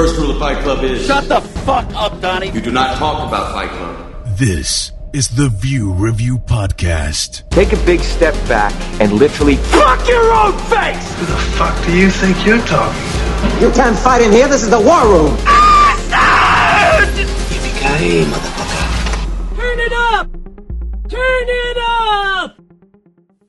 First rule of Fight Club is Shut the fuck up, Donnie. you do not talk about Fight Club. This is the View Review Podcast. Take a big step back and literally Fuck your own face! Who the fuck do you think you're talking to? You can't fight in here. This is the war room. Yippee-ki-yay, motherfucker. Turn it up! Turn it up!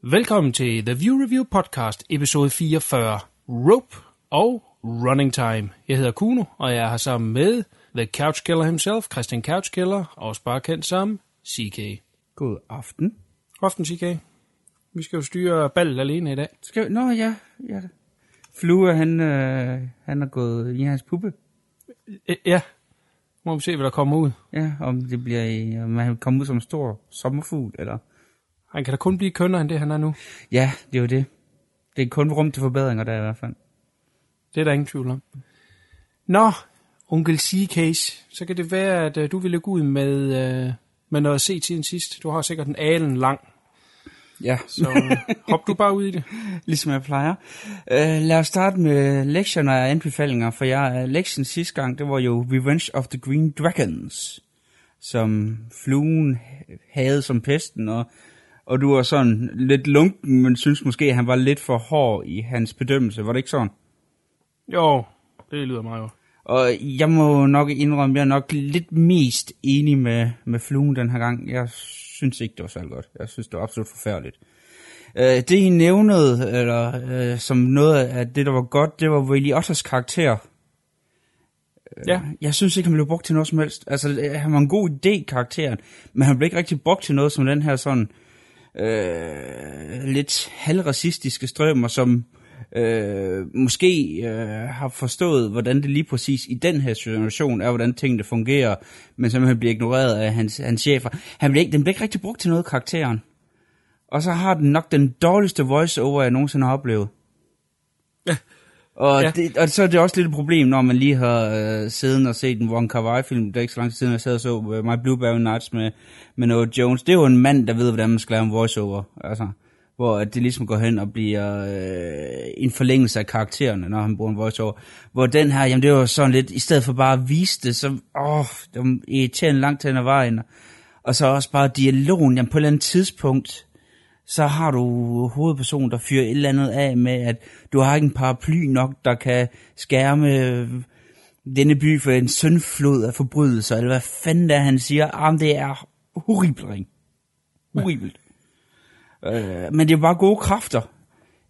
Velkommen til The View Review Podcast, episode 44, Rope og Running Time. Jeg hedder Kuno, og jeg er her sammen med The Couch Killer himself, Christian Couch Killer, også bare kendt som CK. God aften. Aften, CK. Vi skal jo styre ballet alene i dag. Skal, nå, ja, ja. Flue, han, øh, han er gået i hans puppe. Ja, må vi se, hvad der kommer ud. Ja, om det bliver om han kommer ud som en stor sommerfugl, eller... Han kan da kun blive kønnere end det, han er nu. Ja, det er jo det. Det er kun rum til forbedringer der i hvert fald. Det er der ingen tvivl om. Nå, onkel C-case, så kan det være, at øh, du ville gå ud med, øh, med noget at se tiden sidst. Du har sikkert en alen lang, Ja, så øh, hop du bare ud i det. ligesom jeg plejer. Uh, lad os starte med lektioner og anbefalinger, for jeg, lektionen sidste gang, det var jo Revenge of the Green Dragons, som fluen havde som pesten, og, og du var sådan lidt lunken, men synes måske, at han var lidt for hård i hans bedømmelse. Var det ikke sådan? Jo, det lyder meget godt. Og jeg må nok indrømme, jeg er nok lidt mest enig med, med fluen den her gang. Jeg synes ikke, det var så godt. Jeg synes, det var absolut forfærdeligt. Uh, det I nævnede, eller uh, som noget af det, der var godt, det var Ray Otters karakter. Ja, Jeg synes ikke, han blev brugt til noget som helst. Altså, øh, han var en god idé, karakteren, men han blev ikke rigtig brugt til noget som den her sådan øh, lidt halvracistiske strømmer, som øh, måske øh, har forstået, hvordan det lige præcis i den her situation er, hvordan tingene fungerer, men simpelthen bliver ignoreret af hans, hans chefer. Han bliver ikke, den bliver ikke rigtig brugt til noget, karakteren. Og så har den nok den dårligste voice-over, jeg nogensinde har oplevet. Og, Ja. det, og så er det også lidt et problem, når man lige har øh, siddet og set en Wong Kar film Det er ikke så lang tid siden, jeg sad og så uh, My Blueberry Nights med, med Noah Jones. Det er jo en mand, der ved, hvordan man skal lave en voiceover. Altså, hvor det ligesom går hen og bliver øh, en forlængelse af karaktererne, når han bruger en voiceover. Hvor den her, jamen det var sådan lidt, i stedet for bare at vise det, så åh, det var irriterende langt hen ad vejen. Og så også bare dialogen, jamen på et eller andet tidspunkt, så har du hovedpersonen, der fyrer et eller andet af med, at du har ikke en paraply nok, der kan skærme øh, denne by for en søndflod af forbrydelser, eller hvad fanden det er, han siger. Jamen, det er horribelt, ring. Horribelt. Øh, men det er bare gode kræfter.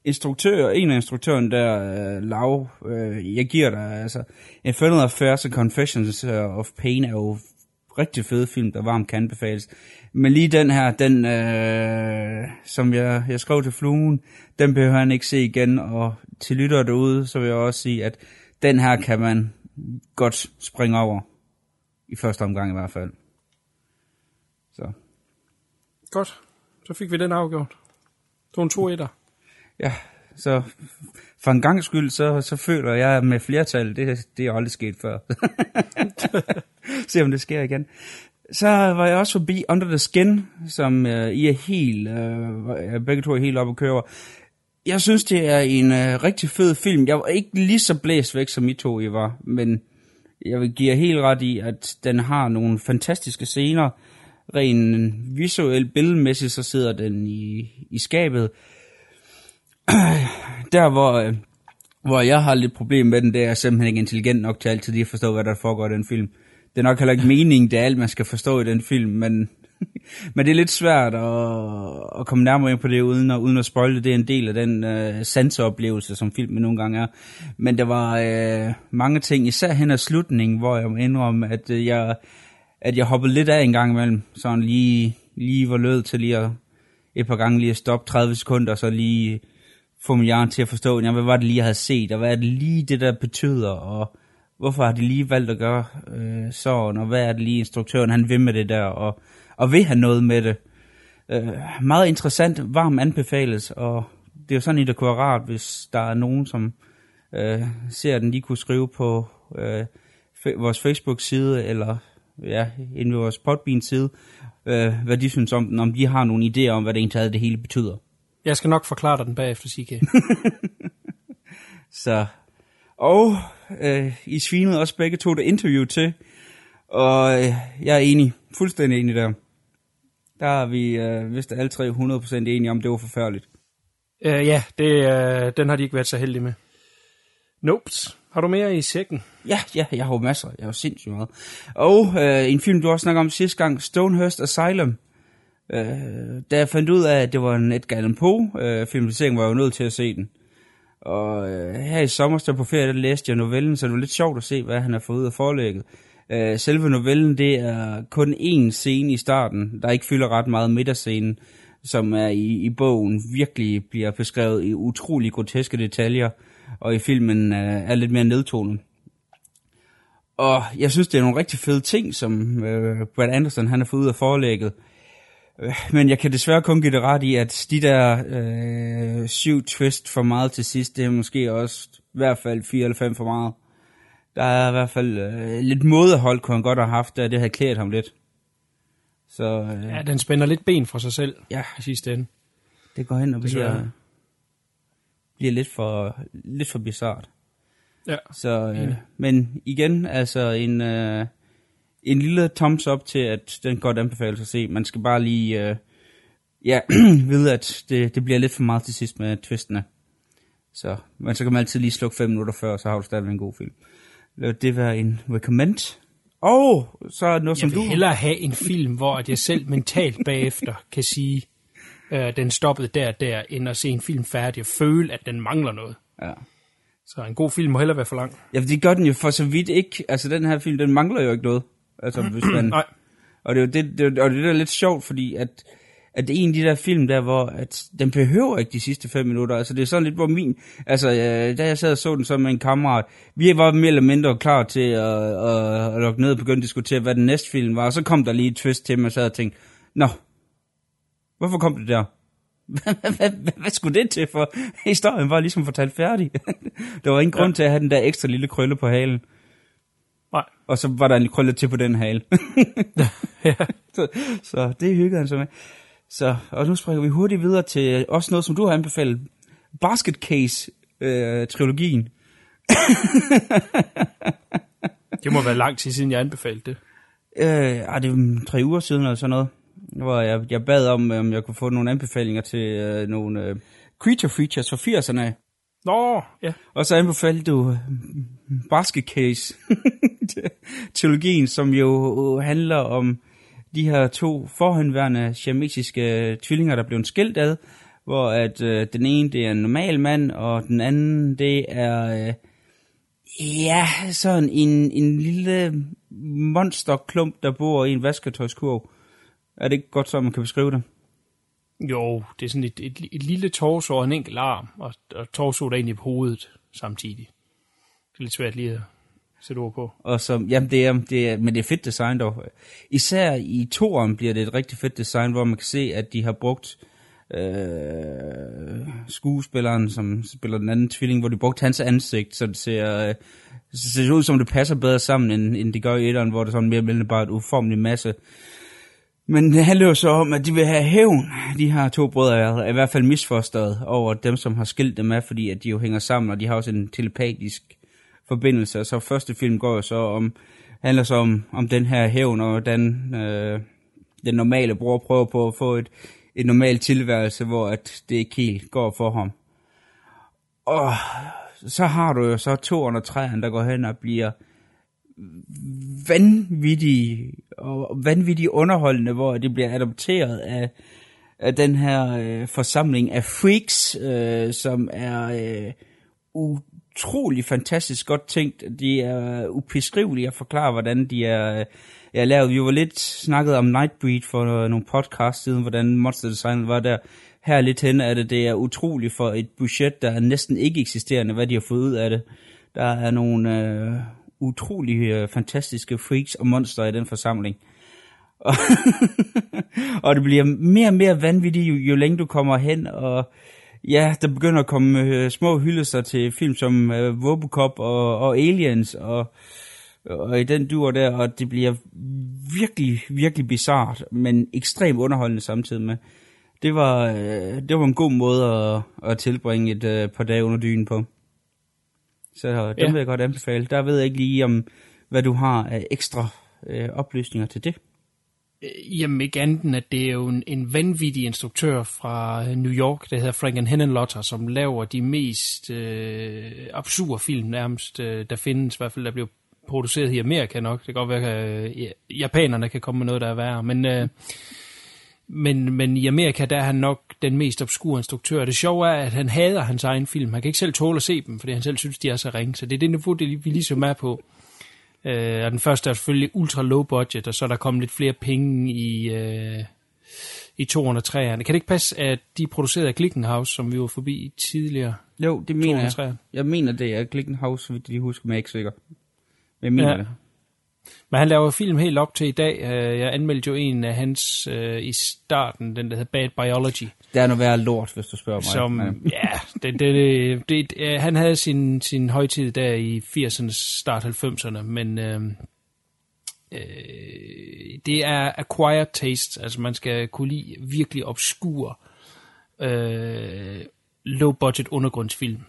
Instruktør, en af instruktøren der, øh, Lav, øh, jeg giver dig, altså, Infernal Affairs and Confessions øh, of Pain er jo rigtig fed film, der varmt kan anbefales. Men lige den her, den, øh, som jeg, jeg skrev til fluen, den behøver han ikke se igen, og til lyttere derude, så vil jeg også sige, at den her kan man godt springe over. I første omgang i hvert fald. Så, godt. Så fik vi den afgjort. Det var en to etter. ja, så for en gang skyld, så, så føler jeg med flertal, det, det er aldrig sket før. Se om det sker igen. Så var jeg også forbi Under the Skin, som øh, I er helt, øh, øh begge to er helt oppe og kører. Jeg synes, det er en øh, rigtig fed film. Jeg var ikke lige så blæst væk, som I to I var, men jeg vil give jer helt ret i, at den har nogle fantastiske scener. Rent visuelt, billedmæssigt, så sidder den i, i skabet. Der, hvor, øh, hvor jeg har lidt problem med den, det er jeg simpelthen ikke intelligent nok til altid lige at forstå, hvad der foregår i den film. Det er nok heller ikke meningen, det er alt, man skal forstå i den film, men, men det er lidt svært at, at komme nærmere ind på det, uden at, uden at spoil det. Det er en del af den øh, sanseoplevelse, som filmen nogle gange er. Men der var øh, mange ting, især hen ad slutningen, hvor jeg må indrømme, at øh, jeg, at jeg hoppede lidt af en gang imellem, sådan lige, lige var lød til lige at, et par gange lige at stoppe 30 sekunder, og så lige få min hjerne til at forstå, jamen, hvad var det lige, jeg havde set, og hvad er det lige, det der betyder, og hvorfor har de lige valgt at gøre øh, sådan, og hvad er det lige, instruktøren han vil med det der, og, og vil han noget med det. Øh, meget interessant, varm anbefales, og det er jo sådan, at det kunne være rart, hvis der er nogen, som øh, ser den, lige kunne skrive på øh, vores Facebook-side, eller ja, inde ved vores Podbean-side, øh, hvad de synes om den, om de har nogle idéer om, hvad det egentlig det hele betyder. Jeg skal nok forklare dig den bagefter, CK. Så, Og øh, I svinede også begge to det interview til, og øh, jeg er enig, fuldstændig enig der. Der er vi øh, vist alle tre 100% enige om, det var forfærdeligt. Uh, ja, det, uh, den har de ikke været så heldige med. Nope. Har du mere i sækken? Ja, ja, jeg har jo masser. Jeg har jo sindssygt meget. Og øh, en film, du også snakkede om sidste gang, Stonehurst Asylum. Øh, da jeg fandt ud af, at det var en Edgar Allan Poe øh, var jeg jo nødt til at se den. Og øh, her i sommer, der på ferie, der læste jeg novellen, så det var lidt sjovt at se, hvad han har fået ud af forlægget. Øh, selve novellen, det er kun én scene i starten, der ikke fylder ret meget midterscenen, som er i, i bogen virkelig bliver beskrevet i utrolig groteske detaljer, og i filmen øh, er lidt mere nedtonet. Og jeg synes, det er nogle rigtig fede ting, som øh, Brad Anderson han har fået ud af forlægget. Øh, Men jeg kan desværre kun give det ret i, at de der øh, syv twist for meget til sidst, det er måske også i hvert fald fire eller fem for meget. Der er i hvert fald øh, lidt mådehold, kunne han godt have haft, da det havde klædt ham lidt. Så øh, Ja, den spænder lidt ben for sig selv ja, i sidste ende. det går hen og bliver. Bliver lidt for, lidt for bizart. Ja. Så, øh, men igen, altså en, øh, en lille thumbs up til, at den godt anbefales at se. Man skal bare lige øh, ja, vide, at det, det bliver lidt for meget til sidst med twistene. Så, men så kan man altid lige slukke fem minutter før, så har du stadigvæk en god film. Lad det være en recommend. Og så er noget, som Jeg vil du... hellere have en film, hvor at jeg selv mentalt bagefter kan sige, øh, den stoppede der og der, end at se en film færdig og føle, at den mangler noget. Ja. Så en god film må hellere være for lang. ja, for det gør den jo for så vidt ikke. Altså, den her film, den mangler jo ikke noget. Altså, hvis man... Nej. Og det er jo det, det, og det er lidt sjovt, fordi at, at det er en af de der film der, hvor at den behøver ikke de sidste fem minutter. Altså det er sådan lidt, hvor min... Altså, øh, da jeg sad og så den så med en kammerat, vi var mere eller mindre klar til at, at, at lukke ned og begynde at diskutere, hvad den næste film var. Og så kom der lige et twist til mig, og så havde jeg tænkt, Nå, hvorfor kom det der? Hvad, hvad, hvad, skulle det til for? Historien var ligesom fortalt færdig. der var ingen grund til at have den der ekstra lille krølle på halen. Nej. Og så var der en krølle til på den hale. så, så det hyggede han så med. Så, og nu springer vi hurtigt videre til også noget, som du har anbefalet. Basket Case-trilogien. Det må være lang tid siden, jeg anbefalede det. Øh, ah, det er tre uger siden eller sådan noget, hvor jeg, jeg bad om, om jeg kunne få nogle anbefalinger til øh, nogle øh, creature features fra 80'erne af. Nå, ja. Og så anbefalede du øh, Basket Case trilogien, som jo handler om de her to forhenværende siamesiske tvillinger, der blev skilt ad, hvor at øh, den ene det er en normal mand, og den anden det er øh, ja, sådan en, en lille monsterklump, der bor i en vasketøjskurv. Er det ikke godt, så man kan beskrive det? Jo, det er sådan et, et, et lille torso og en enkelt arm, og, og torso der egentlig på hovedet samtidig. Det er lidt svært lige at sætte ord på. Og så, jamen det er, det er, men det er fedt design dog. Især i toeren bliver det et rigtig fedt design, hvor man kan se, at de har brugt øh, skuespilleren, som spiller den anden tvilling, hvor de brugte hans ansigt, så det ser, øh, så ser det ud som, det passer bedre sammen, end, end det gør i etteren, hvor det sådan mere eller bare et uformelig masse. Men det handler jo så om, at de vil have hævn. De her to brødre er i hvert fald misforstået over dem, som har skilt dem af, fordi at de jo hænger sammen, og de har også en telepatisk forbindelse. Og så første film går jo så om, handler så om, om den her hævn, og hvordan øh, den normale bror prøver på at få et, et normalt tilværelse, hvor at det ikke helt går for ham. Og så har du jo så to og træerne, der går hen og bliver vanvittige og vanvittigt underholdende, hvor det bliver adopteret af, af den her øh, forsamling af freaks, øh, som er øh, utrolig fantastisk godt tænkt. De er øh, ubeskrivelige at forklare, hvordan de er, øh, er lavet. Vi var lidt snakket om Nightbreed for øh, nogle podcast siden, hvordan monster design var der. Her lidt hen er det, det er utroligt for et budget, der er næsten ikke eksisterende, hvad de har fået ud af det. Der er nogle øh, utrolig øh, fantastiske freaks og monster i den forsamling. Og, og det bliver mere og mere vanvittigt, jo, jo længe du kommer hen, og ja, der begynder at komme øh, små hyldelser til film som øh, Robocop og, og Aliens, og, og i den dur der, og det bliver virkelig, virkelig bizart, men ekstremt underholdende samtidig med. Det var, øh, det var en god måde at, at tilbringe et øh, par dage under dynen på. Så dem Ja. vil jeg godt anbefale. Der ved jeg ikke lige om, hvad du har af ekstra øh, oplysninger til det. Jamen ikke andet at det er jo en, en vanvittig instruktør fra øh, New York, der hedder Frank Henenlotter, som laver de mest øh, absurde film nærmest, øh, der findes, i hvert fald der bliver produceret i Amerika nok. Det kan godt være, at øh, japanerne kan komme med noget, der er værre, men, øh, men, men i Amerika, der er han nok den mest obskure instruktør. Det sjove er, at han hader hans egen film. Han kan ikke selv tåle at se dem, fordi han selv synes, de er så ringe. Så det er det niveau, det, vi ligesom er på. Øh, og den første er selvfølgelig ultra low budget, og så er der kommet lidt flere penge i, øh, i 203'erne. Kan det ikke passe, at de er produceret af Glickenhaus, som vi var forbi tidligere? Jo, det mener jeg. 203'erne. Jeg mener, det er Glickenhaus, jeg lige husker, men jeg er ikke sikker. Men jeg mener ja. det. Men han laver film helt op til i dag. Øh, Jeg anmeldte jo en af hans øh, i starten, den der hedder Bad Biology. Det er noget værre lort, hvis du spørger mig. som, ja, det, det, det, det, øh, han havde sin, sin højtid der i 80'erne, start 90'erne, men øh, øh, det er acquired taste, altså man skal kunne lide virkelig obskur øh, low budget undergrundsfilm.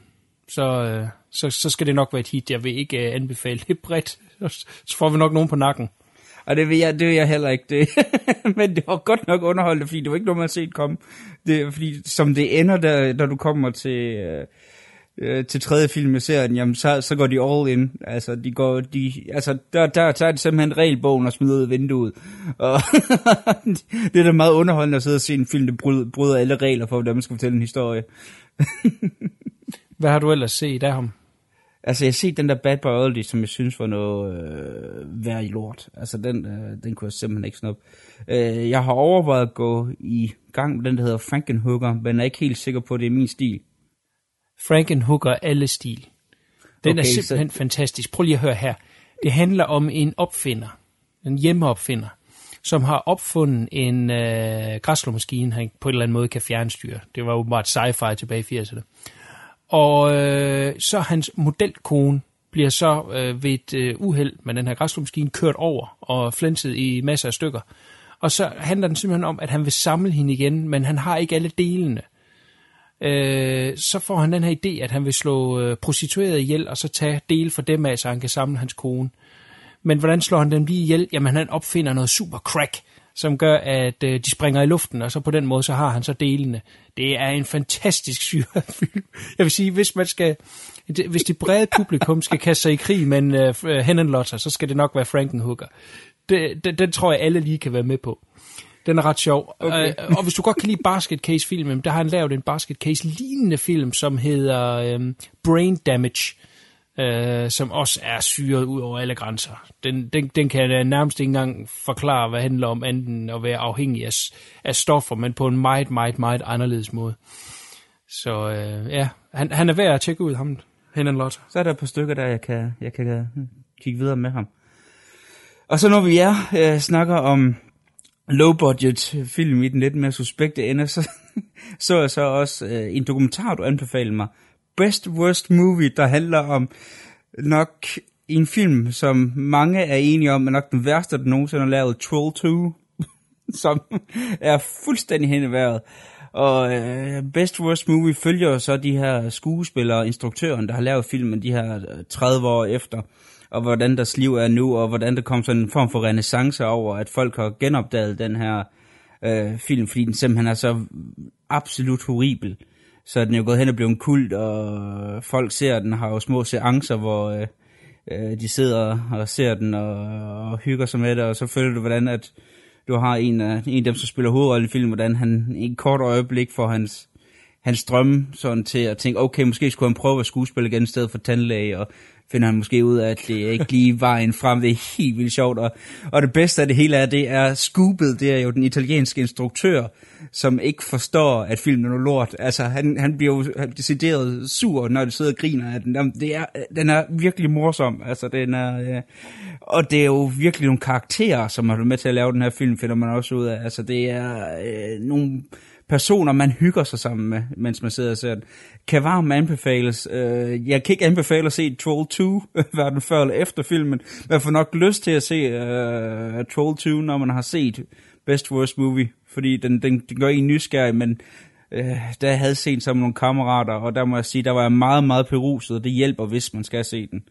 Så, øh, så, så skal det nok være et hit. Jeg vil ikke øh, anbefale det bredt. Så får vi nok nogen på nakken. Og det vil jeg, det vil jeg heller ikke. Det. Men det var godt nok underholdende, fordi det var ikke noget, man har set komme. Det, fordi som det ender, da, når du kommer til, øh, øh, til tredje film i serien, jamen så, så går de all in. Altså, de går, de, altså der, der tager de simpelthen regelbogen og smider ud af vinduet. Og det er da meget underholdende at sidde og se en film, der bryder, bryder alle regler for, hvordan man skal fortælle en historie. Hvad har du ellers set af ham? Altså, jeg har set den der Bad Biology, som jeg synes var noget øh, værd i lort. Altså, den, øh, den kunne jeg simpelthen ikke snuppe. Øh, jeg har overvejet at gå i gang med den, der hedder Frankenhooker, men er ikke helt sikker på, at det er min stil. Frankenhooker alle stil. Den okay, er simpelthen så... fantastisk. Prøv lige at høre her. Det handler om en opfinder, en hjemmeopfinder, som har opfundet en øh, græsslåmaskine, han på en eller anden måde kan fjernstyre. Det var åbenbart sci-fi tilbage i 80'erne. Og øh, så hans modelkone bliver så øh, ved et øh, uheld med den her græsslåmaskine kørt over og flænset i masser af stykker. Og så handler den simpelthen om, at han vil samle hende igen, men han har ikke alle delene øh, så får han den her idé, at han vil slå øh, prostituerede ihjel, og så tage del for dem af, så han kan samle hans kone. Men hvordan slår han dem lige ihjel? Jamen han opfinder noget super crack, som gør, at øh, de springer i luften, og så på den måde, så har han så delene. Det er en fantastisk syret film. Jeg vil sige, hvis man skal, det- hvis det brede publikum skal kaste sig i krig med en øh, Henenlotter, så skal det nok være Frankenhooker. Det, den, den tror jeg, alle lige kan være med på. Den er ret sjov. Okay. Øh, og hvis du godt kan lide Basket Case filmen, der har han lavet en Basket Case lignende film, som hedder øh, Brain Damage, øh, øh, som også er syret ud over alle grænser. Den, den, den kan jeg nærmest ikke engang forklare, hvad det handler om, anden at være afhængig af, af stoffer, men på en meget, meget, meget anderledes måde. Så øh, ja, han, han er værd at tjekke ud, ham, Henan Lot. Så er der et par stykker, der jeg kan, jeg kan hmm, kigge videre med ham. Og så når vi er øh, snakker om low budget film i den lidt mere suspekte ende, så så jeg så også øh, en dokumentar, du anbefalede mig. Best Worst Movie, der handler om nok en film, som mange er enige om, er nok den værste, der nogensinde har lavet, Troll 2, som er fuldstændig hen i vejret. Og øh, Best Worst Movie følger jo så de her skuespillere og instruktøren, der har lavet filmen de her øh, 30 år efter, og hvordan deres liv er nu, og hvordan der kom sådan en form for renaissance over, at folk har genopdaget den her øh, film, fordi den simpelthen er så absolut horribel. Så er den jo gået hen og blevet en kult, og folk ser den, har jo små seancer, hvor øh, øh, de sidder og ser den og, og hygger sig med det, og så føler du, hvordan at du har en af, en af dem, som spiller hovedrollen i filmen, hvordan han i et kort øjeblik får hans, hans drømme sådan til at tænke, okay, måske skulle han prøve at skuespille igen i stedet for tandlæge, og finder han måske ud af, at det ikke lige var en frem. Det er helt vildt sjovt, og, og det bedste af det hele er, det er Scoobet, det er jo den italienske instruktør, som ikke forstår, at filmen er noget lort. Altså, han, han bliver jo decideret sur, når de sidder og griner af den. Jamen, det er, den er virkelig morsom. Altså, den er, øh, og det er jo virkelig nogle karakterer, som har været med til at lave den her film, finder man også ud af. Altså, det er øh, nogle personer, man hygger sig sammen med, mens man sidder og ser den. Kan varmt anbefales. Øh, jeg kan ikke anbefale at se Troll 2, hverken før eller efter filmen. Man får nok lyst til at se øh, Troll 2, når man har set Best Worst Movie, fordi den, den, den gør en nysgerrig, men øh, jeg havde set sammen nogle kammerater, og der må jeg sige, der var jeg meget, meget peruset. Det hjælper, hvis man skal se den.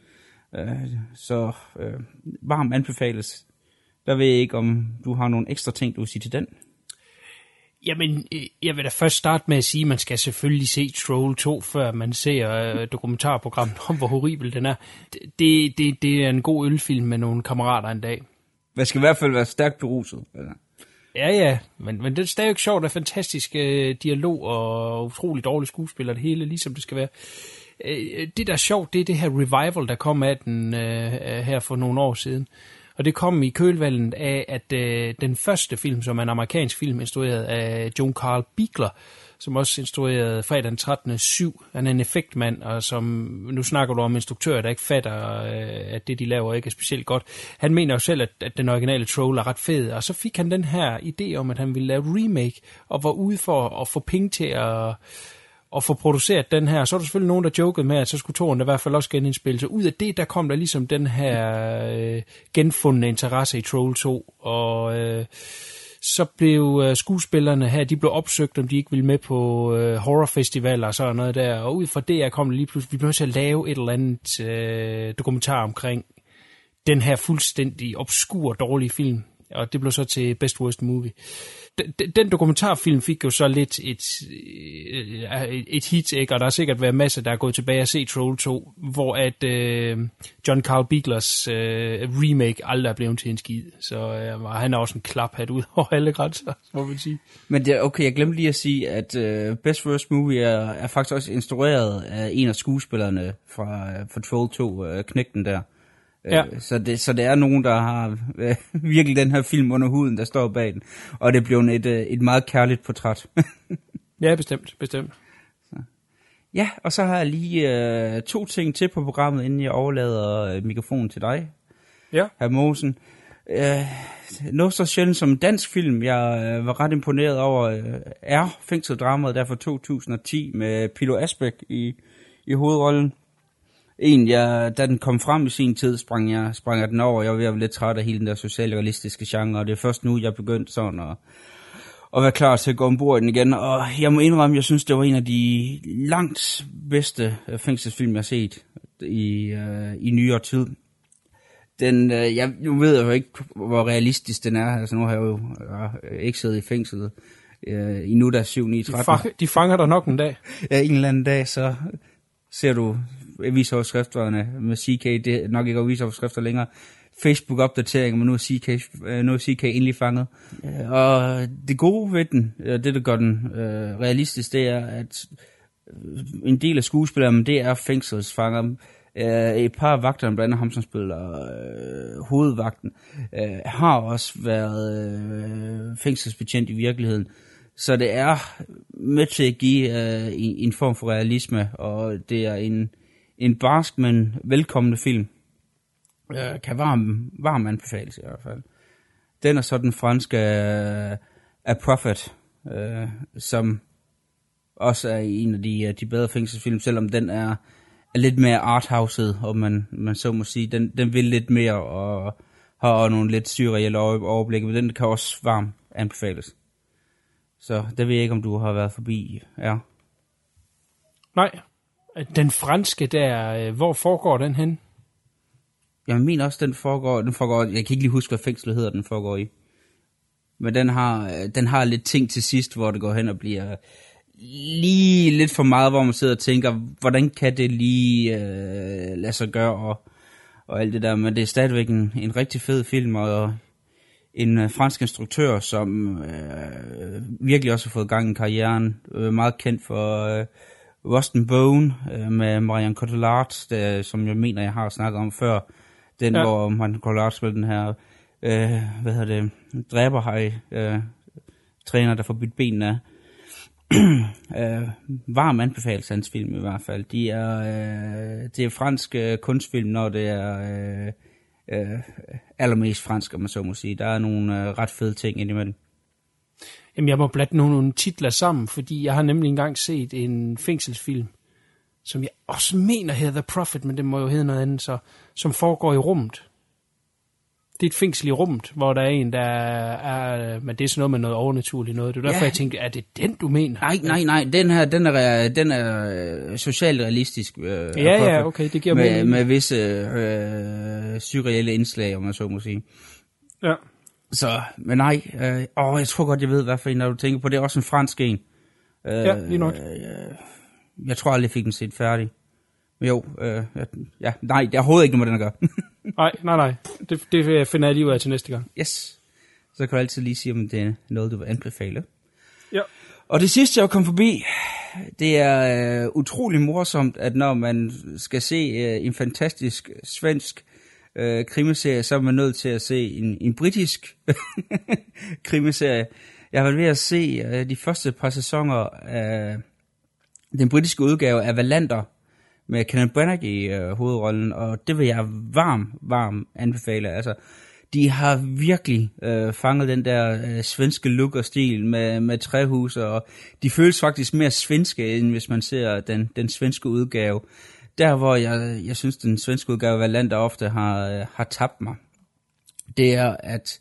Øh, så øh, varm anbefales. Der ved jeg ikke, om du har nogle ekstra ting, du vil sige til den. Jamen, øh, jeg vil da først starte med at sige, at man skal selvfølgelig se Troll 2, før man ser øh, dokumentarprogrammet om, hvor horribel den er. Det, det, det er en god ølfilm med nogle kammerater en dag. Man skal i hvert fald være stærkt beruset. Eller? Ja, ja, men, men det er stadig sjovt, der er fantastisk øh, dialog og utrolig dårlig skuespiller, det hele ligesom det skal være. Øh, det, der er sjovt, det er det her revival, der kom af den øh, her for nogle år siden. Og det kom i kølvalget af, at øh, den første film, som er en amerikansk film, instrueret af John Carl Biegler, som også instruerede fredag den 13. 7. Han er en effektmand, og som, nu snakker du om instruktører, der ikke fatter, øh, at det, de laver, ikke er specielt godt. Han mener jo selv, at, at den originale Troll er ret fed, og så fik han den her idé om, at han ville lave remake, og var ude for at få penge til at at få produceret den her. Så er der selvfølgelig nogen, der jokede med, at så skulle toren i hvert fald også genindspille. Så ud af det, der kom der ligesom den her øh, genfundne interesse i Troll 2, og øh, så blev øh, skuespillerne her, de blev opsøgt, om de ikke ville med på øh, horrorfestivaler og sådan noget der, og ud fra det kom det lige pludselig, vi blev til at lave et eller andet øh, dokumentar omkring den her fuldstændig obskur, dårlige film, og det blev så til Best Worst Movie den dokumentarfilm fik jo så lidt et, øh, et, et hit, ikke? og der har sikkert været masser, der er gået tilbage og se Troll 2, hvor at øh, John Carl Beaglers øh, remake aldrig er blevet til en skid. Så øh, han er også en klaphat ud over alle grænser, må man sige. Men det, okay, jeg glemte lige at sige, at øh, Best First Movie er, er faktisk også instrueret af en af skuespillerne fra, øh, fra Troll 2, øh, Knægten der. Ja. Øh, så, det, så det er nogen, der har øh, virkelig den her film under huden, der står bag den. Og det blev et, øh, et meget kærligt portræt. ja, bestemt, bestemt. Så. Ja, og så har jeg lige øh, to ting til på programmet, inden jeg overlader øh, mikrofonen til dig, ja. herr Mosen. Øh, noget så sjældent som dansk film, jeg øh, var ret imponeret over, øh, er fængseldramaet der fra 2010 med Pilo Asbæk i, i hovedrollen en, jeg, da den kom frem i sin tid, sprang jeg, sprang jeg den over. Jeg var ved at være lidt træt af hele den der socialrealistiske genre, og det er først nu, jeg begyndte sådan at, at være klar til at gå ombord i den igen. Og jeg må indrømme, jeg synes, det var en af de langt bedste fængselsfilm, jeg har set i, uh, i nyere tid. Den, uh, jeg, nu ved jeg jo ikke, hvor realistisk den er. Altså, nu har jeg jo uh, ikke siddet i fængslet uh, i nu, der er 7, 9, 13. De, fang, de fanger dig nok en dag. Ja, en eller anden dag, så ser du avisoverskrifterne med CK, det er nok ikke avisoverskrifter længere, Facebook-opdatering, men nu er CK, øh, nu er CK endelig fanget. Og det gode ved den, det der gør den øh, realistisk, det er, at en del af skuespillerne, det er fængselsfanger. Øh, et par af vagterne, blandt andet ham, som spiller øh, hovedvagten, øh, har også været øh, fængselsbetjent i virkeligheden. Så det er med til at give øh, en, en form for realisme, og det er en, en barsk, men velkommende film. Øh, kan varm, varm anbefales i hvert fald. Den er så den franske uh, A Prophet, uh, som også er en af de, uh, de bedre fængselsfilm, selvom den er, er lidt mere arthouset, og man, man så må sige, den, den vil lidt mere og har nogle lidt surreelle overblik, men den kan også varmt anbefales. Så det ved jeg ikke, om du har været forbi. Ja. Nej, den franske der, øh, hvor foregår den hen? Jeg mener også, den foregår, den foregår, jeg kan ikke lige huske, hvad fængslet hedder, den foregår i. Men den har, øh, den har lidt ting til sidst, hvor det går hen og bliver lige lidt for meget, hvor man sidder og tænker, hvordan kan det lige øh, lade sig gøre, og, og alt det der. Men det er stadigvæk en, en rigtig fed film, og en øh, fransk instruktør, som øh, virkelig også har fået gang i karrieren. Øh, meget kendt for øh, Rust and Bone øh, med Marion Cotillard, der, som jeg mener, jeg har snakket om før. Den, ja. hvor Marion Cotillard spiller den her, øh, hvad hedder det, dræberhej, øh, træner, der får byttet benene af. øh, varm anbefalelse hans film i hvert fald. De er, øh, det er fransk øh, kunstfilm, når det er øh, øh, allermest fransk, om man så må sige. Der er nogle øh, ret fede ting indimellem. Jamen, jeg må blatte nogle, nogle titler sammen, fordi jeg har nemlig engang set en fængselsfilm, som jeg også mener hedder The Prophet, men det må jo hedde noget andet, så, som foregår i rummet. det er et fængsel i rummet, hvor der er en, der er... Men det er sådan noget med noget overnaturligt noget. Det er derfor, Ja. jeg tænkte, er det den, du mener? Nej, nej, nej. Den her, den er, den er øh, socialt realistisk. Øh, Ja, ja, okay, det giver med, mening. med visse øh, surreelle indslag, om man så må sige. Ja. Så, men nej, øh, åh, jeg tror godt, jeg ved, hvad for en, når du tænker på. Det er også en fransk en. Øh, Ja, lige nok. Jeg tror aldrig, jeg fik den set færdig. Men jo, øh, ja, nej, det er overhovedet ikke noget med den at gøre. Nej, nej, nej. Det, det finder jeg lige ud af til næste gang. yes. Så kan du altid lige sige, om det er noget, du vil anbefale. Ja. Og det sidste, jeg kom forbi, det er øh, utrolig morsomt, at når man skal se øh, en fantastisk svensk øh, krimiserie, så er man nødt til at se en, en britisk krimiserie. Jeg har været ved at se øh, de første par sæsoner af den britiske udgave af Valander, med Kenneth Branagh i øh, hovedrollen, og det vil jeg varm, varm anbefale. Altså, de har virkelig øh, fanget den der øh, svenske look og stil med, med træhuse, og de føles faktisk mere svenske, end hvis man ser den, den svenske udgave. Der, hvor jeg, jeg synes, den svenske udgave af Valander ofte har, øh, har tabt mig, det er, at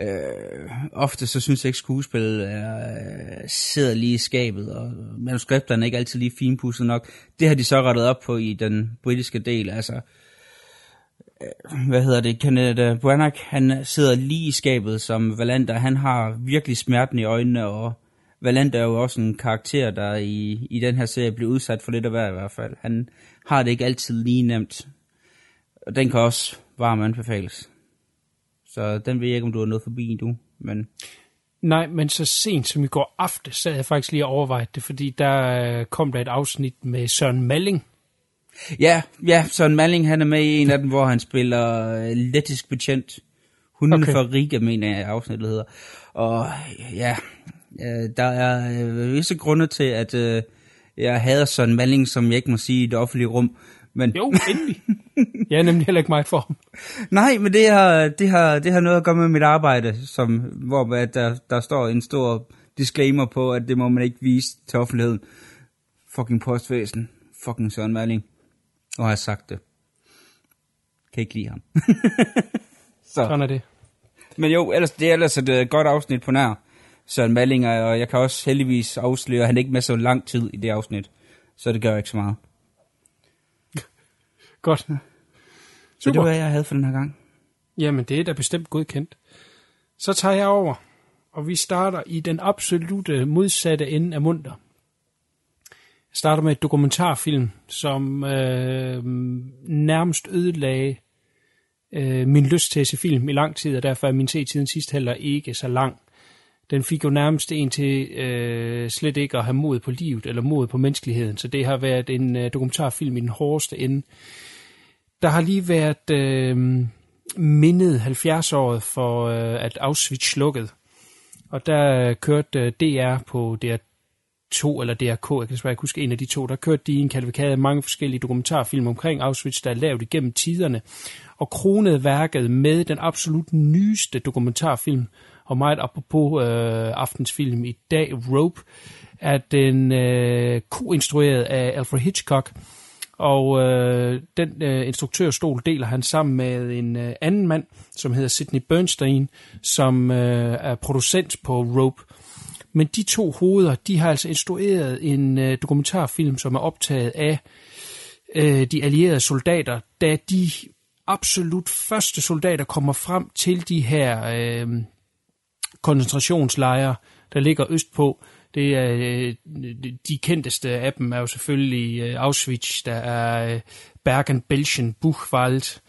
øh, ofte så synes jeg ikke, skuespillet er, øh, sidder lige i skabet, og manuskripterne er ikke altid lige finpudset nok. Det har de så rettet op på i den britiske del, altså øh, hvad hedder det, Kenneth øh, Branagh, han sidder lige i skabet som Valander, han har virkelig smerten i øjnene, og Valander er jo også en karakter, der i, i den her serie bliver udsat for lidt af hver i hvert fald. Han har det ikke altid lige nemt, og den kan også varmt anbefales. Så den ved jeg ikke, om du har noget forbi du, men Nej, men så sent som i går aftes, så havde jeg faktisk lige overvejet det, fordi der øh, kom der et afsnit med Søren Malling. Ja, ja, Søren Malling, han er med i en af dem, hvor han spiller øh, lettisk betjent. Hunden okay. for Riga, mener jeg, afsnittet hedder. Og ja, øh, der er øh, visse grunde til, at øh, jeg hader Søren Malling, som jeg ikke må sige i det offentlige rum. Men, Jo, endelig. jeg er nemlig heller ikke meget for ham. Nej, men det har, det, har, det har noget at gøre med mit arbejde, som, hvor at der, der står en stor disclaimer på, at det må man ikke vise til offentligheden. Fucking postvæsen. Fucking Søren Malling. Og har jeg sagt det. Kan ikke lide ham. Så. Sådan er det. Men jo, ellers, det er ellers et øh, godt afsnit på nær Søren Malling, og jeg kan også heldigvis afsløre, at han ikke med så lang tid i det afsnit. Så det gør ikke så meget. Godt. Så det Super. var, jeg havde for den her gang. Jamen, det er da bestemt godkendt. Så tager jeg over, og vi starter i den absolute modsatte ende af munter. Jeg starter med et dokumentarfilm, som øh, nærmest ødelagde øh, min lyst til at se film i lang tid, og derfor er min se-tiden sidst heller ikke så lang. Den fik jo nærmest en til øh, slet ikke at have mod på livet eller mod på menneskeligheden, så det har været en øh, dokumentarfilm i den hårdeste ende. Der har lige været øh, mindet 70-året for, øh, at Auschwitz slukkede. Og der øh, kørte øh, DR på DR2 eller DRK, jeg kan desværre ikke huske en af de to, der kørte de en kalvikade af mange forskellige dokumentarfilm omkring Auschwitz, der er lavet igennem tiderne, og kronede værket med den absolut nyeste dokumentarfilm, og meget apropos øh, aftensfilm i dag, Rope, er den øh, koinstrueret af Alfred Hitchcock, og øh, den øh, instruktørstol deler han sammen med en øh, anden mand, som hedder Sidney Bernstein, som øh, er producent på Rope. Men de to hoveder, de har altså instrueret en øh, dokumentarfilm, som er optaget af øh, de allierede soldater, da de absolut første soldater kommer frem til de her øh, koncentrationslejre, der ligger østpå. Det er, øh, de kendteste af dem er jo selvfølgelig øh, Auschwitz, der er øh, Bergen-Belsen, Buchwald.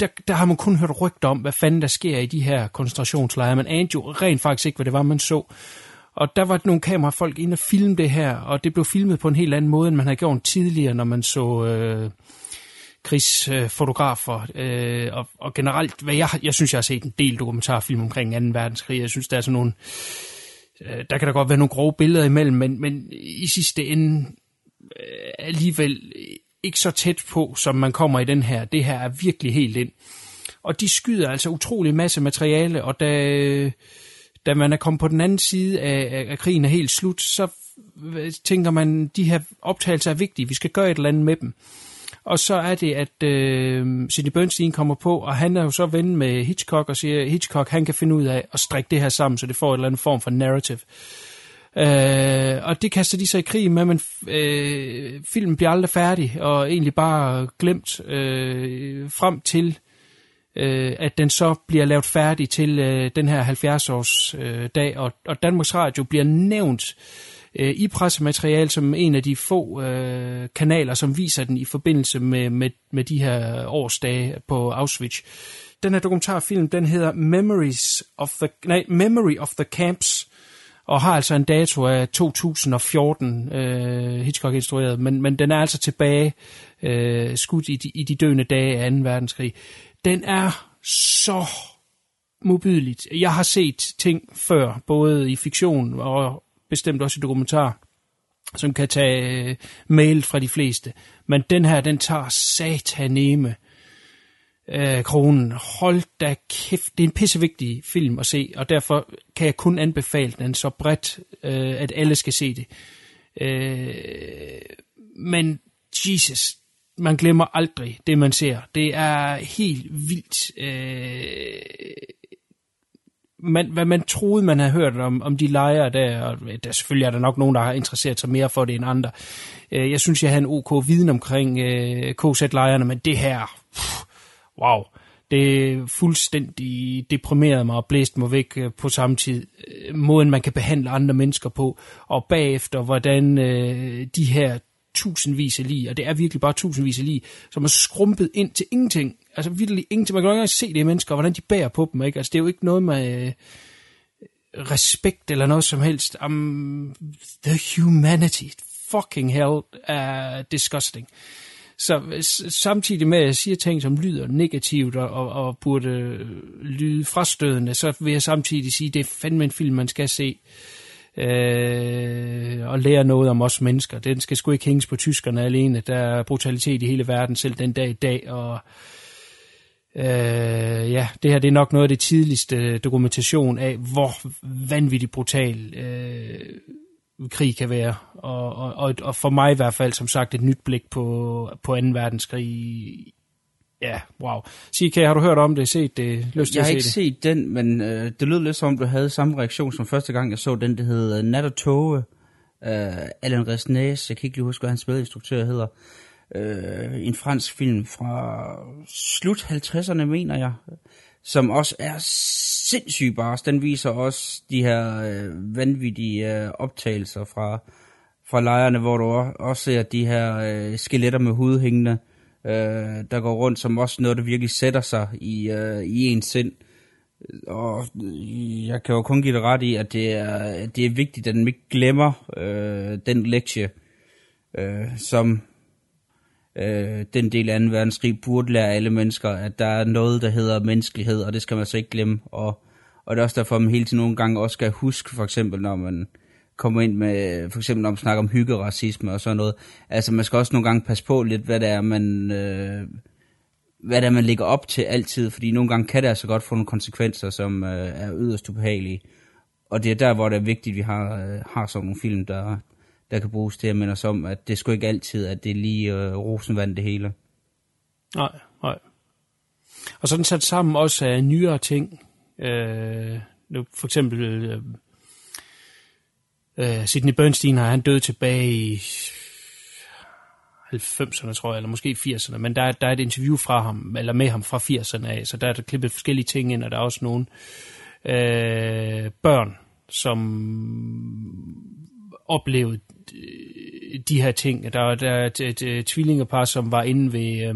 Der, der har man kun hørt rygter om, hvad fanden der sker i de her koncentrationslejre. Man anede jo rent faktisk ikke, hvad det var, man så. Og der var nogle kamerafolk inde og filme det her, og det blev filmet på en helt anden måde, end man havde gjort tidligere, når man så øh, krigsfotografer. Øh, og, og generelt, hvad jeg, jeg synes, jeg har set en del dokumentarfilm omkring 2. verdenskrig. Jeg synes, der er sådan nogle øh, der kan der godt være nogle grove billeder imellem, men, men i sidste ende øh, alligevel ikke så tæt på, som man kommer i den her. Det her er virkelig helt ind. Og de skyder altså utrolig masse materiale, og da, da man er kommet på den anden side af, af, af krigen er helt slut, så øh, tænker man, de her optagelser er vigtige, vi skal gøre et eller andet med dem. Og så er det, at øh, Sidney Bernstein kommer på, og han er jo så ven med Hitchcock og siger, at Hitchcock han kan finde ud af at strikke det her sammen, så det får en eller anden form for narrative. Øh, og det kaster de sig i krig med, men øh, filmen bliver aldrig færdig, og egentlig bare glemt øh, frem til, øh, at den så bliver lavet færdig til øh, den her 70-års øh, dag, og, og Danmarks Radio bliver nævnt øh, Øh, i pressemateriale som en af de få øh, kanaler, som viser den i forbindelse med, med, med de her årsdage på Auschwitz. Den her dokumentarfilm, den hedder Memories of the, nej, Memory of the Camps, og har altså en dato af 2014, øh, Hitchcock instrueret, men, men den er altså tilbage øh, skudt i de, i de døende dage af 2. verdenskrig. Den er så modbydeligt. Jeg har set ting før, både i fiktion og bestemt også i dokumentar, som kan tage øh, mail fra de fleste. Men den her, den tager sataneme øh, kronen. Hold da kæft, det er en pissevigtig film at se, og derfor kan jeg kun anbefale den så bredt, øh, at alle skal se det. Øh, men Jesus, man glemmer aldrig det, man ser. Det er helt vildt. Øh, man, hvad man troede, man havde hørt om, om de lejre der, og der selvfølgelig er der nok nogen, der har interesseret sig mere for det end andre. Øh, jeg synes, jeg havde en ok viden omkring øh, KZ-lejrene, men det her, pff, wow, det fuldstændig deprimerede mig og blæste mig væk øh, på samme tid. Øh, måden, man kan behandle andre mennesker på, og bagefter, hvordan øh, de her tusindvis af lige, og det er virkelig bare tusindvis af lige, som er skrumpet ind til ingenting. Altså virkelig ingenting. Man kan jo ikke engang se de mennesker, og hvordan de bærer på dem. Ikke? Altså det er jo ikke noget med øh, respekt eller noget som helst. Um, the humanity. Fucking hell er uh, disgusting. Så samtidig med, at jeg siger ting, som lyder negativt og, og, og burde øh, lyde frastødende, så vil jeg samtidig sige, at det er fandme en film, man skal se øh, og lære noget om os mennesker. Den skal sgu ikke hænges på tyskerne alene. Der er brutalitet i hele verden, selv den dag i dag, og øh, ja, det her det er nok noget af det tidligste dokumentation af, hvor vanvittigt brutal øh, krig kan være. Og, og, og, for mig i hvert fald, som sagt, et nyt blik på, på 2. verdenskrig. Ja, wow. CK, har du hørt om det, set det, lyst til Jeg at har se ikke det? set den, men øh, det lød lidt som om, du havde samme reaktion som første gang, jeg så den, der hed øh, Nat og Tove. Øh, Alain Resnais, jeg kan ikke lige huske, hvad hans medinstruktør hedder. Øh, en fransk film fra slut 50'erne, mener jeg, som også er sindssygt bars. Den viser også de her øh, vanvittige øh, optagelser fra, fra lejrene, hvor du også- ser de her øh, skeletter med hud hængende, øh, der går rundt, som også noget, der virkelig sætter sig i, øh, i ens sind. Og øh, jeg kan jo kun give det ret i, at det er, det er vigtigt, at man ikke glemmer øh, den lektie, øh, som øh, den del af 2. verdenskrig burde lære alle mennesker, at der er noget, der hedder menneskelighed, og det skal man så ikke glemme. Og, og det er også derfor, at man hele tiden nogle gange også skal huske, for eksempel når man kommer ind med, for eksempel når man snakker om hyggeracisme og sådan noget. Altså man skal også nogle gange passe på lidt, hvad det er, man... Øh, hvad det man lægger op til altid, fordi nogle gange kan det altså godt få nogle konsekvenser, som øh, er yderst ubehagelige. Og det er der, hvor det er vigtigt, at vi har, øh, har sådan nogle film, der, der kan bruges til at minde os om, at det sgu ikke altid, at det er lige øh, rosenvand det hele. Nej, nej. Og så den sat sammen også af nyere ting. Øh, nu for eksempel øh, øh, Sidney Bernstein har han død tilbage i 90'erne, tror jeg, eller måske 80'erne, men der, er- der er et interview fra ham, eller med ham fra 80'erne af, så der er der klippet forskellige ting ind, og der er også nogle øh, børn, som oplevede de her ting. Der, der er et, et, et tvillingepar, som var inde ved... Øh,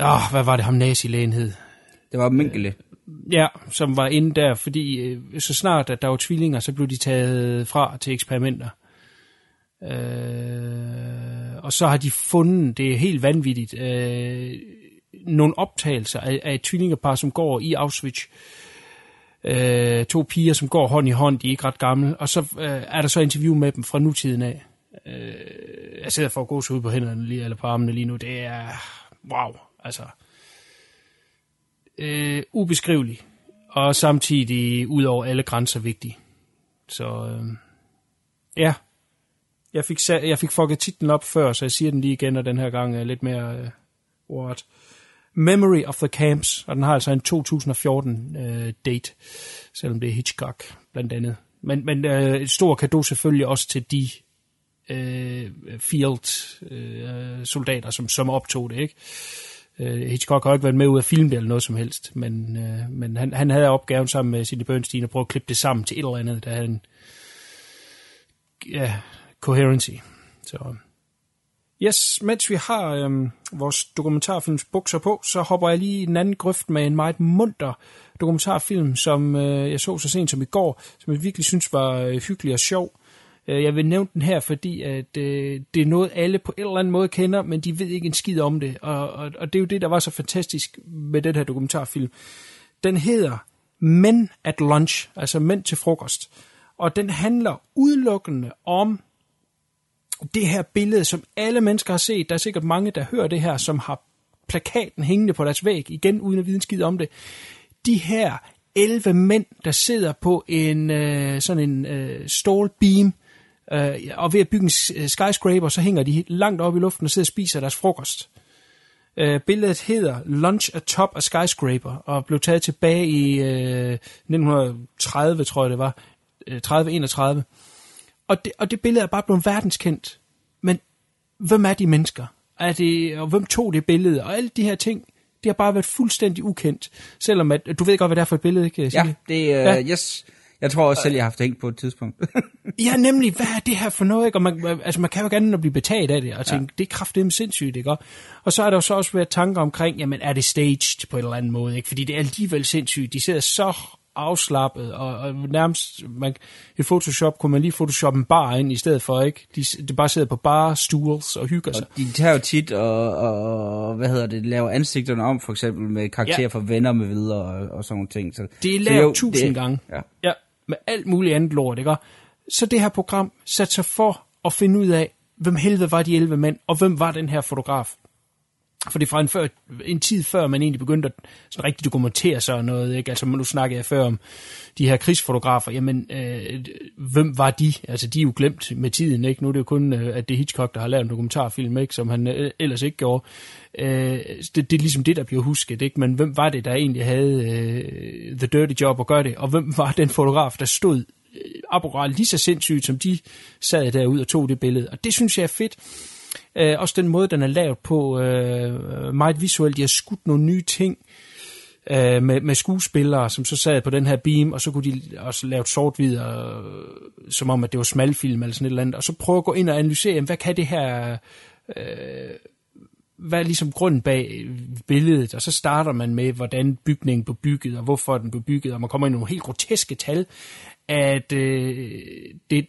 åh, hvad var det ham nazilægen hed? Det var Minkele. Ja, som var inde der, fordi øh, så snart at der var tvillinger, så blev de taget fra til eksperimenter. Øh, og så har de fundet, det er helt vanvittigt, øh, nogle optagelser af, af et tvillingepar, som går i Auschwitz. Øh, to piger, som går hånd i hånd, de er ikke ret gamle, og så øh, er der så interview med dem fra nutiden af. Øh, jeg sidder for at gå ud på hænderne lige, eller på armene lige nu, det er wow, altså øh, ubeskrivelig, og samtidig ud over alle grænser vigtig. Så øh, ja, Jeg fik, jeg fik fucket titlen op før, så jeg siger den lige igen, og den her gang er lidt mere uh, what? Memory of the Camps, og den har altså en 2014 uh, øh, date, selvom det er Hitchcock blandt andet. Men, men øh, et stort kado selvfølgelig også til de øh, field-soldater, øh, soldater, som, som optog det, ikke? Øh, Hitchcock har ikke været med ud af filmen eller noget som helst, men, øh, men han, han havde opgaven sammen med Sidney Bernstein at prøve at klippe det sammen til et eller andet, der havde en ja, coherency. Så yes, mens vi har øhm, vores dokumentarfilms bukser på, så hopper jeg lige i en anden grøft med en meget munter dokumentarfilm, som øh, jeg så så sent som i går, som jeg virkelig synes var øh, hyggelig og sjov. Øh, Jeg vil nævne den her, fordi at øh, det er noget, alle på en eller anden måde kender, men de ved ikke en skid om det. Og, og, og det er jo det, der var så fantastisk med den her dokumentarfilm. Den hedder Men at Lunch, altså Mænd til frokost. Og den handler udelukkende om det her billede, som alle mennesker har set. Der er sikkert mange, der hører det her, som har plakaten hængende på deres væg, igen uden at vide en skid om det. De her 11 mænd, der sidder på en øh, sådan en øh, stålbeam, øh, og ved at bygge en øh, skyscraper, så hænger de langt op i luften og sidder og spiser deres frokost. Øh, billedet hedder Lunch atop a Skyscraper, og blev taget tilbage i øh, 1930, tror jeg det var, øh, 30-31. Og det, og det billede er bare blevet verdenskendt. Men hvem er de mennesker? Er det, og hvem tog det billede? Og alle de her ting, det har bare været fuldstændig ukendt. Selvom at, du ved godt, hvad det er for et billede, ikke? Ja, Silje? det øh, Ja. ja. yes. Jeg tror også selv, jeg har haft det hængt på et tidspunkt. Ja, nemlig, hvad er det her for noget, ikke? Og man, altså, man kan jo gerne blive betaget af det, og tænke, ja. det er kraftedeme sindssygt, ikke? Og så er der jo så også været tanker omkring, jamen, er det staged på en eller anden måde, ikke? Fordi det er alligevel sindssygt. De sidder så afslappet, og, og nærmest, man, i Photoshop kunne man lige photoshoppe en bar ind i stedet for, ikke? De, de bare sidder på bar stools og hygger sig. Og de tager jo tit og, og, hvad hedder det, laver ansigterne om, for eksempel med karakterer Ja. fra venner med videre og, og sådan nogle ting. Så, Det er så lavet jo, tusind det- gange. Ja. ja. Med alt muligt andet lort, ikke? Så det her program satte sig for at finde ud af, hvem helvede var de 11 mænd, og hvem var den her fotograf. For det er fra en, før, en tid før, man egentlig begyndte at sådan rigtig dokumentere sig og noget. Ikke? Altså, nu snakkede jeg før om de her krigsfotografer. Jamen, øh, hvem var de? Altså, de er jo glemt med tiden. Ikke? Nu er det jo kun, øh, at det er Hitchcock, der har lavet en dokumentarfilm, ikke? som han øh, ellers ikke gjorde. Øh, det, det er ligesom det, der bliver husket. Ikke? Men hvem var det, der egentlig havde øh, the dirty job at gøre det? Og hvem var den fotograf, der stod øh, akkurat lige så sindssygt, som de sad derude og tog det billede? Og det synes jeg er fedt. Øh, også den måde, den er lavet på, øh, meget visuelt. De har skudt nogle nye ting øh, med, med skuespillere, som så sad på den her beam, og så kunne de også lave sort-hvid, øh, som om, at det var smalfilm eller sådan et eller andet, og så prøve at gå ind og analysere, jamen, hvad kan det her... Øh, hvad er ligesom grunden bag billedet, og så starter man med, hvordan bygningen blev bygget, og hvorfor den blev bygget, og man kommer ind i nogle helt groteske tal, at øh, det,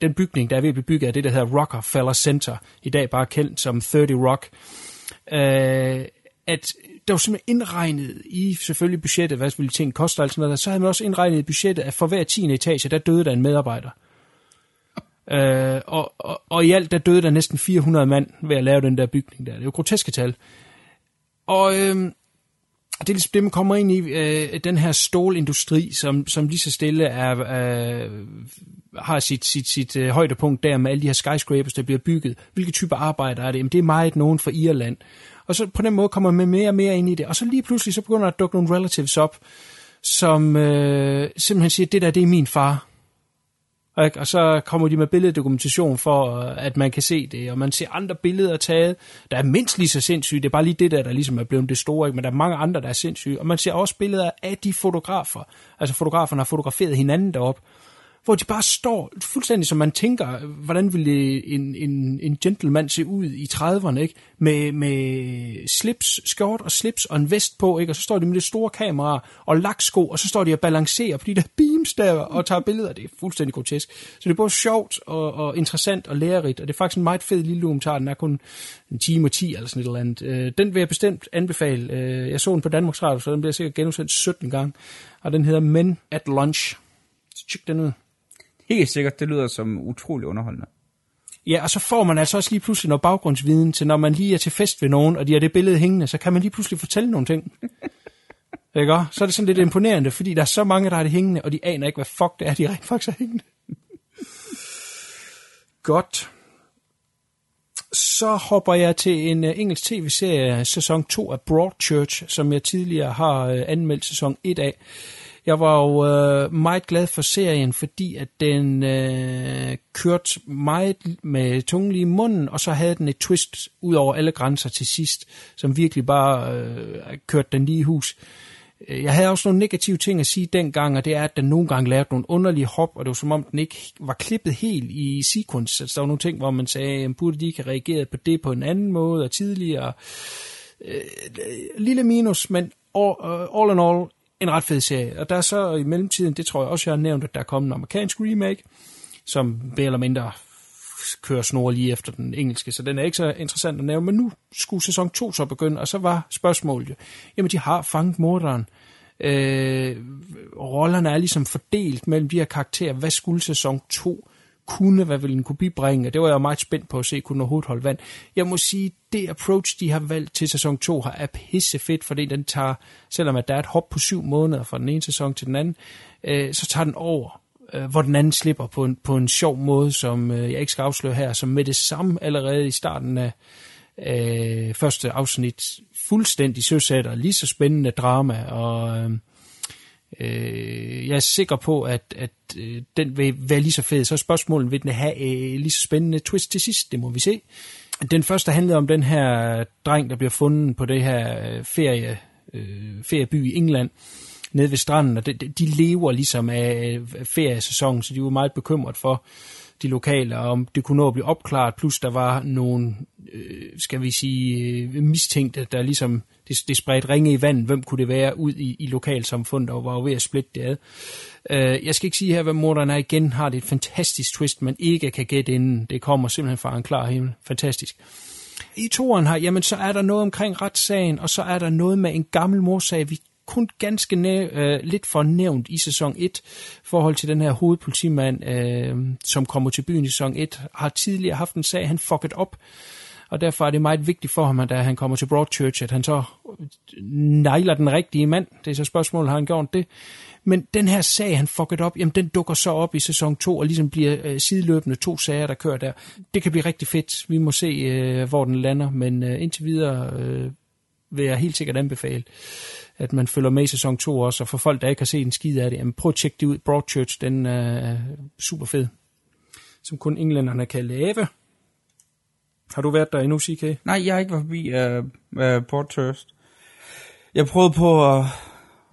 den bygning, der er ved at blive bygget, er det, der hedder Rockefeller Center, i dag bare kendt som 30 Rock, øh, at der var simpelthen indregnet i selvfølgelig budgettet, hvad ville ting koste og alt sådan noget, så havde man også indregnet i budgettet, at for hver 10. etage, der døde der en medarbejder. Øh, og, og, og i alt, der døde der næsten 400 mand ved at lave den der bygning der. Det er jo groteske tal. Og øh, det er ligesom det, man kommer ind i, øh, den her stålindustri, som, som lige så stille er, øh, har sit, sit, sit øh, højdepunkt der med alle de her skyscrapers, der bliver bygget. Hvilke typer arbejder er det? Jamen, det er meget nogen fra Irland. Og så på den måde kommer man mere og mere ind i det. Og så lige pludselig, så begynder der at dukke nogle relatives op, som øh, simpelthen siger, det der, det er min far. Ikke? Og så kommer de med billeddokumentation for, øh, at man kan se det, og man ser andre billeder taget, der er mindst lige så sindssyge, det er bare lige det der, der ligesom er blevet det store, ikke? men der er mange andre, der er sindssyge, og man ser også billeder af de fotografer, altså fotograferne har fotograferet hinanden derop, hvor de bare står fuldstændig som man tænker, hvordan ville en, en, en gentleman se ud i 30'erne, ikke? Med, med slips, skjort og slips og en vest på, ikke? Og så står de med det store kamera og laksko, og så står de og balancerer på de der beams der og tager billeder. Det er fuldstændig grotesk. Så det er både sjovt og, og interessant og lærerigt, og det er faktisk en meget fed lille dokumentar. Den er kun en time og 10 eller sådan et eller andet. Øh, den vil jeg bestemt anbefale. Øh, jeg så den på Danmarks Radio, så den bliver sikkert genudsendt 17 gange. Og den hedder Men at Lunch. Så tjek den ud. Helt sikkert, det lyder som utrolig underholdende. Ja, og så får man altså også lige pludselig noget baggrundsviden til, når man lige er til fest ved nogen, og de har det billede hængende, så kan man lige pludselig fortælle nogle ting. Ikke også? Så er det sådan lidt imponerende, fordi der er så mange, der har det hængende, og de aner ikke, hvad fuck det er, de rent faktisk har hængende. Godt. Så hopper jeg til en uh, engelsk tv-serie, sæson 2 af Broadchurch, som jeg tidligere har uh, anmeldt sæson 1 af. Jeg var jo øh, meget glad for serien, fordi at den øh, kørte meget med tungen lige i munden, og så havde den et twist ud over alle grænser til sidst, som virkelig bare øh, kørte den lige i hus. Øh, jeg havde også nogle negative ting at sige dengang, og det er, at den nogle gange lavede nogle underlige hop, og det var som om, den ikke var klippet helt i sequence. Altså, der var nogle ting, hvor man sagde, at burde de ikke have reageret på det på en anden måde, og tidligere. Øh, lille minus, men all, øh, all in all, en ret fed serie. Og der er så i mellemtiden, det tror jeg også, jeg har nævnt, at der er kommet en amerikansk remake, som mere eller mindre kører snor lige efter den engelske, så den er ikke så interessant at nævne, men nu skulle sæson 2 så begynde, og så var spørgsmålet jo, jamen de har fanget morderen, øh, rollerne er ligesom fordelt mellem de her karakterer, hvad skulle sæson 2 kunne, hvad ville en kunne bibringe, det var jeg meget spændt på at se, kunne overhovedet holde vand. Jeg må sige, det approach, de har valgt til sæson 2, har er pisse fedt, fordi den tager, selvom at der er et hop på syv måneder fra den ene sæson til den anden, øh, så tager den over øh, hvor den anden slipper på en, på en sjov måde, som øh, jeg ikke skal afsløre her, som med det samme allerede i starten af øh, første afsnit fuldstændig søsætter, lige så spændende drama, og øh, øh, jeg er sikker på, at, at øh, den vil være lige så fed. Så er spørgsmålet, vil den have øh, lige så spændende twist til sidst? Det må vi se. Den første handlede om den her dreng, der bliver fundet på det her øh, ferie, øh, ferieby i England, nede ved stranden, og de, de lever ligesom af øh, feriesæsonen, så de var meget bekymret for de lokale, om det kunne nå at blive opklaret, plus der var nogle, øh, skal vi sige, øh, mistænkte, der ligesom, det, det spredte ringe i vand, hvem kunne det være ud i, i lokalsamfundet, og var jo ved at splitte det ad. Øh, jeg skal ikke sige her, hvad morderen er igen, har det et fantastisk twist, man ikke kan gætte inden. Det kommer simpelthen fra en klar himmel. Fantastisk. I toren her, jamen så er der noget omkring retssagen, og så er der noget med en gammel morsag, vi kun ganske næ- øh, lidt fornævnt i sæson 1 forhold til den her hovedpolitimand, øh, som kommer til byen i sæson 1, har tidligere haft en sag, han fucket op, og derfor er det meget vigtigt for ham, at da han kommer til Broadchurch, at han så øh, nejler den rigtige mand. Det er så spørgsmålet, har han gjort det? Men den her sag, han fucket op, jamen den dukker så op i sæson 2, og ligesom bliver øh, sideløbende to sager, der kører der. Det kan blive rigtig fedt. Vi må se, øh, hvor den lander, men øh, indtil videre øh, vil jeg helt sikkert anbefale at man følger med i sæson 2 også, og for folk, der ikke har set en skid af det, jamen prøv at tjekke det ud. Broadchurch, den er super fed. Som kun englænderne kan lave. Har du været der endnu, CK? Nej, jeg har ikke været forbi uh, uh, Broadchurch. Jeg prøvede på at,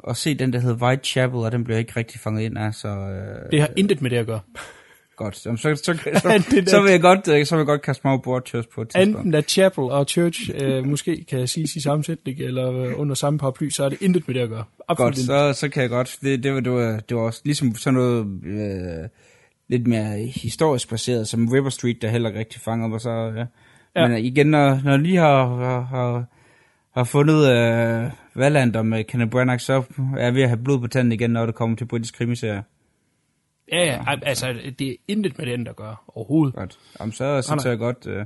at se den, der hed Whitechapel, og den blev ikke rigtig fanget ind af, så... Uh, det har intet med det at gøre. Godt, så, så, så, så, så, vil jeg godt, øh, så vil jeg godt kaste mig over Broadchurch på et tidspunkt. Enten at Chapel og Church øh, måske kan siges i sammensætning, eller øh, under samme paraply, så er det intet med det at gøre. Absolut godt, så, så kan jeg godt. Det, det, var, det, var, det var også ligesom sådan noget øh, lidt mere historisk baseret, som River Street, der heller ikke rigtig fanger mig. Så, ja. Ja. Men igen, når, når lige har, har, har, har fundet øh, Valander med Kenneth Branagh, så er vi ved at have blod på tanden igen, når det kommer til britisk krimiserier. Ja, ja, altså det er intet med den, der gør overhovedet. Godt. Jamen, så, så jeg godt, uh,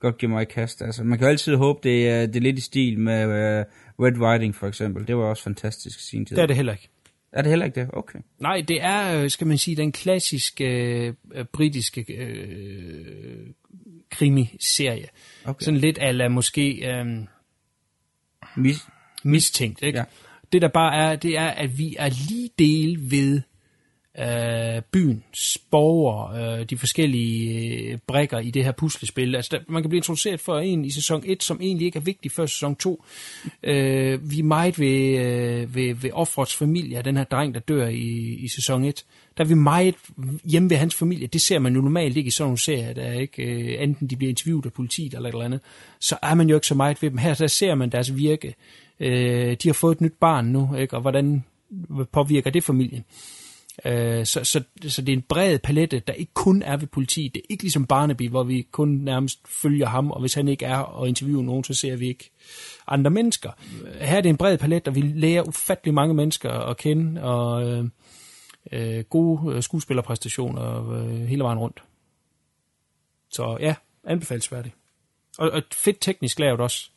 godt give mig et kast. Altså, man kan jo altid håbe, det er, det er lidt i stil med uh, Red Riding for eksempel. Det var også fantastisk i sin tid. Det er det heller ikke. Er det heller ikke det? Okay. Nej, det er, øh, skal man sige, den klassiske uh, britiske uh, krimiserie. Okay. Sådan lidt ala måske um, Mis mistænkt. Ikke? Ja. Det der bare er, det er, at vi er lige del ved øh, byens borgere, øh, de forskellige øh, brækker i det her puslespil. Altså, der, man kan blive introduceret for en i sæson 1, som egentlig ikke er vigtig før sæson 2. Øh, vi er meget ved, øh, ved, ved offrets familie, den her dreng, der dør i, i sæson 1. Der er vi meget hjemme ved hans familie. Det ser man jo normalt ikke i sådan nogle serier, der ikke, øh, enten de bliver interviewet af politiet eller et eller andet. Så er man jo ikke så meget ved dem. Her der ser man deres virke. Øh, de har fået et nyt barn nu, ikke? og hvordan påvirker det familien? Øh, Øh, så, så, så det er en bred palette, der ikke kun er ved politiet. Det er ikke ligesom Barnaby, hvor vi kun nærmest følger ham, og hvis han ikke er og interviewer nogen, så ser vi ikke andre mennesker. Her er det en bred palette, og vi lærer ufattelig mange mennesker at kende, og øh, øh, gode øh, skuespillerpræstationer øh, hele vejen rundt. Så ja, anbefalesværdigt. Og, og fedt teknisk lavet også.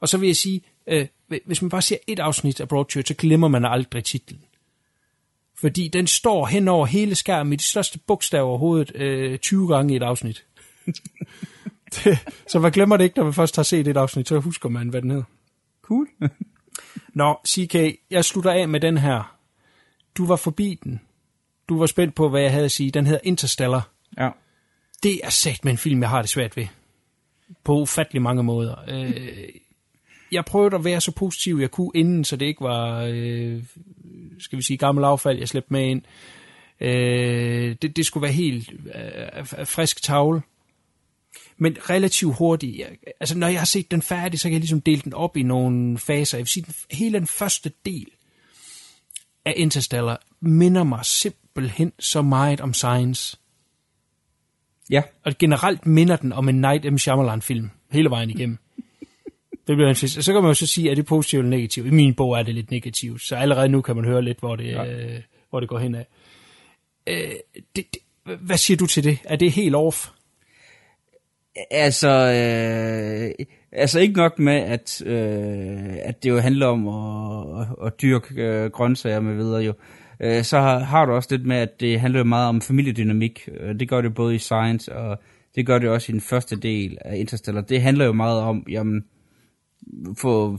Og så vil jeg sige, øh, hvis man bare ser et afsnit af Broadchurch, så glemmer man aldrig titlen fordi den står hen over hele skærmen i de største bogstaver overhovedet øh, 20 gange i et afsnit. så man glemmer det ikke, når man først har set et afsnit, så husker man, hvad den hedder. Cool. Nå, CK, jeg slutter af med den her. Du var forbi den. Du var spændt på, hvad jeg havde at sige. Den hedder Interstellar. ja. Det er sat med en film, jeg har det svært ved. På ufattelig mange måder. Øh, jeg prøvede at være så positiv, jeg kunne inden, så det ikke var, øh, skal vi sige, gammel affald, jeg slæbte med ind. Øh, det, det skulle være helt øh, frisk tavle. Men relativt hurtigt. Jeg, altså, når jeg har set den færdig, så kan jeg ligesom dele den op i nogle faser. Jeg vil sige, den, hele den første del af Interstellar minder mig simpelthen så meget om Science. Ja, Og generelt minder den om en Night M. Shyamalan-film, hele vejen igennem. Det bliver. Og så kan man jo så sige, er det positivt eller negativt? I min bog er det lidt negativt, så allerede nu kan man høre lidt, hvor det, ja. øh, hvor det går hen af. Øh, det, det, hvad siger du til det? Er det helt off? altså, øh, altså ikke nok med, at, øh, at det jo handler om at, at, at dyrke øh, grøntsager med videre jo. Øh, så har, har du også lidt med, at det handler meget om familiedynamik. Øh, Det gør det både i Science, og det gør det også i den første del af Interstellar. Det handler jo meget om, jamen, få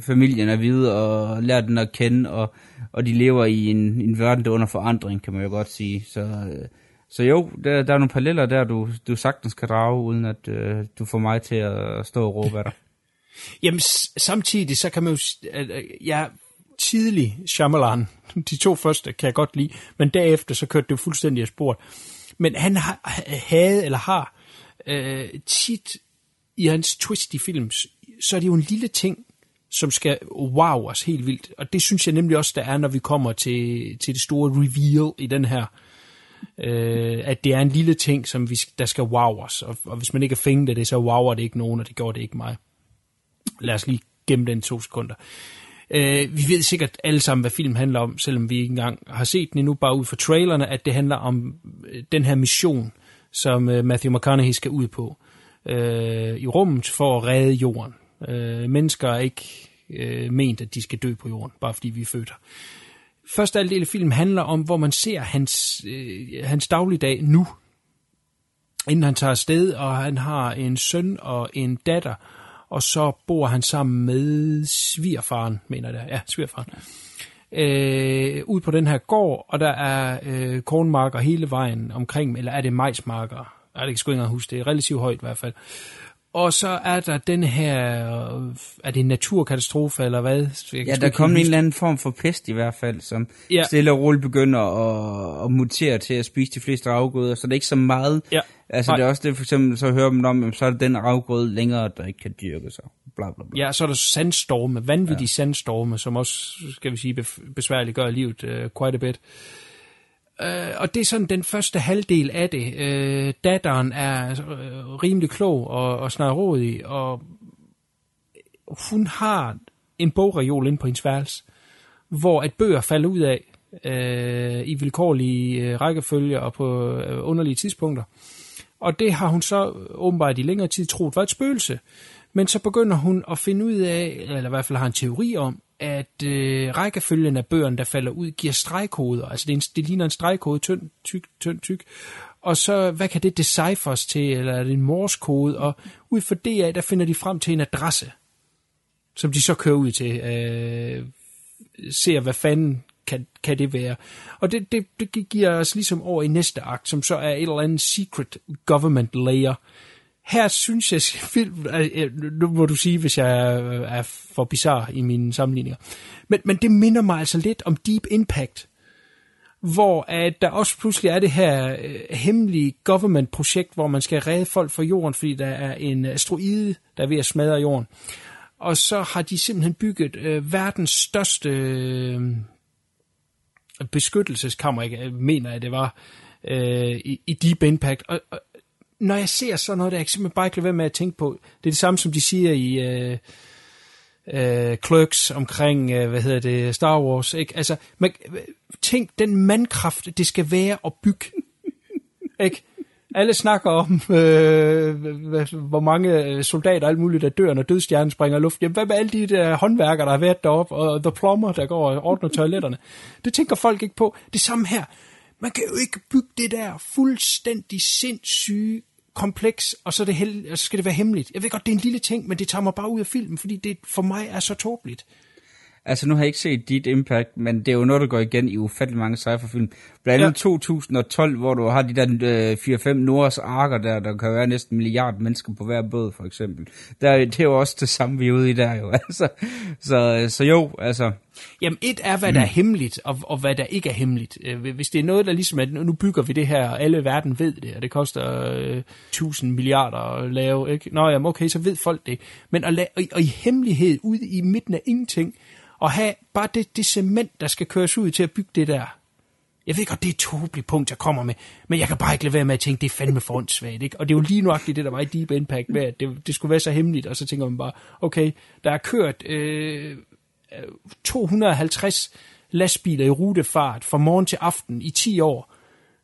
familien at vide og lære den at kende, og, og de lever i en, en verden, der under forandring, kan man jo godt sige. Så, øh, så jo, der, der er nogle paralleller der, du, du sagtens kan drage, uden at øh, du får mig til at stå og råbe af dig. Jamen, samtidig så kan man jo... Jeg tidlig Shyamalan, de to første kan jeg godt lide, men derefter så kørte det jo fuldstændig af sporet. Men han har, havde eller har øh, tit i hans twisty films, så er det jo en lille ting, som skal wow os helt vildt. Og det synes jeg nemlig også, der er, når vi kommer til, til det store reveal i den her. Øh, at det er en lille ting, som vi, der skal wow os. Og, og hvis man ikke er fængt af det, så wower det ikke nogen, og det gjorde det ikke mig. Lad os lige gemme den to sekunder. Øh, vi ved sikkert alle sammen, hvad film handler om, selvom vi ikke engang har set den endnu, bare ud fra trailerne, at det handler om øh, den her mission, som øh, Matthew McConaughey skal ud på øh, i rummet for at redde jorden. Øh, mennesker er ikke øh, ment, at de skal dø på jorden, bare fordi vi er født her. Første del af filmen handler om, hvor man ser hans, øh, hans dagligdag nu, inden han tager afsted, og han har en søn og en datter, og så bor han sammen med svigerfaren, mener jeg det. Ja, svigerfaren. Øh, ud på den her gård, og der er øh, kornmarker hele vejen omkring, eller er det majsmarker? Jeg kan sgu ikke engang huske, det er relativt højt i hvert fald. Og så er der den her, er det en naturkatastrofe eller hvad? Jeg Ja, der kom en eller anden form for pest i hvert fald, som Ja. stille og roligt begynder at, at mutere til at spise de fleste afgrøder, så det er ikke så meget. Ja. Altså Nej. det er også det, for eksempel, så hører man om, så er det den afgrøde længere, der ikke kan dyrkes, og bla bla bla. Ja, så er der sandstorme, vanvittige ja. sandstorme, som også, skal vi sige, besværliggør livet uh, quite a bit. Uh, Øh, og det er sådan den første halvdel af det. Øh, datteren er øh, rimelig klog og, og snarrådig, og hun har en bogreol inde på hendes værelse, hvor at bøger falder ud af øh, i vilkårlige øh, rækkefølge og på øh, underlige tidspunkter. Og det har hun så åbenbart i længere tid troet var et spøgelse. Men så begynder hun at finde ud af, eller i hvert fald har en teori om, at øh, rækkefølgen af bøgerne, der falder ud, giver stregkoder. Altså det, er en, det ligner en stregkode, tynd, tyk, tynd, tyk. Og så, hvad kan det decifres til, eller er det en morskode? Og ud fra det af, der finder de frem til en adresse, som de så kører ud til. Øh, ser, hvad fanden kan, kan det være. Og det, det, det giver os ligesom over i næste akt, som så er et eller andet secret government layer. Her synes jeg, film, øh, øh, nu må du sige, hvis jeg øh, er- for bizar i mine sammenligninger, men, men det minder mig altså lidt om Deep Impact, hvor at der også pludselig er det her øh, hemmelige government-projekt, hvor man skal redde folk fra jorden, fordi der er en asteroide, der er ved at smadre jorden. Og så har de simpelthen bygget øh, verdens største øh, beskyttelseskammer, ikke? mener jeg det var, øh, i, i Deep Impact. Og, og når jeg ser sådan noget, der jeg kan simpelthen bare ikke lade være med at tænke på, det er det samme, som de siger i øh, øh, Clerks omkring, øh, hvad hedder det, Star Wars. Ikke? Altså, man, tænk den mandkraft, det skal være at bygge. ikke? Alle snakker om, øh, hvor mange øh, soldater og alt muligt, der dør, når dødstjernen springer i luft. Jamen, hvad med alle de der håndværkere, der har været deroppe, og the plumber, der går og ordner toiletterne? Det tænker folk ikke på. Det samme her. Man kan jo ikke bygge det der fuldstændig sindssyge kompleks, og så, det hel, og så skal det være hemmeligt. Jeg ved godt, det er en lille ting, men det tager mig bare ud af filmen, fordi det for mig er så tåbeligt. Altså, nu har jeg ikke set dit impact, men det er jo noget, der går igen i ufattelig mange sci-fi-film. Blandt andet ja. 2012, hvor du har de der øh, 4-5 Nords arker der, der kan være næsten en milliard mennesker på hver båd, for eksempel. Der, det er jo også det samme, vi er ude i der jo. Altså, så, så jo, altså... Jamen, et er, hvad der er hemmeligt, og, og hvad der ikke er hemmeligt. Øh, Hvis det er noget, der ligesom er, nu bygger vi det her, og alle verden ved det, og det koster øh, 1000 milliarder at lave, ikke? Nå, jamen, okay, så ved folk det. Men at lave, og, og i hemmelighed, ude i midten af ingenting, og have bare det, det cement, der skal køres ud til at bygge det der. Jeg ved godt, det er et tåbeligt punkt, jeg kommer med, men jeg kan bare ikke lade være med at tænke, det er fandme for åndssvagt, ikke? Og det er jo lige nøjagtigt det, der var i Deep Impact med, at det, det skulle være så hemmeligt, og så tænker man bare, okay, der er kørt øh, 250 lastbiler i rutefart fra morgen til aften i 10 år,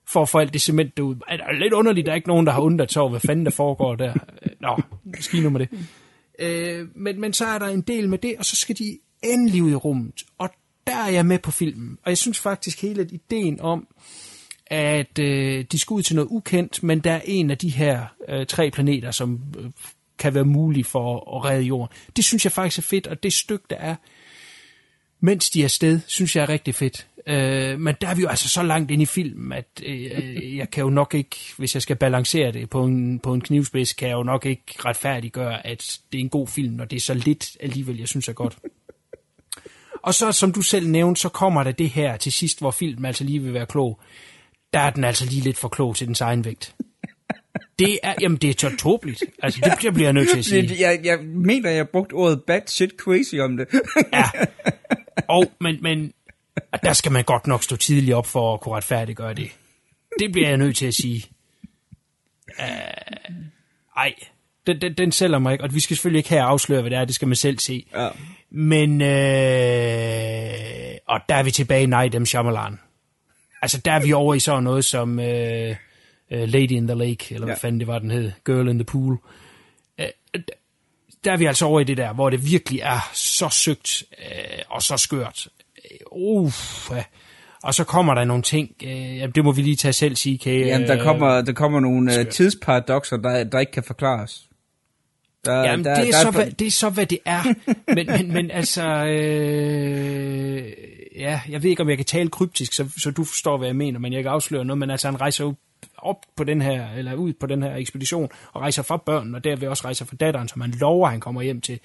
for at få alt det cement derud. Det er lidt underligt, der er ikke nogen, der har undret sig over, hvad fanden der foregår der. Nå, skidt nu med det. Øh, men, men så er der en del med det, og så skal de endelig ud i rummet. Og der er jeg med på filmen. Og jeg synes faktisk hele ideen om, at øh, de skal ud til noget ukendt, men der er en af de her øh, tre planeter, som øh, kan være mulig for at redde jorden. Det synes jeg faktisk er fedt, og det stykke, der er, mens de er sted, synes jeg er rigtig fedt. Øh, men der er vi jo altså så langt ind i filmen, at øh, øh, jeg kan jo nok ikke, hvis jeg skal balancere det på en, på en knivspids, kan jeg jo nok ikke retfærdiggøre, at det er en god film, når det er så lidt alligevel, jeg synes er godt. Og så, som du selv nævnte, så kommer der det her til sidst, hvor filmen altså lige vil være klog. Der er den altså lige lidt for klog til dens egen vægt. Det er, jamen det er tåbeligt. Altså, det bliver jeg nødt til at sige. Jeg, jeg mener, jeg brugt ordet bad shit crazy om det. ja. Og, men, men der skal man godt nok stå tidligt op for at kunne retfærdiggøre det. Det bliver jeg nødt til at sige. Uh, ej, den, den, den sælger mig ikke, og vi skal selvfølgelig ikke her afsløre, hvad det er, det skal man selv se. Ja. Men, øh, og der er vi tilbage i Night M. Shyamalan. Altså, der er vi over i sådan noget som øh, uh, Lady in the Lake, eller hvad ja. fanden det var, den hed, Girl in the Pool. Øh, der er vi altså over i det der, hvor det virkelig er så søgt øh, og så skørt. Uh, ja. Og så kommer der nogle ting, øh, det må vi lige tage selv sige, kan Jamen, der kommer, der kommer nogle øh, tidsparadoxer, der, der ikke kan forklares. Der, Jamen, der, det, er der, så, er... Hvad, det er så, hvad det er. men, men, men altså, øh, ja, jeg ved ikke, om jeg kan tale kryptisk, så, så du forstår, hvad jeg mener, men jeg kan afsløre noget, men altså, han rejser jo op på den her, eller ud på den her ekspedition, og rejser fra børnene, og derved også rejser fra datteren, som han lover, han kommer hjem til.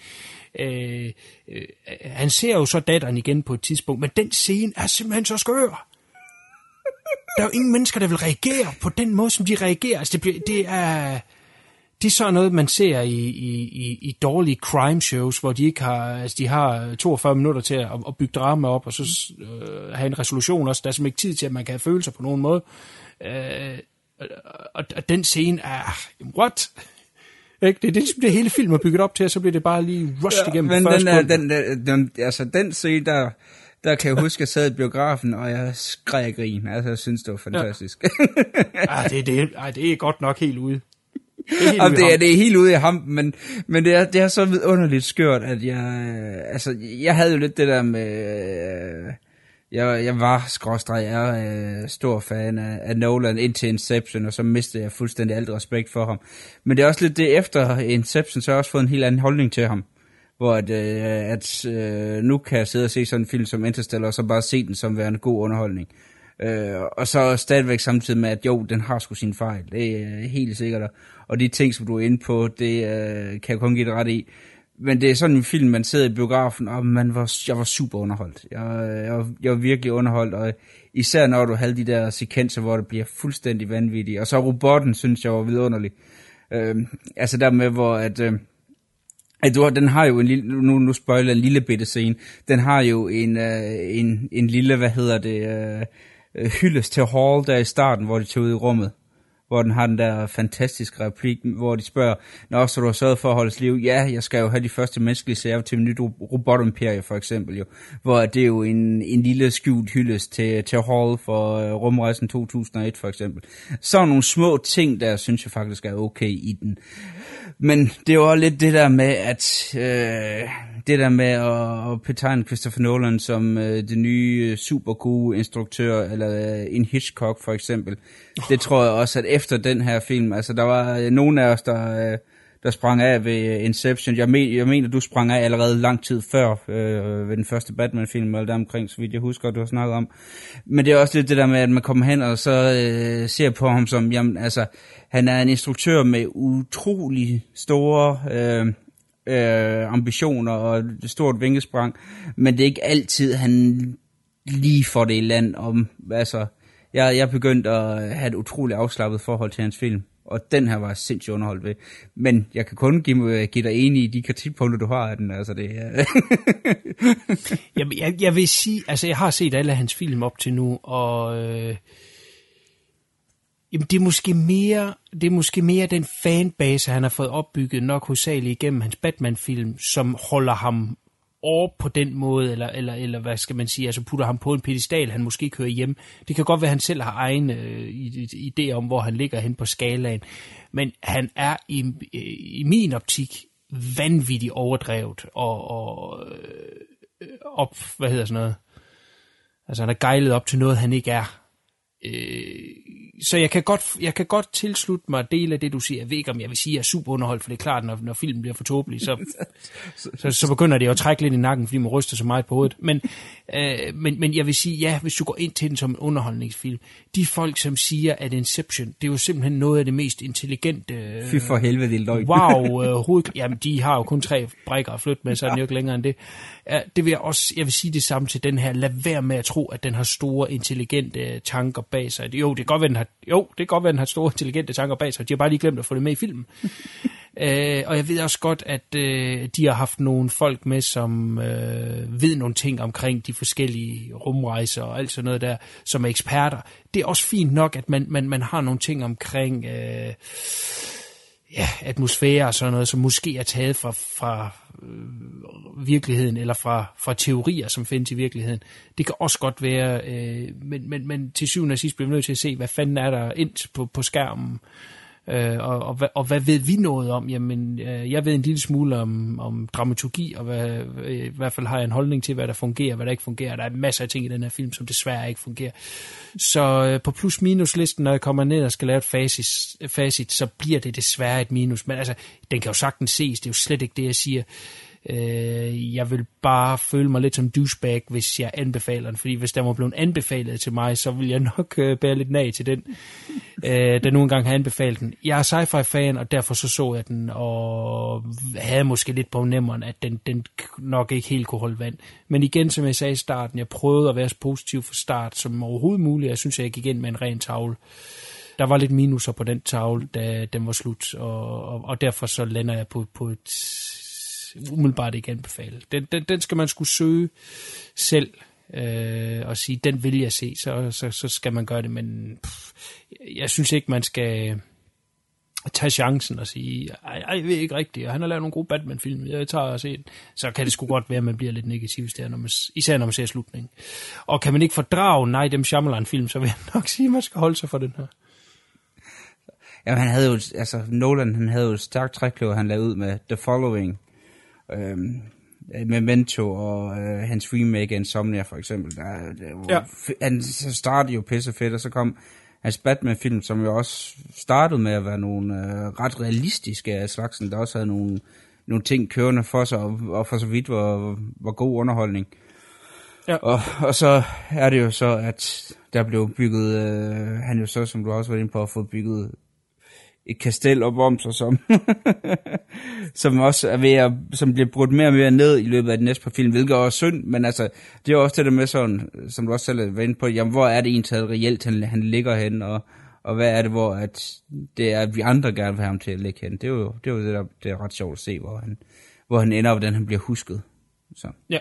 Øh, øh, han ser jo så datteren igen på et tidspunkt, men den scene er simpelthen så skør. Der er jo ingen mennesker, der vil reagere på den måde, som de reagerer. Altså, det, bliver, det er det er sådan noget, man ser i, i, i, i dårlige crime shows, hvor de ikke har, altså de har 42 minutter til at, at bygge drama op, og så øh, have en resolution også. Der er simpelthen ikke tid til, at man kan have følelser på nogen måde. Øh, og, og den scene er, what? Ikke? Det er det, det hele film er bygget op til, og så bliver det bare lige rushed ja, igennem men den, er, den, den, den, altså den scene, der, der kan jeg huske, at jeg sad i biografen, og jeg skreg grin. Altså, jeg synes, det var fantastisk. Ja. ah, det, det, ej, det er godt nok helt ude. Det er, helt det, er, det er helt ude i ham, men, men det, er, det er så vidunderligt skørt, at jeg, altså, jeg havde jo lidt det der med, øh, jeg, jeg var skråstreg, jeg er øh, stor fan af, af Nolan indtil Inception, og så mistede jeg fuldstændig alt respekt for ham. Men det er også lidt det efter Inception, så har jeg også fået en helt anden holdning til ham. Hvor at, øh, at øh, nu kan jeg sidde og se sådan en film som Interstellar, og så bare se den som værende god underholdning. Øh, og så stadigvæk samtidig med, at jo, den har sgu sin fejl. Det er helt sikkert. Og de ting, som du er inde på, det øh, kan jeg kun give dig ret i. Men det er sådan en film, man sidder i biografen, og man var, jeg var super underholdt. Jeg, jeg, var, jeg var virkelig underholdt, og især når du havde de der sekvenser, hvor det bliver fuldstændig vanvittigt. Og så robotten, synes jeg var vidunderlig. Øh, altså der med, hvor at... Øh, at du, den har jo en lille, nu, nu spoiler en lille bitte scene, den har jo en, øh, en, en lille, hvad hedder det, øh, øh, hyldes til Hall der i starten, hvor de tog ud i rummet. Hvor den har den der fantastiske replik, hvor de spørger, Nå, så du har sørget for at holde liv? Ja, jeg skal jo have de første menneskelige sager til mit nyt robotimperie, for eksempel jo. Hvor det er jo en, en lille skjult hyldest til, til Hall for uh, rumrejsen 2001, for eksempel. Så nogle små ting, der synes jeg faktisk er okay i den. Men det er jo også lidt det der med, at øh, det der med at, at betegne Christopher Nolan som øh, det nye øh, super gode instruktør, eller øh, en Hitchcock for eksempel, det tror jeg også, at efter den her film, altså der var øh, nogen af os, der, øh, der sprang af ved øh, Inception. Jeg, men, jeg mener, du sprang af allerede lang tid før øh, ved den første Batman-film, eller der omkring, så vidt jeg husker, du har snakket om. Men det er også lidt det der med, at man kommer hen og så øh, ser på ham som, jamen altså, han er en instruktør med utrolig store... Øh, øh, ambitioner og et stort vingesprang, men det er ikke altid, han lige får det i land. Om, altså, jeg, jeg begyndte at have et utroligt afslappet forhold til hans film, og den her var sindssygt underholdt ved. Men jeg kan kun give, øh, give dig enig i de kritikpunkter, du har af den. Altså, det, ja. Øh. Jamen, jeg, jeg vil sige, altså jeg har set alle hans film op til nu, og... Øh, Jamen, det er måske mere, det er måske mere den fanbase, han har fået opbygget nok hovedsageligt igennem hans Batman-film, som holder ham over på den måde, eller, eller, eller hvad skal man sige, altså putter ham på en pedestal, han måske kører hjem. Det kan godt være, at han selv har egen øh, idé om, hvor han ligger hen på skalaen, men han er i, øh, i min optik vanvittigt overdrevet og, og øh, op, hvad hedder sådan noget, altså han er gejlet op til noget, han ikke er. Øh, så jeg kan, godt, jeg kan godt tilslutte mig del af det, du siger. Jeg ved ikke, om jeg vil sige, at jeg er super underholdt, for det er klart, når, når filmen bliver for tåbelig, så, så, så begynder det at trække lidt i nakken, fordi man ryster så meget på hovedet. Men, øh, men, men jeg vil sige, ja, hvis du går ind til den som en underholdningsfilm, de folk, som siger, at Inception, det er jo simpelthen noget af det mest intelligente... Øh, Fy for helvede, det er løgn. Wow, øh, hoved, jamen de har jo kun tre brækker at flytte med, så er den jo ikke længere end det. Ja, det vil jeg også, jeg vil sige det samme til den her. Lad være med at tro, at den har store, intelligente øh, tanker bag sig. Jo, det kan godt være, den har, jo, det kan godt være, den har store, intelligente tanker bag sig. De har bare lige glemt at få det med i filmen. øh, og jeg ved også godt, at øh, de har haft nogle folk med, som øh, ved nogle ting omkring de forskellige rumrejser og alt sådan noget der, som er eksperter. Det er også fint nok, at man, man, man har nogle ting omkring... Øh, ja, atmosfære og sådan noget, som måske er taget fra, fra øh, virkeligheden, eller fra, fra teorier, som findes i virkeligheden. Det kan også godt være, øh, men, men, men til syvende og sidst bliver vi nødt til at se, hvad fanden er der ind på, på skærmen, Øh, Øh, og, og, og, og hvad ved vi noget om? Jamen, øh, jeg ved en lille smule om, om dramaturgi, og hvad, øh, i hvert fald har jeg en holdning til, hvad der fungerer, hvad der ikke fungerer. Der er masser af ting i den her film, som desværre ikke fungerer. Så øh, på plus-minus-listen, når jeg kommer ned og skal lave et facit, facit, så bliver det desværre et minus. Men altså, den kan jo sagtens ses, det er jo slet ikke det, jeg siger. Øh, Øh, jeg vil bare føle mig lidt som douchebag, hvis jeg anbefaler den, fordi hvis der var blevet anbefalet til mig, så vil jeg nok øh, bære lidt nag til den, øh, der nu engang har anbefalet den. Jeg er sci-fi fan, og derfor så så jeg den, og havde måske lidt på nemmeren, at den, den nok ikke helt kunne holde vand. Men igen, som jeg sagde i starten, jeg prøvede at være så positiv fra start som overhovedet muligt. Jeg synes, jeg gik ind med en ren tavle der var lidt minuser på den tavle, da den var slut, og, og, og derfor så lander jeg på, på et umiddelbart ikke anbefale. Den, den, den skal man skulle søge selv øh, og sige, den vil jeg se, så, så, så skal man gøre det, men pff, jeg synes ikke, man skal tage chancen og sige, ej, ej, jeg ved ikke rigtigt, og han har lavet nogle gode Batman-film, jeg tager og se den. Så kan det sgu godt være, at man bliver lidt negativ, når man, især når man ser slutningen. Og kan man ikke fordrage, nej, dem Shyamalan-film, så vil jeg nok sige, at man skal holde sig for den her. Ja, han havde jo, altså Nolan, han havde jo et stærkt trækløver, han lavede ud med The Following, øh, Memento og øh, hans remake Insomnia for eksempel. Der, der, ja. Han startede jo pisse fedt, og så kom hans Batman-film, som jo også startede med at være nogle øh, ret realistiske af slagsen, der også havde nogle, nogle ting kørende for sig, og, og for så vidt var, var god underholdning. Ja. Og, og så er det jo så, at der blev bygget, øh, han jo så, som du også var inde på, at få bygget et kastel op om sig, som, som også er ved at, som bliver brudt mere og mere ned i løbet af den næste par film, hvilket er også synd, men altså, det er også det der med sådan, som du også selv var inde på, jamen, hvor er det egentlig reelt, han, han ligger hen, og, og hvad er det, hvor at det er, at vi andre gerne vil have ham til at ligge hen. Det er jo det, er jo det der det er ret sjovt at se, hvor han, hvor han ender, hvordan han bliver husket. Så. Ja,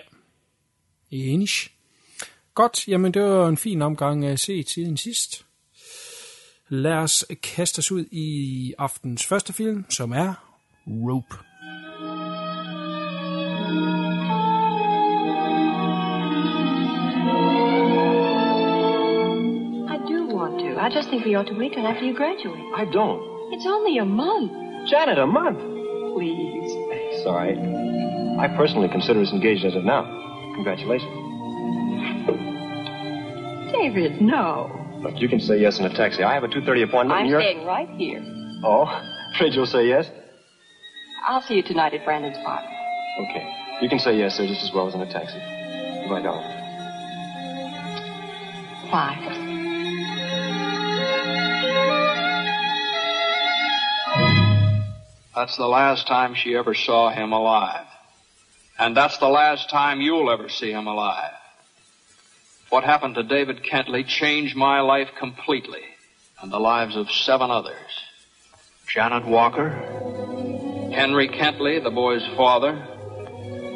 enig. Godt, jamen det var en fin omgang øh, at se tiden sidst. Lad os kaste os ud i aftens første film, som er Rope. I do want to. I just think we ought to wait till after you graduate. I don't. It's only a month. Janet, a month. Please. Sorry. I personally consider us engaged as of now. Congratulations. David, no. Look, you can say yes in a taxi. I have a 2.30 appointment. I'm and you're... staying right here. Oh, afraid you'll say yes? I'll see you tonight at Brandon's party. Okay. You can say yes, sir, just as well as in a taxi. Goodbye, darling. Why? That's the last time she ever saw him alive. And that's the last time you'll ever see him alive. What happened to David Kentley changed my life completely and the lives of seven others. Janet Walker, Henry Kentley, the boy's father,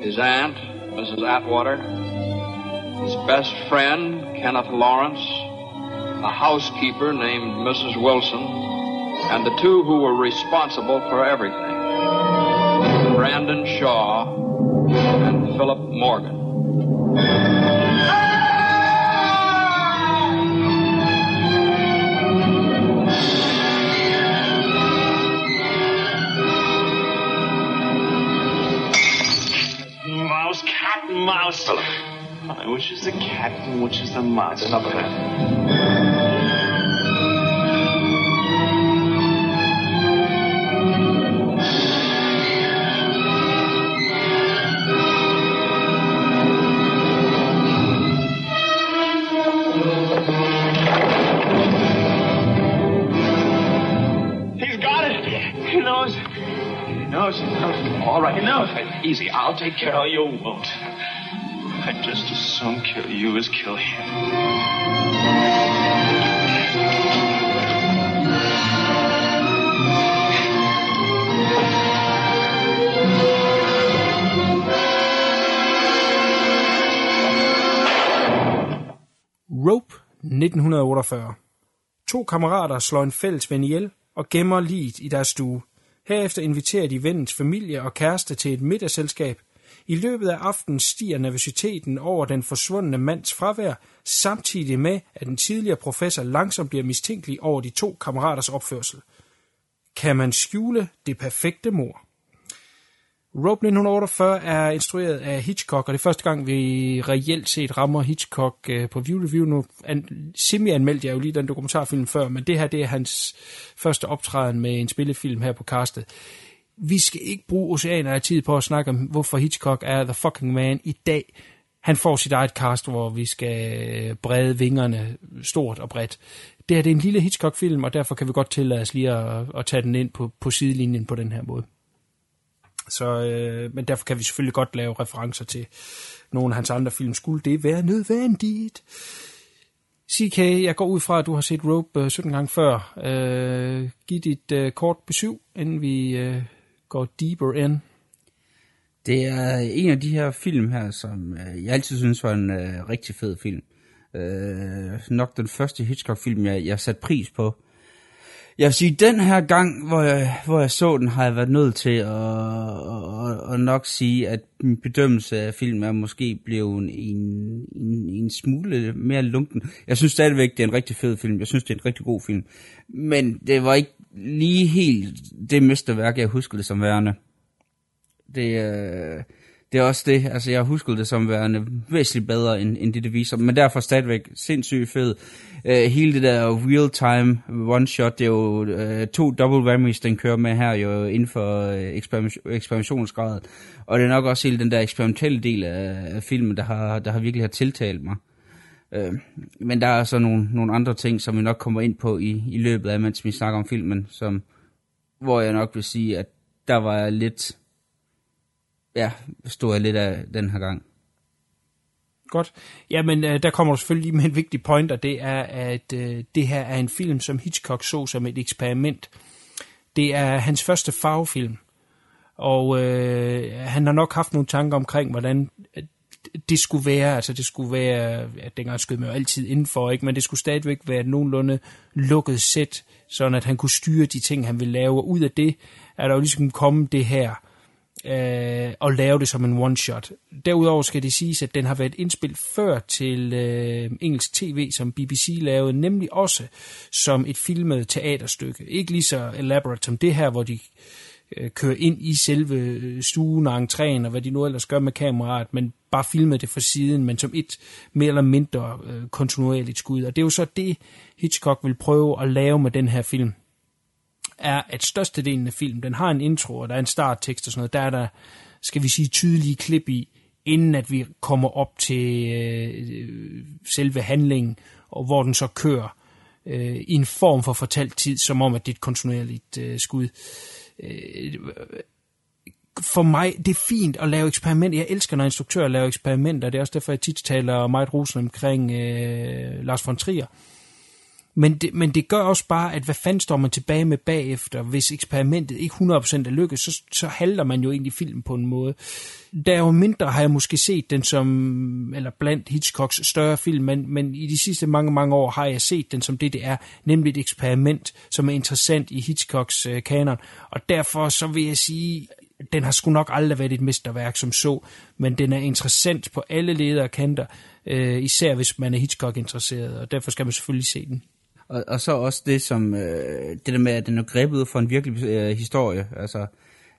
his aunt, Mrs. Atwater, his best friend, Kenneth Lawrence, a housekeeper named Mrs. Wilson, and the two who were responsible for everything Brandon Shaw and Philip Morgan. Mouse. I which is the cat and which is the mouse? Enough of that. He's got it. He knows. He knows. All right, he knows. Easy. I'll take care of you. Won't. Just as soon kill you as kill him. Rope 1948. To kammerater slår en fælles ven ihjel og gemmer liget i deres stue. Herefter inviterer de vennens familie og kæreste til et middagsselskab. I løbet af aftenen stiger nervøsiteten over den forsvundne mands fravær, samtidig med, at den tidligere professor langsomt bliver mistænkelig over de to kammeraters opførsel. Kan man skjule det perfekte mor? Rope 1948 er instrueret af Hitchcock, og det er første gang, vi reelt set rammer Hitchcock øh, på View Review. Nu an, semi-anmeldte jeg jo lige den dokumentarfilm før, men det her det er hans første optræden med en spillefilm her på castet. Vi skal ikke bruge oceaner af tid på at snakke om, hvorfor Hitchcock er the fucking man i dag. Han får sit eget cast, hvor vi skal brede vingerne stort og bredt. Det her det er en lille Hitchcock-film, og derfor kan vi godt tillade os lige at, at tage den ind på, på sidelinjen på den her måde. Så, øh, men derfor kan vi selvfølgelig godt lave referencer til nogle af hans andre film. Skulle det være nødvendigt? CK, jeg går ud fra, at du har set Rope øh, 17 gange før. Øh, giv dit øh, kort besøg, inden vi øh, går deeper ind. Det er en af de her film her, som øh, jeg altid synes var en øh, rigtig fed film. Øh, nok den første Hitchcock-film, jeg, jeg satte pris på. Jeg vil sige, den her gang, hvor jeg, hvor jeg så den, har jeg været nødt til at, at, at nok sige, at min bedømmelse af filmen er måske blevet en, en, en smule mere lunken. Jeg synes stadigvæk, det er en rigtig fed film. Jeg synes, det er en rigtig god film. Men det var ikke lige helt det mesterværk, jeg husker det som værende. Det, øh, det er også det, altså jeg husker det som værende væsentligt bedre, end, end det det viser, men derfor stadigvæk sindssygt fed. Uh, hele det der real-time one-shot, det er jo uh, to double whammies, den kører med her, jo inden for øh, uh, eksperim- eksperimentationsgraden. Og det er nok også hele den der eksperimentelle del af, af filmen, der har, der har virkelig har tiltalt mig. Uh, men der er så nogle, nogle andre ting, som vi nok kommer ind på i, i løbet af, mens vi snakker om filmen, som, hvor jeg nok vil sige, at der var jeg lidt ja, stod jeg lidt af den her gang. Godt. Jamen, øh, der kommer du selvfølgelig med en vigtig point, og det er, at øh, det her er en film, som Hitchcock så som et eksperiment. Det er hans første farvefilm, og øh, han har nok haft nogle tanker omkring, hvordan øh, det skulle være, altså det skulle være, ja, dengang skød man jo altid indenfor, ikke? men det skulle stadigvæk være et nogenlunde lukket sæt, sådan at han kunne styre de ting, han ville lave, og ud af det er der jo ligesom kommet det her, øh, og lave det som en one-shot. Derudover skal det siges, at den har været indspillet før til øh, engelsk tv, som BBC lavede, nemlig også som et filmet teaterstykke. Ikke lige så elaborate som det her, hvor de øh, kører ind i selve øh, stuen og entréen, og hvad de nu ellers gør med kameraet, men bare filmet det fra siden, men som et mere eller mindre øh, kontinuerligt skud. Og det er jo så det, Hitchcock vil prøve at lave med den her film er, at størstedelen af filmen, den har en intro, og der er en starttekst og sådan noget, der er der, skal vi sige, tydelige klip i, inden at vi kommer op til øh, selve handlingen, og hvor den så kører øh, i en form for fortalt tid, som om, at det er et kontinuerligt øh, skud. Øh, for mig, det er fint at lave eksperimenter. Jeg elsker, når instruktører laver eksperimenter. Det er også derfor, jeg tit taler meget rosen omkring øh, Lars von Trier. Men det, men det gør også bare, at hvad fanden står man tilbage med bagefter, hvis eksperimentet ikke 100% er lykkedes, så, så halter man jo egentlig filmen på en måde. Der er jo mindre har jeg måske set den som, eller blandt Hitchcocks større film, men, men i de sidste mange, mange år har jeg set den som det, det er, nemlig et eksperiment, som er interessant i Hitchcocks øh, kanon. Og derfor så vil jeg sige, den har sgu nok aldrig været et mesterværk som så, men den er interessant på alle ledere og kanter, øh, især hvis man er Hitchcock-interesseret, og derfor skal man selvfølgelig se den. Og, og så også det som, øh, det der med, at den er grebet ud fra en virkelig øh, historie, altså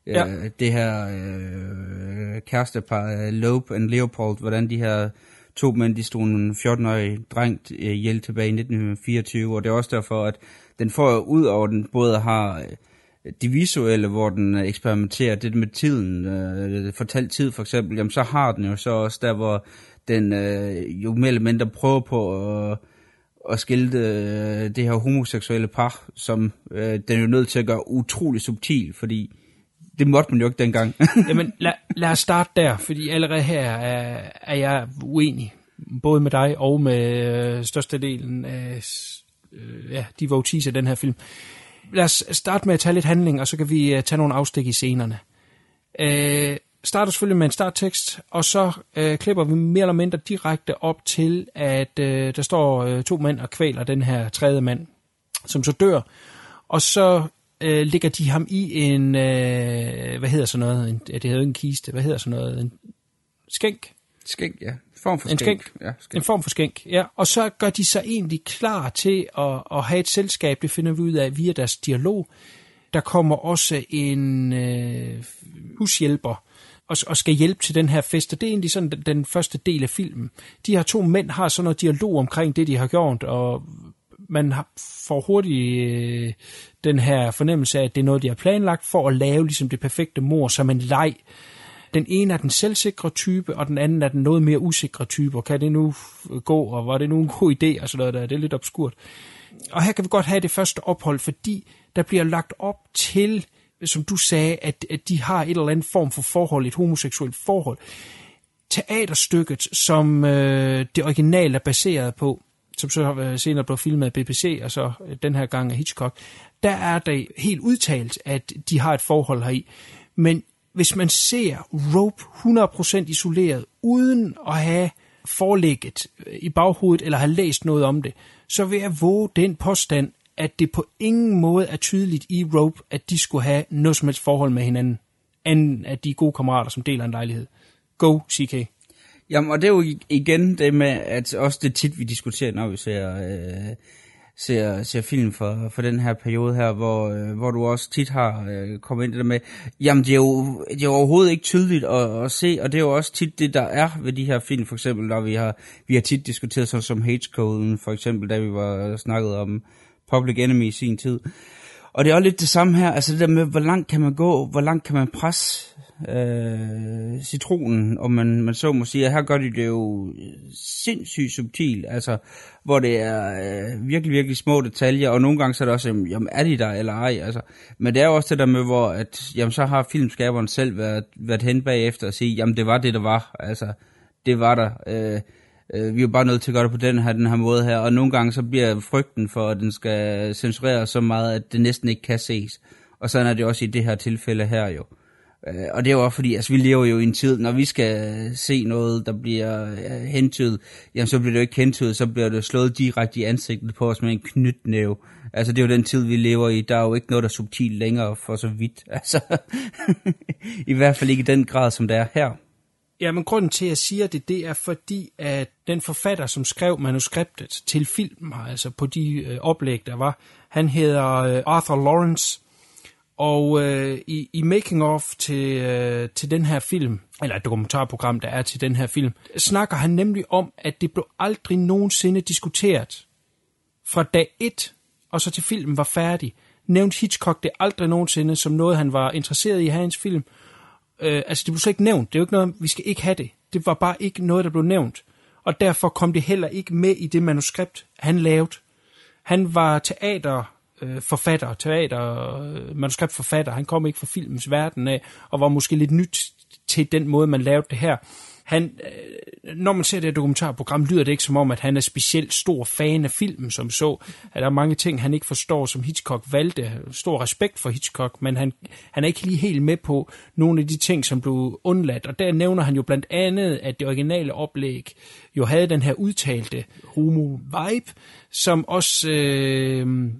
øh, ja. det her øh, kærestepar, øh, Loeb og Leopold, hvordan de her to mænd, de stod en 14-årig dreng øh, ihjel tilbage i 1924, og det er også derfor, at den får ud over, den både har øh, de visuelle, hvor den eksperimenterer, det med tiden, øh, fortalt tid for eksempel, jamen så har den jo så også der, hvor den øh, jo mere eller mindre prøver på at at skilte øh, det her homoseksuelle par, som øh, den er jo nødt til at gøre utrolig subtil, fordi det måtte man jo ikke dengang. Jamen, lad, lad os starte der, fordi allerede her er, er jeg uenig, både med dig og med øh, størstedelen af øh, ja, de votes af den her film. Lad os starte med at tage lidt handling, og så kan vi øh, tage nogle afstik i scenerne. Øh, starter selvfølgelig med en starttekst, og så øh, klipper vi mere eller mindre direkte op til, at øh, der står øh, to mænd og kvæler den her tredje mand, som så dør. Og så øh, ligger de ham i en, øh, hvad hedder sådan noget, en, det hedder en kiste, hvad hedder sådan noget, en skænk? Skænk, ja. En form for skænk. En, skænk. Ja, skænk. en form for skænk, ja. Og så gør de sig egentlig klar til at, at have et selskab, det finder vi ud af via deres dialog. Der kommer også en øh, hushjælper, og, og skal hjælpe til den her fest, og det er egentlig sådan den, den første del af filmen. De her to mænd har sådan noget dialog omkring det, de har gjort, og man har, får hurtigt øh, den her fornemmelse af, at det er noget, de har planlagt for at lave ligesom det perfekte mor som en leg. Den ene er den selvsikre type, og den anden er den noget mere usikre type, og kan det nu gå, og var det nu en god idé, og sådan noget der, det er lidt obskurt. Og her kan vi godt have det første ophold, fordi der bliver lagt op til som du sagde, at, at de har et eller andet form for forhold, et homoseksuelt forhold. Teaterstykket, som øh, det originale er baseret på, som så øh, senere blev filmet af BBC, og så øh, den her gang af Hitchcock, der er det helt udtalt, at de har et forhold heri. Men hvis man ser Rope 100% isoleret, uden at have forlægget øh, i baghovedet, eller have læst noget om det, så vil jeg våge den påstand, at det på ingen måde er tydeligt i Rope, at de skulle have noget som helst forhold med hinanden, end at de er gode kammerater, som deler en lejlighed. Go, CK. Jamen, og det er jo igen det med, at også det tit, vi diskuterer, når vi ser, øh, ser, ser film for, for den her periode her, hvor, øh, hvor du også tit har øh, kommet ind i det med, jamen det er jo, det er jo overhovedet ikke tydeligt at, at se, og det er jo også tit det, der er ved de her film, for eksempel, når vi har, vi har tit diskuteret sådan som Hate Code, for eksempel, da vi var snakket om, Public Enemy i sin tid. Og det er også lidt det samme her, altså det der med, hvor langt kan man gå, hvor langt kan man presse øh, citronen, og man, man så må sige, at her gør de det jo sindssygt subtilt, altså hvor det er øh, virkelig, virkelig små detaljer, og nogle gange så er det også, jamen er de der eller ej, altså. Men det er jo også det der med, hvor at, jamen så har filmskaberen selv været, været hen bagefter og sige, jamen det var det, der var, altså det var der. Øh, øh, vi er jo bare nødt til at gøre det på den her, den her måde her, og nogle gange så bliver frygten for, at den skal censurere så meget, at det næsten ikke kan ses. Og sådan er det også i det her tilfælde her jo. Øh, og det er jo også fordi, altså vi lever jo i en tid, når vi skal se noget, der bliver øh, hentydet, jamen så bliver det jo ikke hentydet, så bliver det slået direkte i ansigtet på os med en knytnæve. Altså det er jo den tid, vi lever i. Der er jo ikke noget, der er subtilt længere for så vidt. Altså, i hvert fald ikke i den grad, som det er her. Ja, men grunden til, at jeg siger det, det er fordi, at den forfatter, som skrev manuskriptet til filmen, altså på de øh, oplæg, der var, han hedder øh, Arthur Lawrence, Og øh, i, i making of til, øh, til den her film, eller et dokumentarprogram, der er til den her film, snakker han nemlig om, at det blev aldrig nogensinde diskuteret fra dag 1, og så til filmen var færdig. Nævnt Hitchcock det aldrig nogensinde som noget, han var interesseret i i hans film. Øh, altså, det blev så ikke nævnt. Det er jo ikke noget, vi skal ikke have det. Det var bare ikke noget, der blev nævnt. Og derfor kom det heller ikke med i det manuskript, han lavede. Han var teater øh, forfatter, teater, øh, manuskriptforfatter. Han kom ikke fra filmens verden af, og var måske lidt nyt til den måde, man lavede det her. Han, øh, når man ser det her dokumentarprogram, lyder det ikke som om, at han er specielt stor fan af filmen, som så. At der er mange ting, han ikke forstår, som Hitchcock valgte. Stor respekt for Hitchcock, men han, han er ikke lige helt med på nogle af de ting, som blev undladt. Og der nævner han jo blandt andet, at det originale oplæg jo havde den her udtalte homo-vibe, som også... Øh,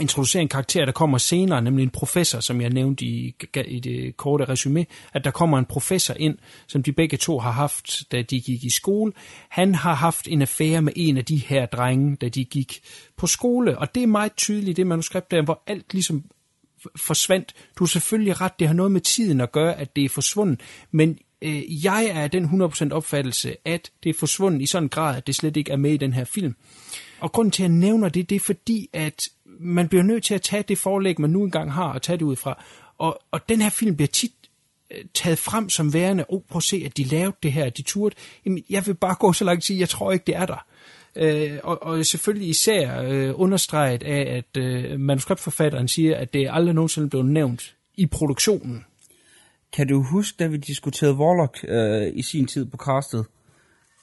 introducere en karakter, der kommer senere, nemlig en professor, som jeg nævnte i, i det korte resume, at der kommer en professor ind, som de begge to har haft, da de gik i skole. Han har haft en affære med en af de her drenge, da de gik på skole, og det er meget tydeligt, i det manuskript der, hvor alt ligesom forsvandt. Du har selvfølgelig ret, det har noget med tiden at gøre, at det er forsvundet, men øh, jeg er den 100% opfattelse, at det er forsvundet i sådan en grad, at det slet ikke er med i den her film. Og grunden til, at jeg nævner det, det er fordi, at man bliver nødt til at tage det forlæg, man nu engang har, og tage det ud fra. Og, og den her film bliver tit øh, taget frem som værende, oh, prøv at se, at de lavede det her, de turde. Jamen, jeg vil bare gå så langt og sige, jeg tror ikke, det er der. Øh, og, og selvfølgelig især øh, understreget af, at øh, manuskriptforfatteren siger, at det aldrig nogensinde blev nævnt i produktionen. Kan du huske, da vi diskuterede Warlock øh, i sin tid på castet?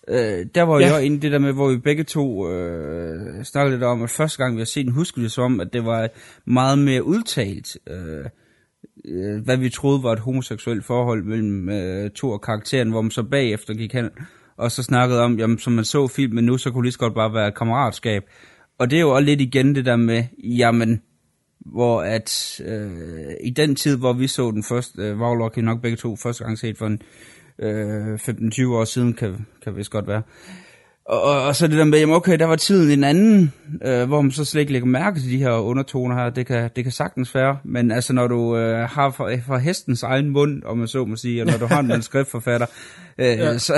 Øh, der var ja. jo inde det der med, hvor vi begge to øh, snakkede lidt om, at første gang vi har set den, huskede vi som, at det var meget mere udtalt, øh, øh, hvad vi troede var et homoseksuelt forhold mellem øh, to af karakteren, hvor man så bagefter gik hen og så snakkede om, jamen som man så filmen nu, så kunne det lige så godt bare være et kammeratskab. Og det er jo også lidt igen det der med, jamen, hvor at øh, i den tid, hvor vi så den første, øh, var nok begge to første gang set for en øh, 15-20 år siden, kan, kan vist godt være. Og, og, og så det der med, jamen okay, der var tiden en anden, øh, hvor man så slet ikke lægger mærke til de her undertoner her, det kan, det kan sagtens være, men altså når du øh, har fra, fra hestens egen mund, om man så må sige, og når du har en manuskriptforfatter, øh, ja. så,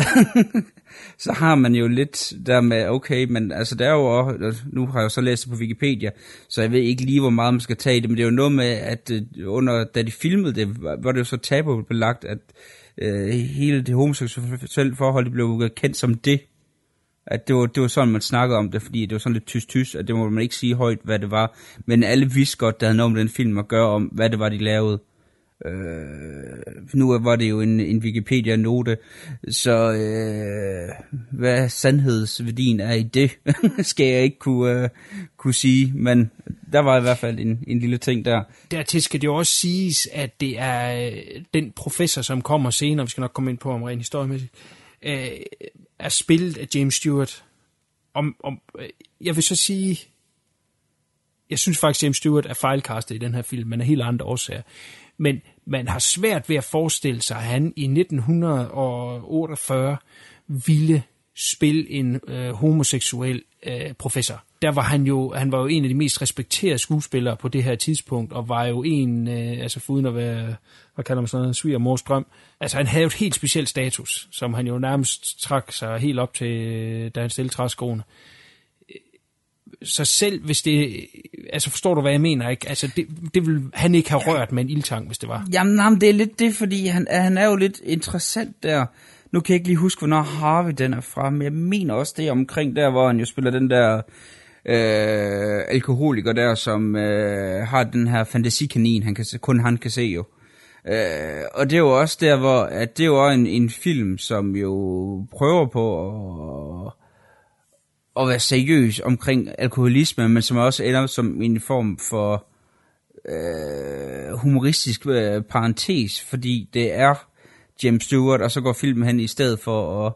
så har man jo lidt der med, okay, men altså der er jo også, nu har jeg jo så læst det på Wikipedia, så jeg ved ikke lige, hvor meget man skal tage i det, men det er jo noget med, at øh, under, da de filmede det, var det jo så tabubelagt, at øh, hele det homoseksuelle forhold det blev kendt som det. At det var, det var sådan, man snakkede om det, fordi det var sådan lidt tyst-tyst, at det må man ikke sige højt, hvad det var. Men alle vidste godt, der havde noget med den film at gøre om, hvad det var, de lavede. Øh, nu var det jo en, en Wikipedia-note, så øh, hvad sandhedsværdien er i det, skal jeg ikke kunne, øh, kunne sige, men der var i hvert fald en, en lille ting der. Dertil skal det jo også siges, at det er øh, den professor, som kommer senere, vi skal nok komme ind på om rent historiemæssigt, øh, er spillet af James Stewart. Om, om, øh, jeg vil så sige, jeg synes faktisk, James Stewart er fejlkastet i den her film, men af helt andre årsager. Men man har svært ved at forestille sig, at han i 1948 ville spille en øh, homoseksuel øh, professor. Der var han jo, han var jo en af de mest respekterede skuespillere på det her tidspunkt, og var jo en, øh, altså uden at være, hvad kalder man sådan noget, svigermors drøm. Altså han havde jo et helt specielt status, som han jo nærmest trak sig helt op til, da han stillede træskoene så selv hvis det, altså forstår du, hvad jeg mener, ikke? Altså det, det ville han ikke have rørt med en ildtang, hvis det var. Jamen, jamen det er lidt det, fordi han, han er jo lidt interessant der. Nu kan jeg ikke lige huske, hvornår Harvey den er fra, men jeg mener også det omkring der, hvor han jo spiller den der øh, alkoholiker der, som øh, har den her fantasikanin, han kan, kun han kan se jo. Øh, og det er jo også der, hvor at det er jo en, en film, som jo prøver på at at være seriøs omkring alkoholisme, men som også ender som en form for øh, humoristisk øh, parentes, fordi det er James Stewart, og så går filmen hen i stedet for at,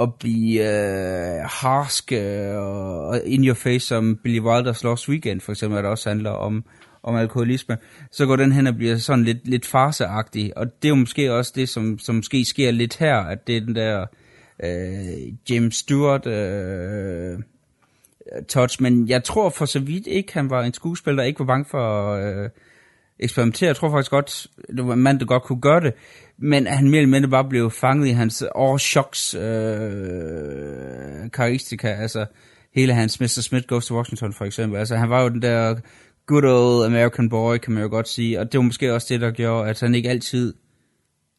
at blive øh, harsk øh, og in your face, som Billy Wilders Lost Weekend for eksempel, der også handler om, om alkoholisme, så går den hen og bliver sådan lidt, lidt farseagtig, og det er jo måske også det, som, som måske sker lidt her, at det er den der øh, James Stewart øh, touch, men jeg tror for så vidt ikke, han var en skuespiller, der ikke var bange for øh, eksperimentere. Jeg tror faktisk godt, det var en mand, der godt kunne gøre det, men han mere eller mindre bare blev fanget i hans all shocks øh, karakteristika, altså hele hans Mr. Smith Goes to Washington for eksempel. Altså han var jo den der good old American boy, kan man jo godt sige, og det var måske også det, der gjorde, at han ikke altid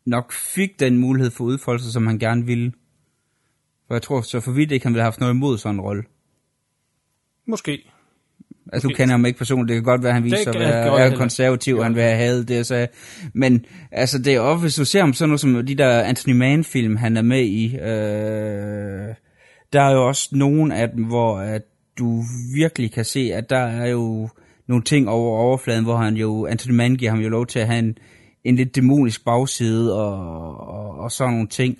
nok fik den mulighed for udfoldelse, som han gerne ville. For jeg tror, så for vidt ikke, han ville have haft noget imod sådan en rolle. Måske. Altså, du kender ham ikke personligt. Det kan godt være, at han viser sig at være er konservativ, og han vil have hadet det, sagde. Men altså, det er også, hvis du ser ham sådan noget som de der Anthony Mann-film, han er med i, øh, der er jo også nogle af dem, hvor at du virkelig kan se, at der er jo nogle ting over overfladen, hvor han jo, Anthony Mann giver ham jo lov til at have en, en lidt dæmonisk bagside og, og, og sådan nogle ting.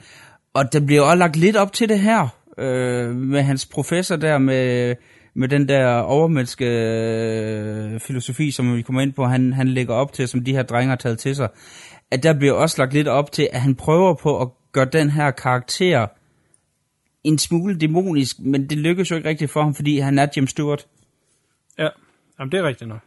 Og der bliver også lagt lidt op til det her, øh, med hans professor der med med den der overmenneske øh, filosofi, som vi kommer ind på, han, han lægger op til, som de her drenge har taget til sig, at der bliver også lagt lidt op til, at han prøver på at gøre den her karakter en smule dæmonisk, men det lykkes jo ikke rigtigt for ham, fordi han er Jim Stewart. Ja, Jamen, det er rigtigt nok.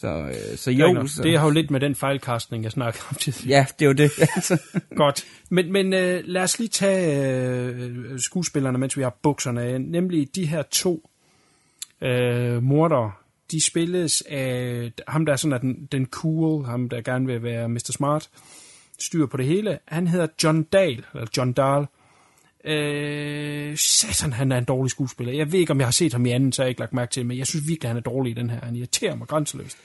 Så, øh, så jo. Det, så... det har jo lidt med den fejlkastning, jeg snakker om til. Ja, det er jo det. Godt. Men, men øh, lad os lige tage øh, skuespillerne, mens vi har bukserne Nemlig de her to øh, morder, de spilles af ham, der er sådan er den, den cool, ham der gerne vil være Mr. Smart, styr på det hele. Han hedder John Dahl, eller John Dahl. Øh, satan, han er en dårlig skuespiller. Jeg ved ikke, om jeg har set ham i anden, så har jeg ikke lagt mærke til men jeg synes virkelig, han er dårlig i den her. Han irriterer mig grænseløst.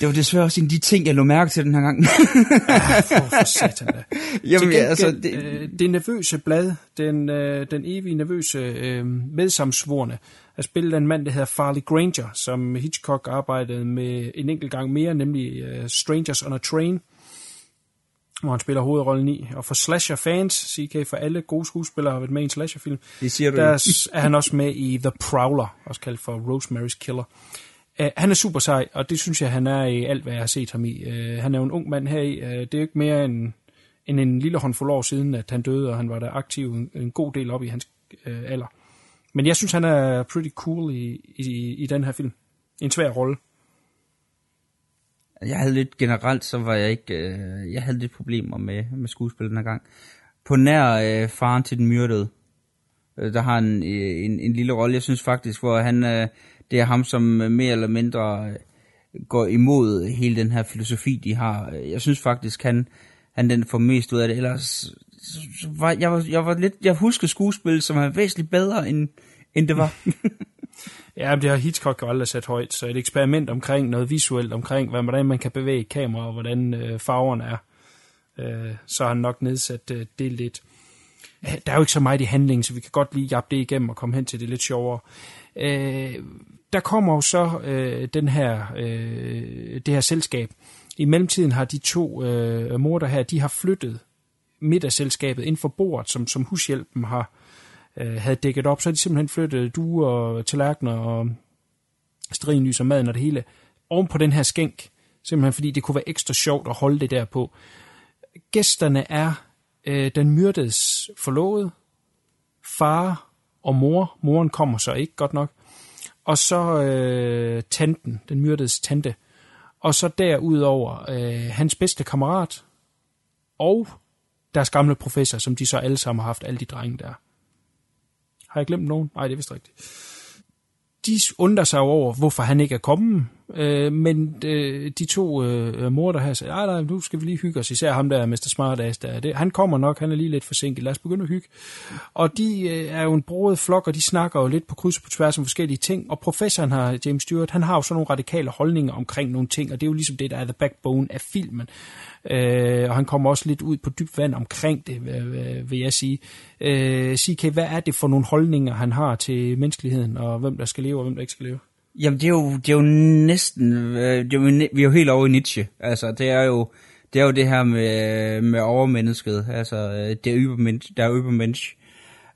Det var desværre også en af de ting, jeg lå mærke til den her gang. ja, for, for satan da. Jamen, gengæld, altså, det... Øh, det nervøse blad, den, øh, den evige nervøse øh, medsamsvorne, er spillet af en mand, der hedder Farley Granger, som Hitchcock arbejdede med en enkelt gang mere, nemlig uh, Strangers on a Train, hvor han spiller hovedrollen i. Og for slasher-fans, CK for alle gode skuespillere har været med i en slasher-film, det siger du der er han også med i The Prowler, også kaldt for Rosemary's Killer. Uh, han er super sej, og det synes jeg, han er i alt, hvad jeg har set ham i. Uh, han er jo en ung mand her i. Uh, det er jo ikke mere end, end en lille håndfuld år siden, at han døde, og han var der aktiv en, en god del op i hans uh, alder. Men jeg synes, han er pretty cool i, i, i den her film. En svær rolle. Jeg havde lidt generelt, så var jeg ikke... Øh, jeg havde lidt problemer med, med skuespil den her gang. På nær øh, faren til den myrdede, øh, der har en, øh, en, en lille rolle, jeg synes faktisk, hvor han, øh, det er ham, som øh, mere eller mindre øh, går imod hele den her filosofi, de har. Jeg synes faktisk, han, han den får mest ud af det. Ellers var, jeg, var, jeg var lidt, jeg husker skuespil, som er væsentligt bedre, end, end det var. ja, det har Hitchcock jo aldrig sat højt, så et eksperiment omkring noget visuelt, omkring hvordan man kan bevæge kamera, og hvordan øh, farverne er, øh, så har han nok nedsat øh, det lidt. Øh, der er jo ikke så meget i handlingen, så vi kan godt lige jappe det igennem og komme hen til det lidt sjovere. Øh, der kommer jo så øh, den her, øh, det her selskab. I mellemtiden har de to øh, morder her, de har flyttet middagsselskabet ind for bordet, som, som hushjælpen har øh, havde dækket op, så havde de simpelthen flyttet duer og tallerkener og strinlys og maden og det hele oven på den her skænk, simpelthen fordi det kunne være ekstra sjovt at holde det der på. Gæsterne er øh, den myrdedes forlovede, far og mor. Moren kommer så ikke godt nok. Og så øh, tanten, den myrdedes tante. Og så derudover øh, hans bedste kammerat og deres gamle professor, som de så alle sammen har haft, alle de drenge der. Har jeg glemt nogen? Nej, det er vist rigtigt. De undrer sig over, hvorfor han ikke er kommet, øh, men øh, de to øh, mor, der her sagde, nej, nej, nu skal vi lige hygge os, især ham der, Mr. Smartass, der, det, han kommer nok, han er lige lidt forsinket, lad os begynde at hygge. Og de øh, er jo en broet flok, og de snakker jo lidt på kryds og på tværs om forskellige ting, og professoren her, James Stewart, han har jo sådan nogle radikale holdninger omkring nogle ting, og det er jo ligesom det, der er the backbone af filmen. Øh, og han kommer også lidt ud på dybt vand omkring det, øh, øh, vil jeg sige. Øh, CK, hvad er det for nogle holdninger, han har til menneskeligheden, og hvem der skal leve, og hvem der ikke skal leve? Jamen, det er jo, det er jo næsten... Øh, det er jo, vi er jo helt over i Nietzsche. Altså, det er jo det, er jo det her med, med overmennesket. Altså, øh, det er übermensch, der er übermensch.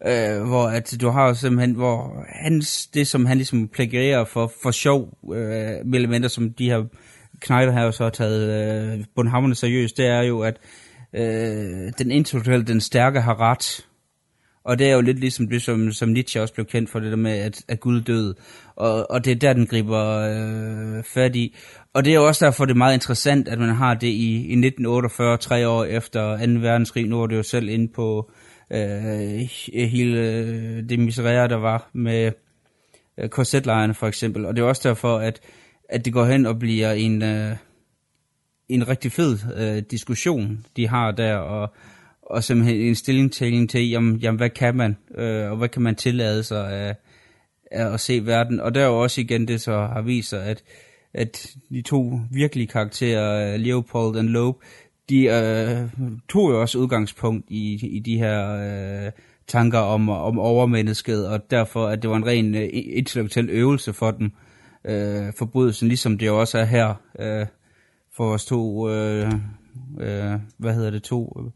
Øh, hvor at du har jo simpelthen, hvor hans, det som han ligesom plagerer for, for sjov, øh, elementer som de her knejder har jo så taget øh, bundhammerne seriøst, det er jo, at øh, den intellektuelle, den stærke har ret, Og det er jo lidt ligesom det, som, som Nietzsche også blev kendt for, det der med, at, at Gud døde. Og, og det er der, den griber øh, fat i. Og det er jo også derfor, det er meget interessant, at man har det i, i 1948, tre år efter 2. verdenskrig. Nu er det jo selv inde på øh, hele det miserære, der var med øh, korsetlejrene for eksempel. Og det er også derfor, at, at det går hen og bliver en, øh, en rigtig fed øh, diskussion, de har der, og, og simpelthen en stillingtagen til, jamen, jamen hvad kan man, øh, og hvad kan man tillade sig af, er at se verden. Og der er jo også igen det, så har vist sig, at, at de to virkelige karakterer, øh, Leopold og Loeb, de øh, tog jo også udgangspunkt i, i de her øh, tanker om, om overmennesket, og derfor at det var en ren øh, intellektuel øvelse for dem, øh, forbrydelsen, ligesom det jo også er her øh, for os to, øh, øh, hvad hedder det, to, øh,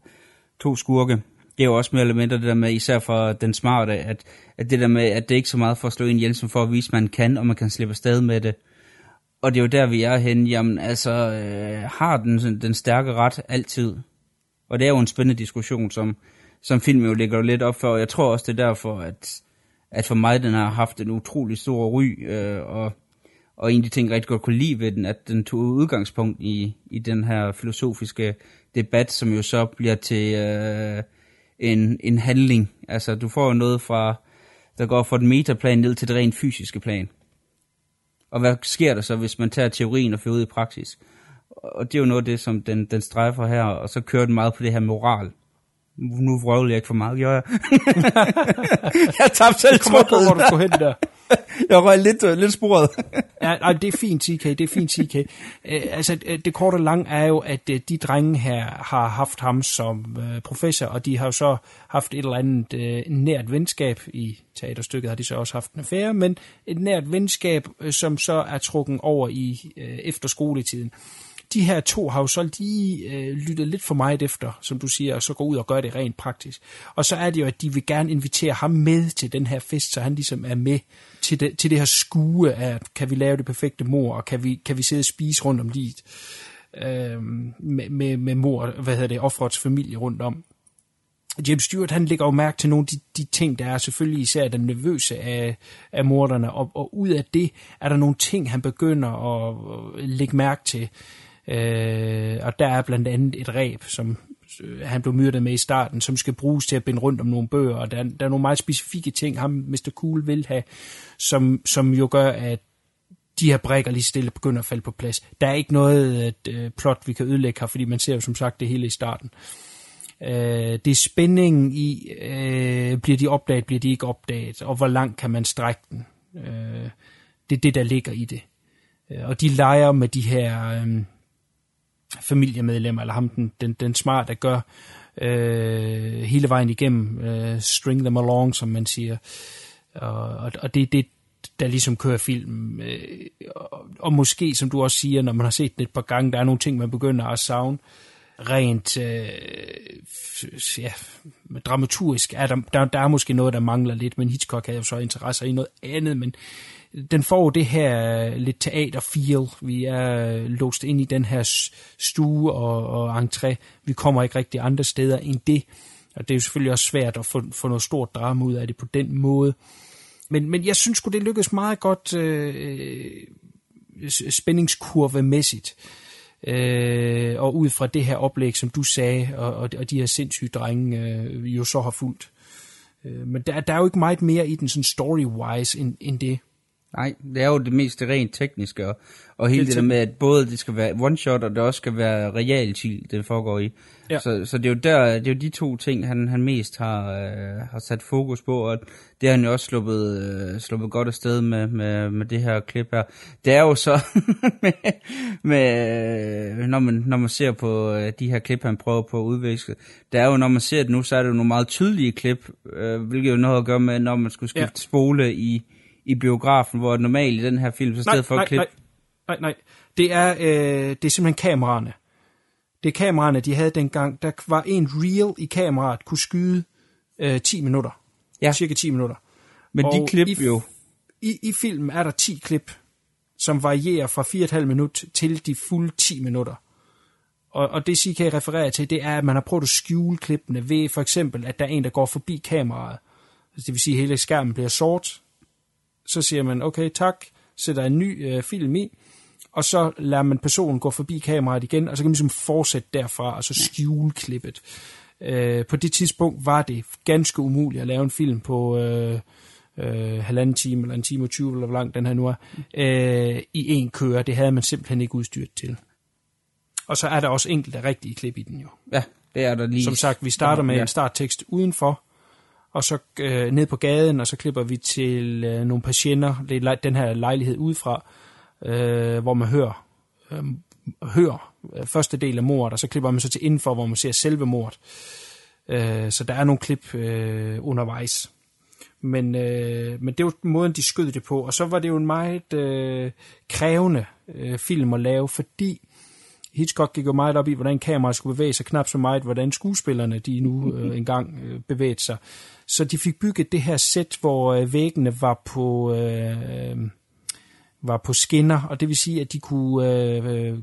to skurke. Det er jo også mere eller mindre det der med, især for den smarte, at, at det der med, at det er ikke så meget for at slå en ihjel, som for at vise, at man kan, og man kan slippe afsted med det. Og det er jo der, vi er henne. Jamen, altså, øh, har den, den stærke ret altid? Og det er jo en spændende diskussion, som, som filmen jo ligger lidt op for. Og jeg tror også, det er derfor, at, at for mig, den har haft en utrolig stor ry, øh, og, og en af de ting, jeg rigtig godt kunne lide ved den, at den tog udgangspunkt i, i den her filosofiske debat, som jo så bliver til øh, en, en handling. Altså, du får jo noget fra, der går fra den metaplan ned til det rent fysiske plan. Og hvad sker der så, hvis man tager teorien og fører ud i praksis? Og det er jo noget af det, som den, den strejfer her, og så kører den meget på det her moral. Nu vrøvler jeg ikke for meget, gør jeg? jeg tabte selv tråden. på, hvor du skulle hen der. jeg røg lidt, uh, lidt sporet. ja, nej, det er fint, TK, det er fint, TK. Uh, altså, øh, altså, det korte og lang er jo, at uh, de drenge her har haft ham som uh, professor, og de har jo så haft et eller andet uh, nært venskab. I teaterstykket har de så også haft en affære, men et nært venskab, uh, som så er trukken over i uh, efterskoletiden de her to har jo så lige øh, lyttet lidt for meget efter, som du siger, og så går ud og gør det rent praktisk. Og så er det jo, at de vil gerne invitere ham med til den her fest, så han ligesom er med til det, til det her skue af, kan vi lave det perfekte mor, og kan vi, kan vi sidde og spise rundt om dit øh, med, med, med mor, hvad hedder det, offrets familie rundt om. James Stewart, han lægger jo mærke til nogle af de, de ting, der er selvfølgelig især den nervøse af, af morderne, og, og ud af det er der nogle ting, han begynder at lægge mærke til. Øh, og der er blandt andet et ræb, som øh, han blev myrdet med i starten, som skal bruges til at binde rundt om nogle bøger, og der, der er nogle meget specifikke ting, ham Mr. Cool vil have, som, som jo gør, at de her brækker lige stille begynder at falde på plads. Der er ikke noget et, øh, plot, vi kan ødelægge her, fordi man ser jo som sagt det hele i starten. Øh, det er spændingen i, øh, bliver de opdaget, bliver de ikke opdaget, og hvor langt kan man strække den. Øh, det er det, der ligger i det. Øh, og de leger med de her... Øh, familiemedlemmer, eller ham den, den, den smart, der gør øh, hele vejen igennem, øh, string them along, som man siger. Og, og, det er det, der ligesom kører film. Øh, og, og måske, som du også siger, når man har set den et par gange, der er nogle ting, man begynder at savne. Rent øh, ja, dramaturgisk er der, der, der er måske noget, der mangler lidt, men Hitchcock havde jo så interesse i noget andet, men den får det her lidt teater-feel. Vi er låst ind i den her stue og, og entré. Vi kommer ikke rigtig andre steder end det. Og det er jo selvfølgelig også svært at få, få noget stort drama ud af det på den måde. Men, men jeg synes det lykkedes meget godt øh, spændingskurvemæssigt. Øh, og ud fra det her oplæg, som du sagde, og, og, og de her sindssyge drenge øh, jo så har fulgt. Øh, men der, der er jo ikke meget mere i den sådan story-wise end, end det. Nej, det er jo det mest rent tekniske, og, og hele det, det der med, at både det skal være one-shot, og det også skal være realtid, det foregår i. Ja. Så, så det er jo der, det er jo de to ting, han, han mest har, øh, har sat fokus på, og det har han jo også sluppet, øh, sluppet godt afsted med, med, med det her klip her. Det er jo så, med, med, når, man, når man ser på øh, de her klip, han prøver på at udvikle, det er jo, når man ser det nu, så er det jo nogle meget tydelige klip, øh, hvilket jo noget at gøre med, når man skulle skifte ja. spole i i biografen, hvor normalt i den her film, så stedet for at klippe... Nej, nej, nej. Det er, øh, det er simpelthen kameraerne. Det er kameraerne, de havde dengang. Der var en reel i kameraet, kunne skyde øh, 10 minutter. Ja. Cirka 10 minutter. Men og de klip i, jo... I, I filmen er der 10 klip, som varierer fra 4,5 minut til de fulde 10 minutter. Og, og det CK refererer til, det er, at man har prøvet at skjule klippene ved for eksempel, at der er en, der går forbi kameraet. Altså, det vil sige, at hele skærmen bliver sort. Så siger man, okay, tak, sætter en ny øh, film i, og så lader man personen gå forbi kameraet igen, og så kan man ligesom fortsætte derfra, og så skjule klippet. Øh, på det tidspunkt var det ganske umuligt at lave en film på øh, øh, halvanden time, eller en time og 20, eller hvor lang den her nu er, øh, i en køre. Det havde man simpelthen ikke udstyret til. Og så er der også enkelte rigtige klip i den jo. Ja, det er der lige. Som sagt, vi starter med ja. en starttekst udenfor, og så øh, ned på gaden, og så klipper vi til øh, nogle patienter, det er den her lejlighed udefra, øh, hvor man hører, øh, hører øh, første del af mordet, og så klipper man så til indenfor, hvor man ser selve mordet. Øh, så der er nogle klip øh, undervejs. Men, øh, men det var måden, de skød det på. Og så var det jo en meget øh, krævende øh, film at lave, fordi Hitchcock gik jo meget op i, hvordan kameraet skulle bevæge sig, knap så meget, hvordan skuespillerne de nu øh, engang øh, bevægede sig. Så de fik bygget det her sæt, hvor øh, væggene var på, øh, var på skinner, og det vil sige, at de kunne øh,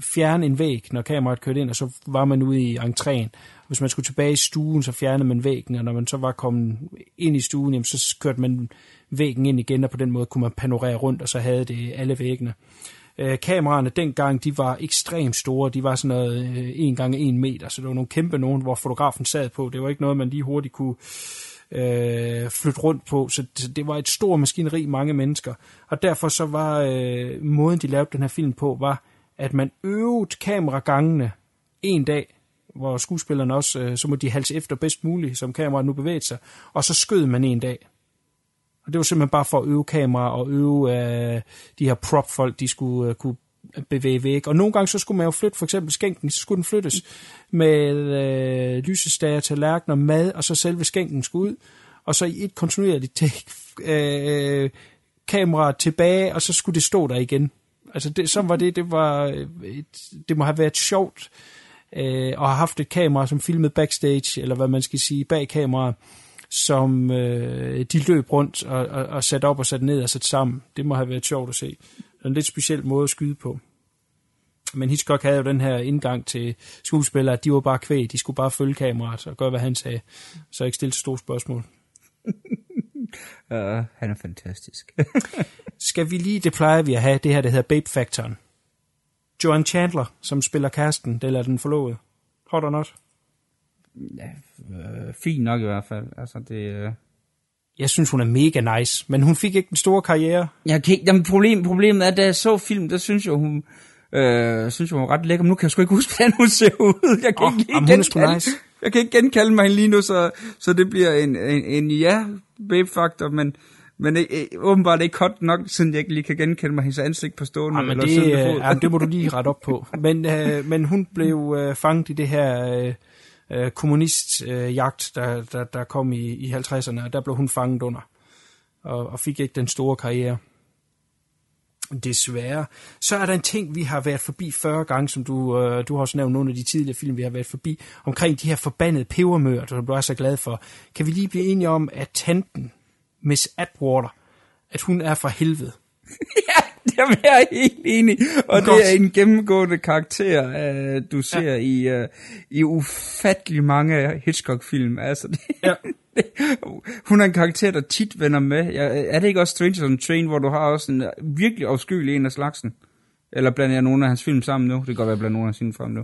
fjerne en væg, når kameraet kørte ind, og så var man ude i entréen. Hvis man skulle tilbage i stuen, så fjernede man væggen, og når man så var kommet ind i stuen, jamen, så kørte man væggen ind igen, og på den måde kunne man panorere rundt, og så havde det alle væggene. Øh, Øh, kameraerne dengang, de var ekstremt store. De var sådan noget øh, 1 gange 1 meter, så det var nogle kæmpe nogen, hvor fotografen sad på. Det var ikke noget, man lige hurtigt kunne øh, flytte rundt på. Så det, det var et stort maskineri, mange mennesker. Og derfor så var øh, måden, de lavede den her film på, var, at man øvede kameragangene en dag, hvor skuespillerne også, øh, så må de halse efter bedst muligt, som kameraet nu bevægede sig, og så skød man en dag. Og det var simpelthen bare for at øve kamera og øve øh, de her prop-folk, de skulle øh, kunne bevæge væk. Og nogle gange så skulle man jo flytte, for eksempel skænken, så skulle den flyttes med øh, lysestager, tallerkener, mad, og så selve skænken skulle ud. Og så i et kontinuerligt take, øh, kamera tilbage, og så skulle det stå der igen. Altså det, så var det, det var, øh, et, det må have været sjovt øh, og have haft et kamera, som filmede backstage, eller hvad man skal sige, bag kameraet, som øh, de løb rundt og, og, og satte op og satte ned og satte sammen. Det må have været sjovt at se. Det er en lidt speciel måde at skyde på. Men Hitchcock havde jo den her indgang til skuespillere, at de var bare kvæg, de skulle bare følge kameraet og gøre, hvad han sagde, så ikke stille store spørgsmål. uh, han er fantastisk. Skal vi lige, det plejer vi at have, det her, der hedder Babe Factoren. Joan Chandler, som spiller Karsten, det er den forlovede. Hot or not? Ja, øh, fint nok i hvert fald. Altså, det, øh... Jeg synes, hun er mega nice, men hun fik ikke den store karriere. Kan ikke, jamen, problem, problemet er, at da jeg så film, der synes jeg, hun, øh, synes jeg, hun var ret lækker. Men nu kan jeg sgu ikke huske, hvordan hun ser ud. Jeg kan, oh, ikke jamen, hun er sgu nice. jeg kan ikke genkalde mig lige nu, så, så det bliver en, en, en ja, babe-faktor, men... Men øh, åbenbart ikke hot nok, siden jeg ikke lige kan genkende mig hendes ansigt på stående. Ja, men eller det, øh, ja, det må du lige rette op på. Men, øh, men hun blev øh, fanget i det her øh, kommunistjagt, øh, øh der, der, der kom i, i 50'erne, og der blev hun fanget under, og, og fik ikke den store karriere. Desværre. Så er der en ting, vi har været forbi 40 gange, som du, øh, du har også nævnt nogle af de tidligere film, vi har været forbi, omkring de her forbandede pebermøer, som du er så glad for. Kan vi lige blive enige om, at tanten, Miss Atwater, at hun er fra helvede? ja, Jamen, jeg er helt enig. Og Godt. det er en gennemgående karakter, uh, du ser ja. i, uh, i ufattelig mange Hitchcock-film. Altså, det, ja. hun er en karakter, der tit vender med. Ja, er det ikke også Stranger on Train, hvor du har også en virkelig afskyelig en af slagsen? Eller blander jeg nogle af hans film sammen nu? Det kan godt være, jeg blander nogle af sine frem nu.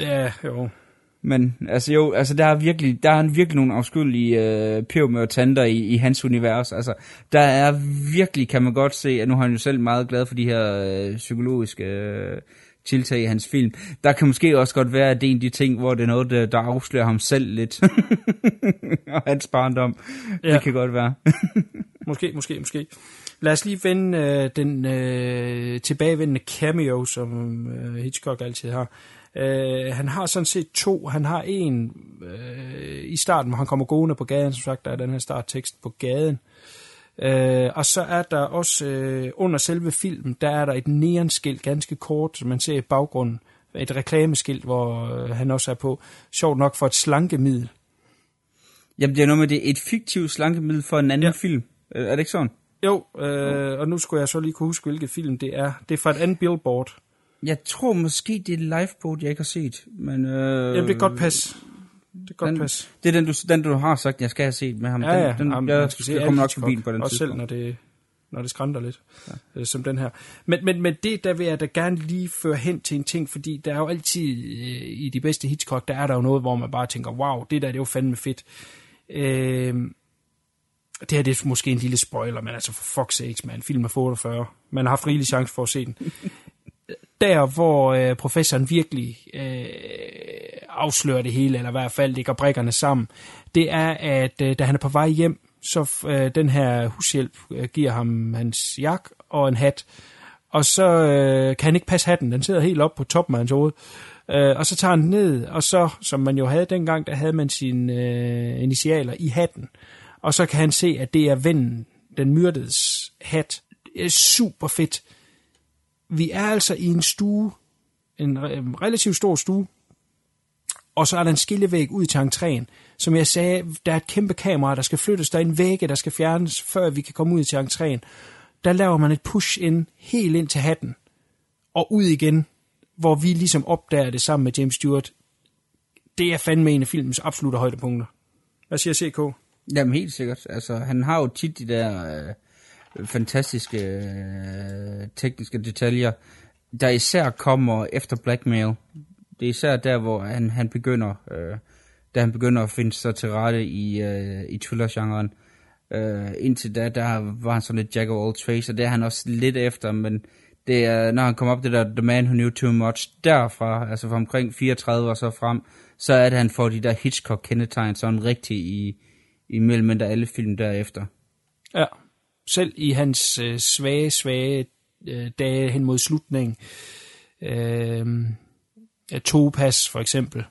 Ja, jo. Men altså jo, altså der er virkelig, der er virkelig nogle afskyelige øh, pebermør tanter i, i hans univers. Altså der er virkelig, kan man godt se, at nu har han jo selv meget glad for de her øh, psykologiske øh, tiltag i hans film. Der kan måske også godt være, at det er en af de ting, hvor det er noget, der, der afslører ham selv lidt. og hans barndom. Ja. Det kan godt være. måske, måske, måske. Lad os lige vende øh, den øh, tilbagevendende cameo, som øh, Hitchcock altid har. Uh, han har sådan set to. Han har en uh, i starten, hvor han kommer gående på gaden, som sagt, der er den her starttekst på gaden. Uh, og så er der også uh, under selve filmen, der er der et neonskilt, ganske kort, som man ser i baggrunden. Et reklameskilt, hvor uh, han også er på. Sjovt nok for et slankemiddel. Jamen det er noget med, det er et fiktivt slankemiddel for en anden ja. film. Uh, er det ikke sådan? Jo, uh, og nu skulle jeg så lige kunne huske, hvilket film det er. Det er fra et andet billboard. Jeg tror måske, det er Lifeboat, jeg ikke har set. Men, øh, Jamen, det er godt pas. Det er godt den, pas. Det er den du, den, du har sagt, jeg skal have set med ham. Ja, ja. Den, den, Jamen, jeg, man skal se jeg kommer nok forbi den på den Også selv, tidspunkt. når det, når det skrænter lidt, ja. øh, som den her. Men, men, men det, der vil jeg da gerne lige føre hen til en ting, fordi der er jo altid øh, i de bedste Hitchcock, der er der jo noget, hvor man bare tænker, wow, det der, det er jo fandme fedt. Øh, det her det er måske en lille spoiler, men altså for fuck's sakes, man. Film er 48. Man har haft rigelig chance for at se den. Der, hvor øh, professoren virkelig øh, afslører det hele, eller i hvert fald lægger brækkerne sammen, det er, at øh, da han er på vej hjem, så øh, den her hushjælp øh, giver ham hans jak og en hat, og så øh, kan han ikke passe hatten. Den sidder helt op på toppen af hans hoved. Øh, og så tager han den ned, og så, som man jo havde dengang, der havde man sine øh, initialer i hatten. Og så kan han se, at det er vennen, den myrdedes hat. Det er super fedt. Vi er altså i en stue, en relativt stor stue, og så er der en skillevæg ud til entréen. Som jeg sagde, der er et kæmpe kamera, der skal flyttes, der er en vægge, der skal fjernes, før vi kan komme ud til entréen. Der laver man et push ind, helt ind til hatten, og ud igen, hvor vi ligesom opdager det sammen med James Stewart. Det er fandme en af filmens absolutte højdepunkter. Hvad siger CK? Jamen helt sikkert. Altså, han har jo tit de der øh, fantastiske øh, tekniske detaljer, der især kommer efter Blackmail. Det er især der, hvor han, han begynder, øh, da han begynder at finde sig til rette i, øh, i thriller-genren. Øh, indtil da, der var han sådan lidt jack of all trades, og det er han også lidt efter, men det er, når han kommer op det der The Man Who Knew Too Much, derfra, altså fra omkring 34 og så frem, så er det, han får de der Hitchcock-kendetegn sådan rigtig i, imellem der alle film derefter. Ja, selv i hans øh, svage, svage øh, dage hen mod slutningen. Øh, Topaz for eksempel,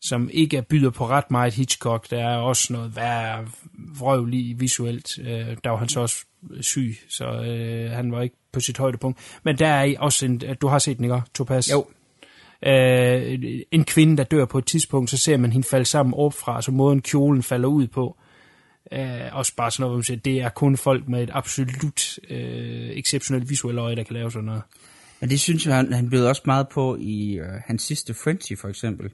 som ikke byder på ret meget Hitchcock. Der er også noget værre vrøv lige visuelt. Øh, der var han så også syg, så øh, han var ikke på sit højdepunkt. Men der er også en, du har set den, ikke? Topaz? Jo. Øh, en kvinde, der dør på et tidspunkt, så ser man hende falde sammen opfra, så måden kjolen falder ud på. Øh, Øh, også bare sådan noget, hvor man siger, det er kun folk med et absolut øh, exceptionelt visuelt øje, der kan lave sådan noget. Men det synes jeg, han, han blev også meget på i øh, hans sidste Frenzy, for eksempel.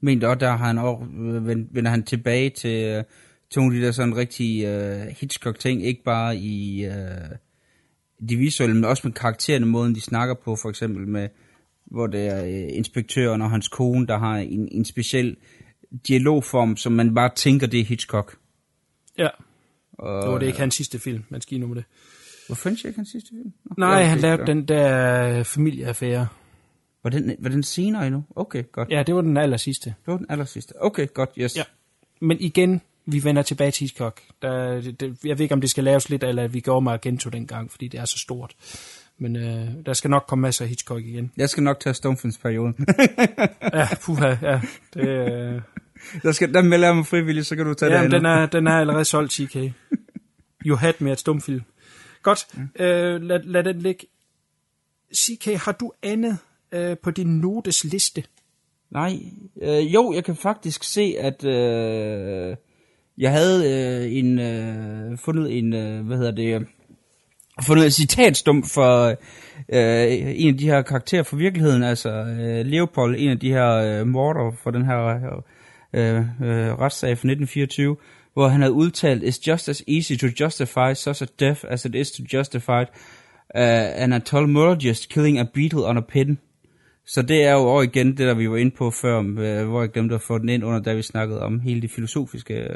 Men der har han også, øh, vender han tilbage til, øh, til nogle af de der sådan rigtige øh, Hitchcock-ting, ikke bare i øh, de visuelle, men også med karaktererne, måden de snakker på, for eksempel med, hvor det er øh, inspektøren og hans kone, der har en, en speciel dialogform, som man bare tænker, det er Hitchcock. Ja, Og, det var det ikke hans sidste film, man skal nu med det. Var Frenchie ikke hans sidste film? Nå, Nej, han lavede den der familieaffære. Var den, var den senere endnu? Okay, godt. Ja, det var den aller sidste. Det var den aller sidste. Okay, godt, yes. Ja. Men igen, vi vender tilbage til Hitchcock. Der, det, det, jeg ved ikke, om det skal laves lidt, eller at vi går med Argento dengang, fordi det er så stort. Men øh, der skal nok komme masser af Hitchcock igen. Jeg skal nok tage stumfilmsperioden. ja, puha, ja. Det, øh... der, skal, der melder jeg mig frivilligt, så kan du tage ja, det den er, den er allerede solgt, TK. You had med et stumfilm. Godt, øh, lad, lad den ligge. CK, har du andet øh, på din notes liste? Nej, øh, jo, jeg kan faktisk se, at øh, jeg havde øh, en, øh, fundet en, øh, hvad hedder det, øh, fundet et citatstum for øh, en af de her karakterer fra virkeligheden, altså øh, Leopold, en af de her øh, morder for den her øh, Øh, øh, retssag fra 1924, hvor han havde udtalt, It's just as easy to justify such a death as it is to justify uh, an entomologist killing a beetle on a pin. Så det er jo over igen det, der vi var inde på før, øh, hvor jeg glemte at få den ind under, da vi snakkede om hele det filosofiske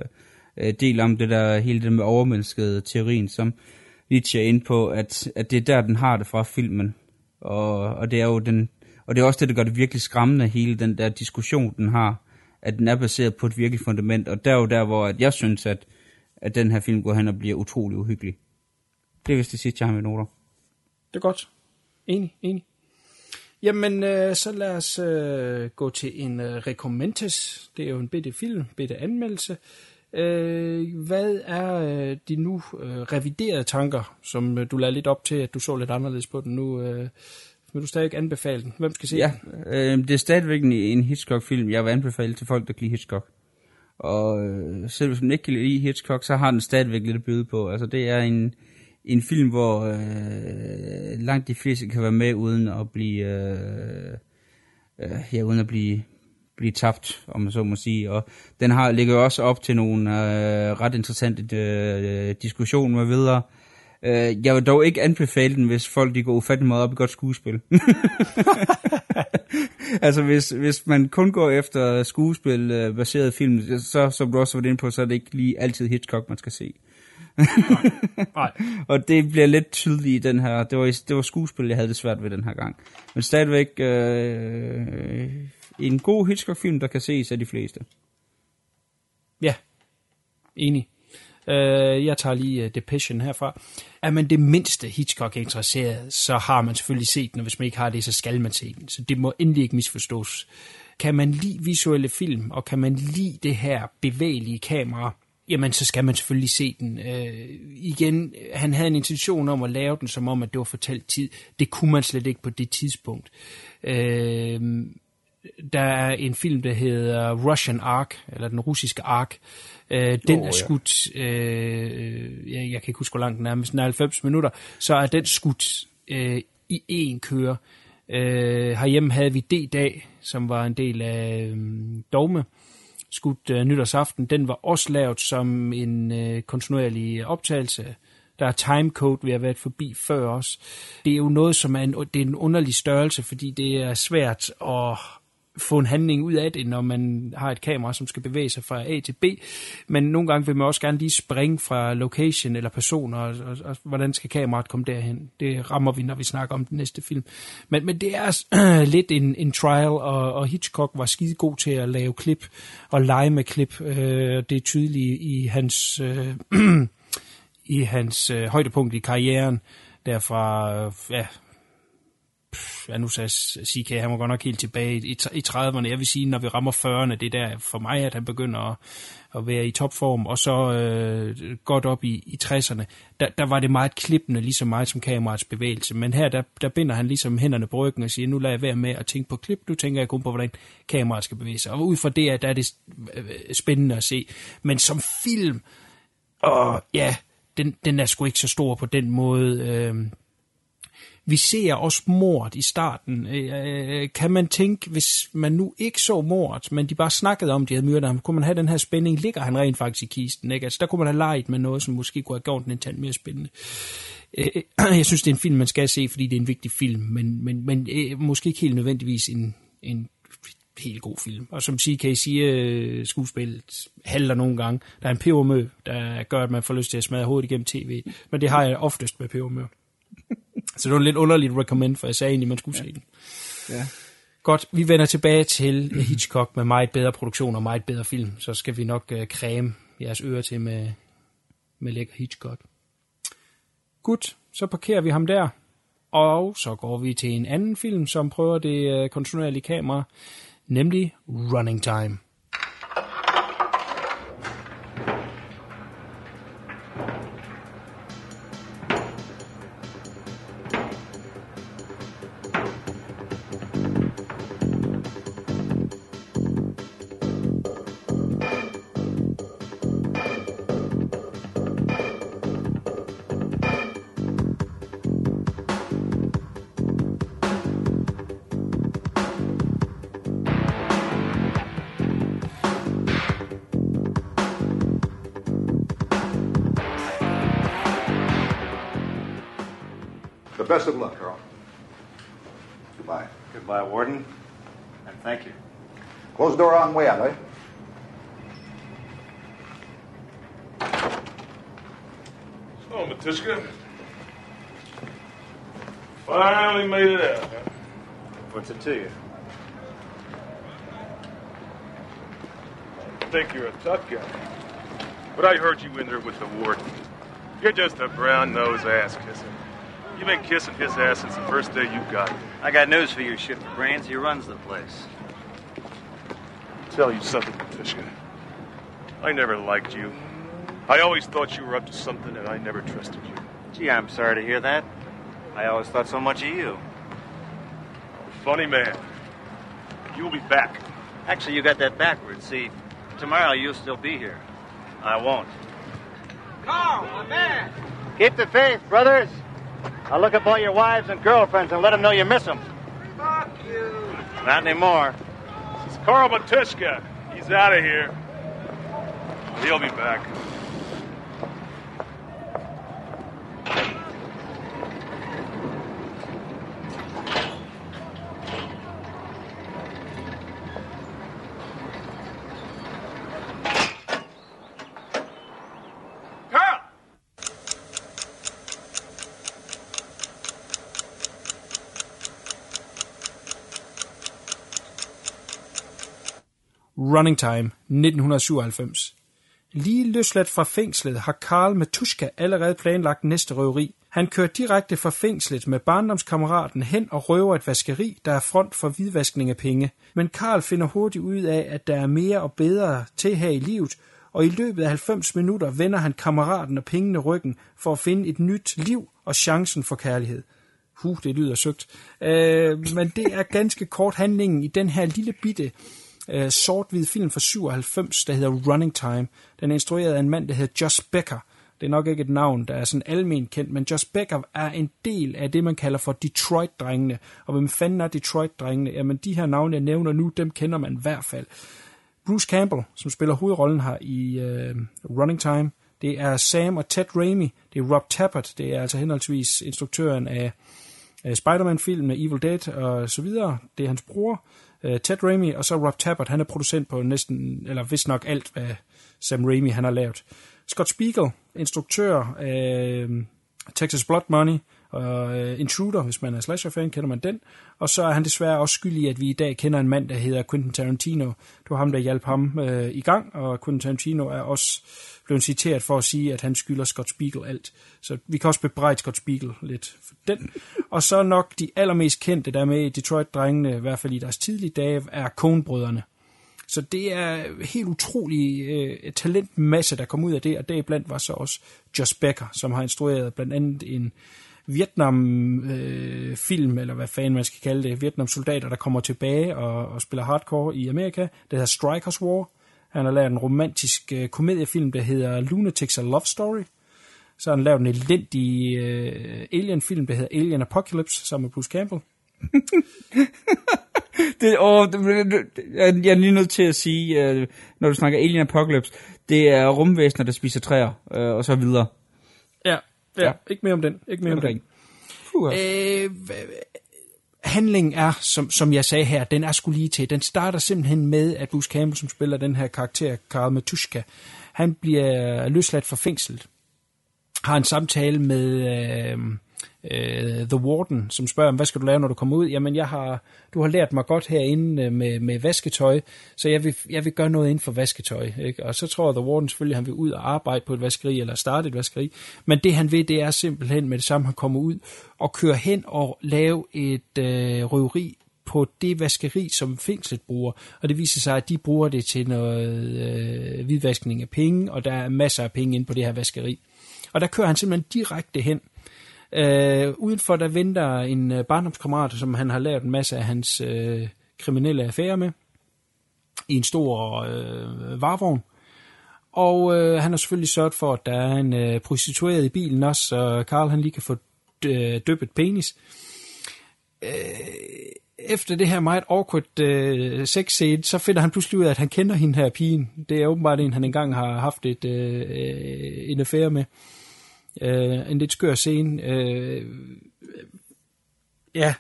øh, del om det der, hele det med overmennesket teorien, som Nietzsche er inde på, at, at det er der, den har det fra filmen. Og, og det er jo den, og det er også det, der gør det virkelig skræmmende, hele den der diskussion, den har, at den er baseret på et virkelig fundament, og der er jo der, hvor at jeg synes, at, at den her film går hen og bliver utrolig uhyggelig. Det er vist det sidste, jeg har med noter. Det er godt. Enig, enig. Jamen, øh, så lad os øh, gå til en øh, recommendtes. Det er jo en bitte film, bitte anmeldelse. Øh, hvad er øh, de nu øh, reviderede tanker, som øh, du lader lidt op til, at du så lidt anderledes på den nu? Øh, vil du stadig anbefale den? Hvem skal se Ja, den? øh, det er stadigvæk en, en Hitchcock-film, jeg vil anbefale til folk, der kan lide Hitchcock. Og øh, selv hvis man ikke kan lide Hitchcock, så har den stadigvæk lidt at byde på. Altså det er en, en film, hvor øh, langt de fleste kan være med uden at blive, øh, øh, ja, uden at blive, blive tabt, om man så må sige. Og den har ligger også op til nogle øh, ret interessante øh, diskussioner med videre. Øh, jeg vil dog ikke anbefale den, hvis folk de går ufattelig meget op i godt skuespil. altså hvis, hvis man kun går efter skuespil øh, film, så som du også var inde på, så er det ikke lige altid Hitchcock, man skal se. Nej. og det bliver lidt tydeligt i den her. Det var, det var skuespil, jeg havde det svært ved den her gang. Men stadigvæk øh, en god Hitchcock-film, der kan ses af de fleste. Ja, enig. Uh, jeg tager lige øh, uh, Depression herfra. Er man det mindste Hitchcock interesseret, så har man selvfølgelig set den, og hvis man ikke har det, så skal man se den. Så det må endelig ikke misforstås. Kan man lide visuelle film, og kan man lide det her bevægelige kamera, jamen så skal man selvfølgelig se den. Uh, igen, han havde en intention om at lave den, som om at det var fortalt tid. Det kunne man slet ikke på det tidspunkt. Uh, der er en film, der hedder Russian Ark, eller den russiske Ark. Øh, den oh, er skudt, øh, jeg, jeg kan ikke huske, hvor langt den er, men 90 minutter, så er den skudt øh, i én køre. Øh, herhjemme havde vi D-dag, som var en del af øh, Dogme, skudt øh, nytårsaften. Den var også lavet som en øh, kontinuerlig optagelse. Der er timecode, vi har været forbi før også. Det er jo noget, som er en, det er en underlig størrelse, fordi det er svært at få en handling ud af det, når man har et kamera, som skal bevæge sig fra A til B. Men nogle gange vil man også gerne lige springe fra location eller personer, og, og, og hvordan skal kameraet komme derhen. Det rammer vi, når vi snakker om den næste film. Men, men det er øh, lidt en, en trial, og, og Hitchcock var skide god til at lave klip og lege med klip. Øh, det er tydeligt i hans, øh, i hans øh, højdepunkt i karrieren, derfra øh, ja, ja, nu sagde CK, han var godt nok helt tilbage i, i 30'erne. Jeg vil sige, når vi rammer 40'erne, det er der for mig, at han begynder at, at være i topform, og så øh, godt op i, i 60'erne, der, der var det meget klippende, lige så meget som kameraets bevægelse. Men her, der, der binder han ligesom hænderne på ryggen og siger, nu lader jeg være med at tænke på klip, nu tænker jeg kun på, hvordan kameraet skal bevæge sig. Og ud fra det, der er det øh, spændende at se. Men som film, og ja, den, den er sgu ikke så stor på den måde. Øh, vi ser også mord i starten. Øh, øh, kan man tænke, hvis man nu ikke så mord, men de bare snakkede om, de havde myrdet ham, kunne man have den her spænding? Ligger han rent faktisk i kisten? Ikke? Altså, der kunne man have leget med noget, som måske kunne have gjort den en tand mere spændende. Øh, jeg synes, det er en film, man skal se, fordi det er en vigtig film, men, men, men øh, måske ikke helt nødvendigvis en, en helt god film. Og som CK siger, øh, skuespillet halter nogle gange. Der er en pebermø, der gør, at man får lyst til at smadre hovedet igennem tv. Men det har jeg oftest med pebermø. Så det var en lidt underligt recommend, for jeg sagde egentlig, man skulle ja. se den. Ja. Godt, vi vender tilbage til Hitchcock med meget bedre produktion og meget bedre film. Så skal vi nok uh, creme jeres ører til med, med lækker Hitchcock. Godt, så parkerer vi ham der. Og så går vi til en anden film, som prøver det uh, kontinuerlige kamera, nemlig Running Time. But I heard you in there with the warden. You're just a brown-nosed ass kisser. You've been kissing his ass since the first day you got here. I got news for you, Shift Brains. He runs the place. tell you something, Matushka. I never liked you. I always thought you were up to something, and I never trusted you. Gee, I'm sorry to hear that. I always thought so much of you. Funny man. You'll be back. Actually, you got that backwards. See, tomorrow you'll still be here. I won't. Carl, my man! Keep the faith, brothers. I'll look up all your wives and girlfriends and let them know you miss them. Fuck you. Not anymore. It's Carl Matushka. He's out of here. He'll be back. Running Time 1997. Lige løsladt fra fængslet har Karl Matuska allerede planlagt næste røveri. Han kører direkte fra fængslet med barndomskammeraten hen og røver et vaskeri, der er front for hvidvaskning af penge. Men Karl finder hurtigt ud af, at der er mere og bedre til her i livet, og i løbet af 90 minutter vender han kammeraten og pengene ryggen for at finde et nyt liv og chancen for kærlighed. Huh, det lyder søgt. Øh, men det er ganske kort handlingen i den her lille bitte øh, sort-hvid film fra 97, der hedder Running Time. Den er instrueret af en mand, der hedder Josh Becker. Det er nok ikke et navn, der er sådan almen kendt, men Josh Becker er en del af det, man kalder for Detroit-drengene. Og hvem fanden er Detroit-drengene? Jamen, de her navne, jeg nævner nu, dem kender man i hvert fald. Bruce Campbell, som spiller hovedrollen her i øh, Running Time, det er Sam og Ted Raimi, det er Rob Tappert, det er altså henholdsvis instruktøren af Spider-Man-filmen, Evil Dead og så videre. Det er hans bror, øh, Ted Raimi, og så Rob Tappert, han er producent på næsten, eller vist nok alt, hvad Sam Raimi han har lavet. Scott Spiegel, instruktør af øh, Texas Blood Money, og øh, Intruder, hvis man er slasher-fan, kender man den. Og så er han desværre også skyldig i, at vi i dag kender en mand, der hedder Quentin Tarantino. Det var ham, der hjalp ham øh, i gang, og Quentin Tarantino er også blevet citeret for at sige, at han skylder Scott Spiegel alt. Så vi kan også bebrejde Scott Spiegel lidt for den. Og så nok de allermest kendte, der med i Detroit-drengene, i hvert fald i deres tidlige dage, er Coen-brødrene. Så det er helt utrolig øh, talentmasse, der kom ud af det, og deriblandt var så også Josh Becker, som har instrueret blandt andet en Vietnam-film, øh, eller hvad fanden man skal kalde det, Vietnam-soldater, der kommer tilbage og, og spiller hardcore i Amerika. Det hedder Strikers War. Han har lavet en romantisk øh, komediefilm, der hedder Lunatics A Love Story. Så har han lavet en elendig øh, alien-film, der hedder Alien Apocalypse, sammen med Bruce Campbell. det, åh, det, det, jeg, jeg er lige nødt til at sige, øh, når du snakker Alien Apocalypse, det er rumvæsener, der spiser træer, øh, og så videre. Ja, ja, ikke mere om den. Ikke mere om den. Øh, handlingen er, som, som jeg sagde her, den er skulle lige til. Den starter simpelthen med, at Bruce Campbell, som spiller den her karakter, Karl Matushka, han bliver løsladt fra fængslet. Har en samtale med øh, øh, The Warden, som spørger, hvad skal du lave, når du kommer ud? Jamen, jeg har, du har lært mig godt herinde øh, med, med vasketøj, så jeg vil, jeg vil gøre noget inden for vasketøj. Ikke? Og så tror The Warden selvfølgelig, han vil ud og arbejde på et vaskeri, eller starte et vaskeri. Men det han vil, det er simpelthen med det samme, han kommer ud og kører hen og lave et øh, røveri på det vaskeri, som fængslet bruger. Og det viser sig, at de bruger det til noget øh, hvidvaskning af penge, og der er masser af penge inde på det her vaskeri. Og der kører han simpelthen direkte hen. Øh, udenfor der venter en øh, barndomskammerat, som han har lavet en masse af hans øh, kriminelle affærer med, i en stor øh, varevogn. Og øh, han har selvfølgelig sørget for, at der er en øh, prostitueret i bilen også, så Karl han lige kan få øh, døbet penis. Øh, efter det her meget awkward øh, sex scene, så finder han pludselig ud af, at han kender hende her pigen. Det er åbenbart en, han engang har haft et, øh, øh en affære med. Øh, en lidt skør scene. Øh, ja,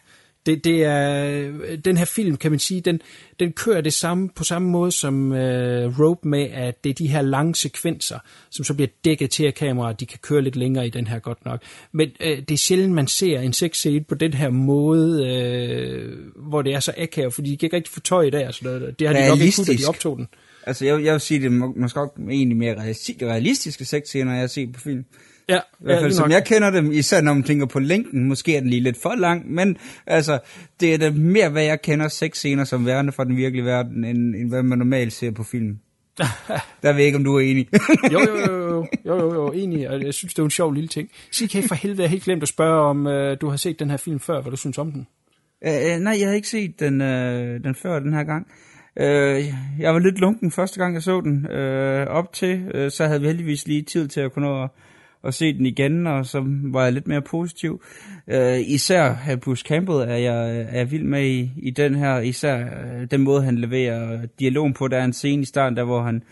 det, det er den her film, kan man sige, den, den kører det samme på samme måde som øh, Rope med, at det er de her lange sekvenser, som så bliver dækket til af kameraet, de kan køre lidt længere i den her godt nok. Men øh, det er sjældent, man ser en sexscene på den her måde, øh, hvor det er så akavet, fordi de kan ikke rigtig få tøj i dag, altså, det har de nok ikke kunnet, de optog den. Altså, jeg, jeg vil sige, det er måske egentlig mere realistiske sexscener, jeg har set på film. Ja, I hvert fald, ja, som jeg kender dem, især når man tænker på længden, måske er den lige lidt for lang, men altså, det er da mere, hvad jeg kender sexscener som værende fra den virkelige verden, end, end hvad man normalt ser på film. Der ved jeg ikke, om du er enig. jo, jo, jo, jo, jo, jo, enig, og jeg synes, det er en sjov lille ting. CK, for helvede, jeg helt glemt at spørge, om uh, du har set den her film før, hvad du synes om den? Uh, nej, jeg har ikke set den, uh, den før den her gang. Uh, jeg var lidt lunken første gang, jeg så den uh, op til, uh, så havde vi heldigvis lige tid til at kunne nå at at se den igen, og så var jeg lidt mere positiv. Øh, især Bruce Campbell er jeg, øh, er vild med i, i den her, især øh, den måde, han leverer dialogen på. Der er en scene i starten, der hvor han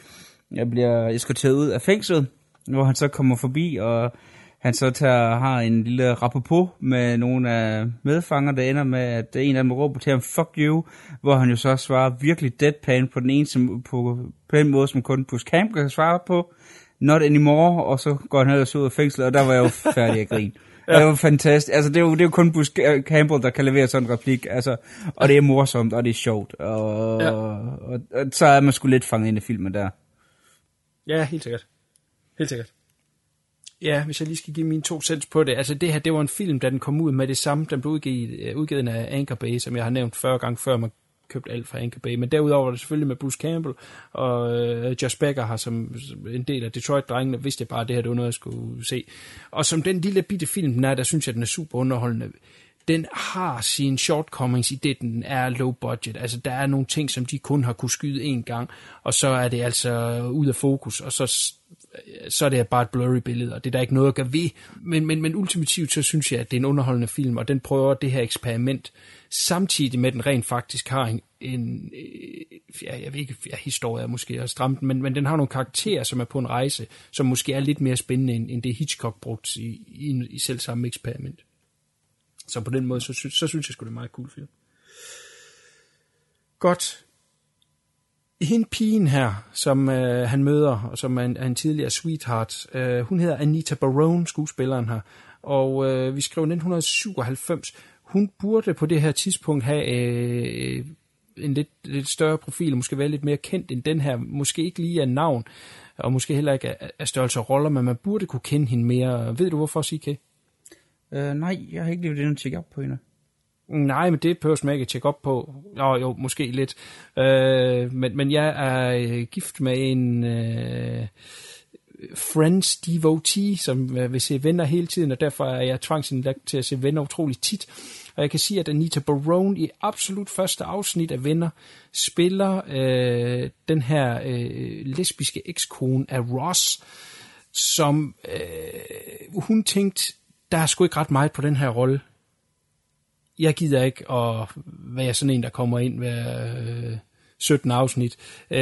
jeg bliver eskorteret ud af fængslet, hvor han så kommer forbi, og han så tager, har en lille på med nogle af medfanger, der ender med, at en af dem råber til ham, fuck you, hvor han jo så svarer virkelig deadpan på den ene, som, på, på den måde, som kun Bruce Campbell kan svare på, not anymore, og så går han ellers ud af fængslet, og der var jeg jo færdig at grine. Ja. Det var fantastisk. Altså, det er, jo, det er jo kun Bruce Campbell, der kan levere sådan en replik. Altså, og det er morsomt, og det er sjovt. Og, ja. og, og, og så er man sgu lidt fanget ind i filmen der. Ja, helt sikkert. Helt sikkert. Ja, hvis jeg lige skal give mine to cents på det. Altså det her, det var en film, da den kom ud med det samme. Den blev udgivet, øh, udgivet af Anchor Bay, som jeg har nævnt 40 gange før, man købt alt fra Anchor Bay. Men derudover er det selvfølgelig med Bruce Campbell, og øh, Josh Becker har som, som en del af Detroit-drengene, vidste jeg bare, at det her det var noget, jeg skulle se. Og som den lille bitte film, den er, der synes jeg, den er super underholdende den har sine shortcomings i det, den er low budget. Altså, der er nogle ting, som de kun har kunne skyde en gang, og så er det altså ud af fokus, og så, så er det bare et blurry billede, og det er der ikke noget at gøre ved. Men, men, men ultimativt, så synes jeg, at det er en underholdende film, og den prøver det her eksperiment, samtidig med, at den rent faktisk har en, en øh, ja, jeg ved ikke, ja, historie er måske er stramt, men, men den har nogle karakterer, som er på en rejse, som måske er lidt mere spændende, end, end det Hitchcock brugte i, i, i selv samme eksperiment. Så på den måde, så, så, så synes jeg sgu, det er en meget cool film. Godt. Hende pigen her, som øh, han møder, og som er en, er en tidligere sweetheart, øh, hun hedder Anita Barone, skuespilleren her, og øh, vi skrev 1997. Hun burde på det her tidspunkt have øh, en lidt, lidt større profil, måske være lidt mere kendt end den her, måske ikke lige af navn, og måske heller ikke af, af størrelse og roller, men man burde kunne kende hende mere. Ved du hvorfor, CK? Uh, nej, jeg har ikke lige været tjekke op på hende. Nej, men det behøver man ikke at tjekke op på. Jo, jo, måske lidt. Uh, men, men jeg er øh, gift med en uh, Friends devotee, som uh, vil se venner hele tiden, og derfor er jeg tvangsindlagt til at se venner utrolig tit. Og jeg kan sige, at Anita Barone i absolut første afsnit af Venner spiller øh, den her øh, lesbiske ekskone af Ross, som øh, hun tænkte, der er sgu ikke ret meget på den her rolle. Jeg gider ikke at være sådan en, der kommer ind ved øh, 17 afsnit. Øh,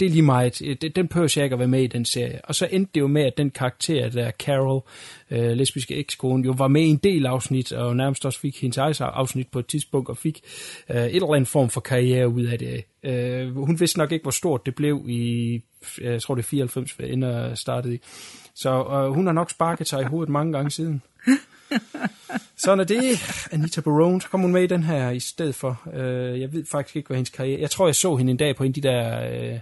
det er lige meget. Øh, den behøver jeg ikke at være med i den serie. Og så endte det jo med, at den karakter, der Carol, øh, lesbiske ekskone, jo var med i en del afsnit, og nærmest også fik hendes eget afsnit på et tidspunkt, og fik øh, et eller andet form for karriere ud af det. Øh, hun vidste nok ikke, hvor stort det blev i, jeg tror det er 94, inden startede i. Så øh, hun har nok sparket sig i hovedet mange gange siden. Sådan er det. Anita Barone, så kom hun med i den her i stedet for. Uh, jeg ved faktisk ikke, hvad hendes karriere... Jeg tror, jeg så hende en dag på en af de der... Uh,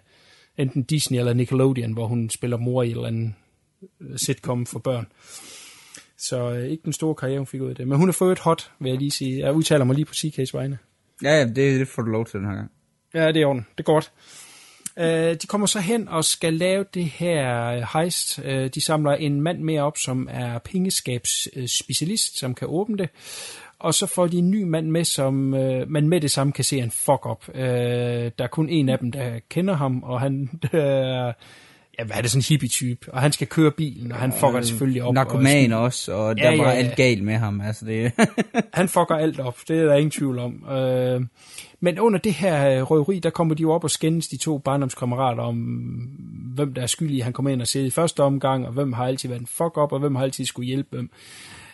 enten Disney eller Nickelodeon, hvor hun spiller mor i et eller andet øh, sitcom for børn. Så uh, ikke den store karriere, hun fik ud af det. Men hun er fået et hot, vil jeg lige sige. Jeg udtaler mig lige på CK's vegne. Ja, ja, det, det får du lov til den her gang. Ja, det er orden. Det er godt. Øh, de kommer så hen og skal lave det her heist. Øh, de samler en mand mere op, som er pengeskabsspecialist, som kan åbne det. Og så får de en ny mand med, som øh, man med det samme kan se en fuck up. Øh, der er kun en af dem, der kender ham, og han Øh, ja, hvad er det, sådan en hippie-type, og han skal køre bilen, og han fucker det selvfølgelig op. Narkoman og også, og der ja, var ja, alt galt med ham. Altså det. han fucker alt op, det er der ingen tvivl om. Øh, men under det her røveri, der kommer de jo op og skændes de to barndomskammerater om, hvem der er skyldig, han kommer ind og sidder i første omgang, og hvem har altid været en fuck up, og hvem har altid skulle hjælpe dem.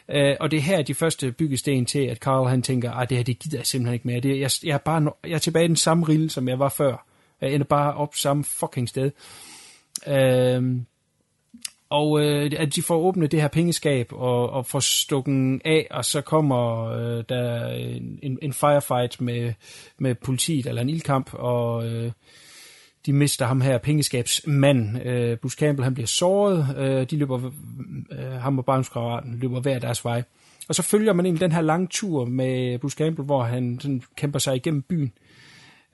Uh, og det er her de første byggesten til, at Carl han tænker, at det her det gider jeg simpelthen ikke mere. Det, jeg, jeg, er bare, jeg er tilbage i den samme rille, som jeg var før. Jeg ender bare op samme fucking sted. Øhm, og øh, at de får åbnet det her pengeskab og, og får stukken af, og så kommer øh, der en, en firefight med, med politiet, eller en ildkamp, og øh, de mister ham her, pengeskabsmand. Øh, Bruce Campbell, han bliver såret, øh, de løber, øh, ham og barnskammeraten løber hver deres vej. Og så følger man egentlig den her lange tur med Bruce Campbell, hvor han sådan kæmper sig igennem byen.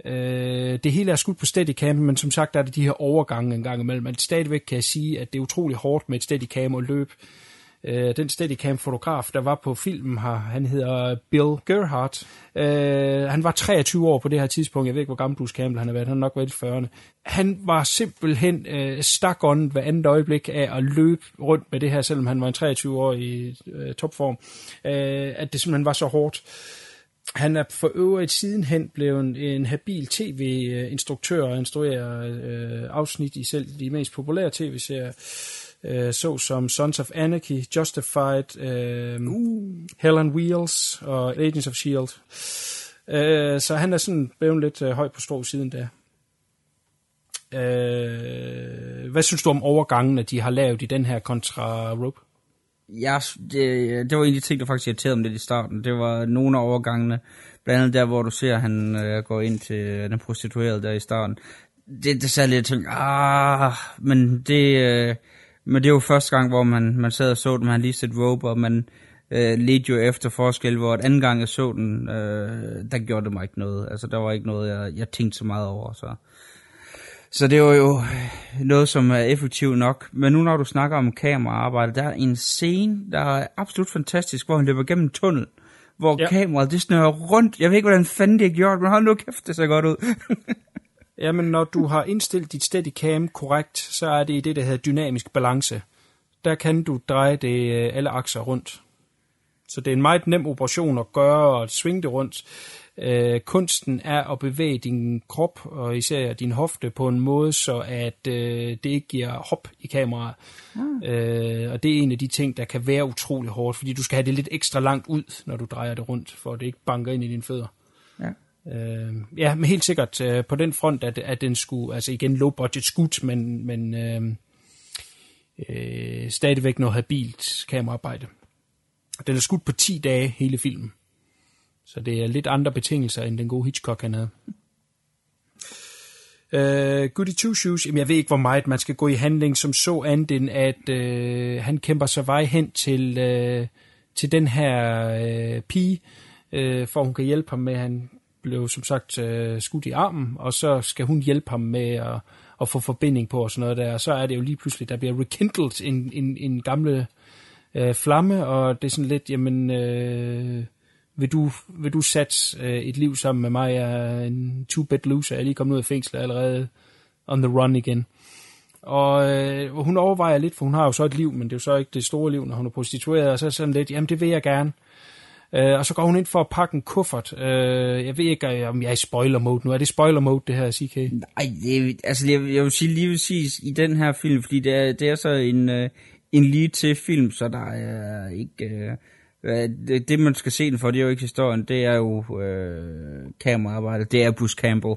Øh, det hele er skudt på steadicam, men som sagt der er det de her overgange en gang imellem. Men stadigvæk kan jeg sige, at det er utrolig hårdt med et steadicam at løbe Øh, den Steadicam-fotograf, der var på filmen her, han hedder Bill Gerhardt. Øh, han var 23 år på det her tidspunkt. Jeg ved ikke, hvor gammel Bruce Campbell han har været. Han har nok været i 40'erne. Han var simpelthen øh, stak on hver andet øjeblik af at løbe rundt med det her, selvom han var en 23 år i øh, topform. Øh, at det simpelthen var så hårdt. Han er for øvrigt sidenhen blevet en, en habil tv-instruktør og instruerer øh, afsnit i selv de mest populære tv-serier øh, så som Sons of Anarchy, Justified, øh, uh. Hell on Wheels og Agents of S.H.I.E.L.D. Øh, så han er sådan blevet lidt øh, høj på strå siden der. Øh, hvad synes du om overgangene, de har lavet i den her kontra Rope? Ja, det, det var en af de ting, der faktisk irriterede mig lidt i starten. Det var nogle af overgangene, blandt andet der, hvor du ser, at han øh, går ind til den prostituerede der i starten. Det, det sad lidt til, ah, men det, øh, men det var jo første gang, hvor man, man sad og så den, man lige set Rope, og man øh, ledte jo efter forskel, hvor et anden gang jeg så den, øh, der gjorde det mig ikke noget. Altså, der var ikke noget, jeg, jeg tænkte så meget over, så... Så det var jo noget, som er effektivt nok. Men nu når du snakker om kameraarbejde, der er en scene, der er absolut fantastisk, hvor han løber gennem en tunnel, hvor ja. kameraet det snører rundt. Jeg ved ikke, hvordan fanden det er gjort, men hold nu kæft, det ser godt ud. Jamen, når du har indstillet dit Steadicam korrekt, så er det i det, der hedder dynamisk balance. Der kan du dreje det øh, alle akser rundt. Så det er en meget nem operation at gøre og svinge det rundt. Øh, kunsten er at bevæge din krop, og især din hofte, på en måde, så at øh, det ikke giver hop i kameraet. Mm. Øh, og det er en af de ting, der kan være utrolig hårdt, fordi du skal have det lidt ekstra langt ud, når du drejer det rundt, for at det ikke banker ind i dine fødder. Ja. Øh, ja, men helt sikkert øh, på den front, at, at den skulle, altså igen low budget skud, men, men øh, øh, stadigvæk noget habilt kameraarbejde. Den er skudt på 10 dage, hele filmen. Så det er lidt andre betingelser, end den gode Hitchcock han havde. Uh, Goody Two Shoes, jamen jeg ved ikke, hvor meget man skal gå i handling, som så andet end, at uh, han kæmper sig vej hen til, uh, til den her uh, pige, uh, for hun kan hjælpe ham med, han blev som sagt uh, skudt i armen, og så skal hun hjælpe ham med at, at få forbinding på og sådan noget der, og så er det jo lige pludselig, der bliver rekindled en, en, en gamle uh, flamme, og det er sådan lidt, jamen... Uh, vil du, vil du satse øh, et liv sammen med mig? Jeg er en two-bed loser. Jeg er lige kommet ud af fængslet allerede on the run igen. Og øh, hun overvejer lidt, for hun har jo så et liv, men det er jo så ikke det store liv, når hun er prostitueret. Og så er sådan lidt, jamen det vil jeg gerne. Øh, og så går hun ind for at pakke en kuffert. Øh, jeg ved ikke, om jeg er i spoiler mode nu. Er det spoiler mode, det her, CK? Nej, det, altså jeg, jeg vil sige lige præcis i den her film, fordi det er, det er så en, øh, en lige til film, så der er ikke... Øh, det, det, man skal se den for, det er jo ikke historien, det er jo øh, kameraarbejdet, det er Bruce Campbell.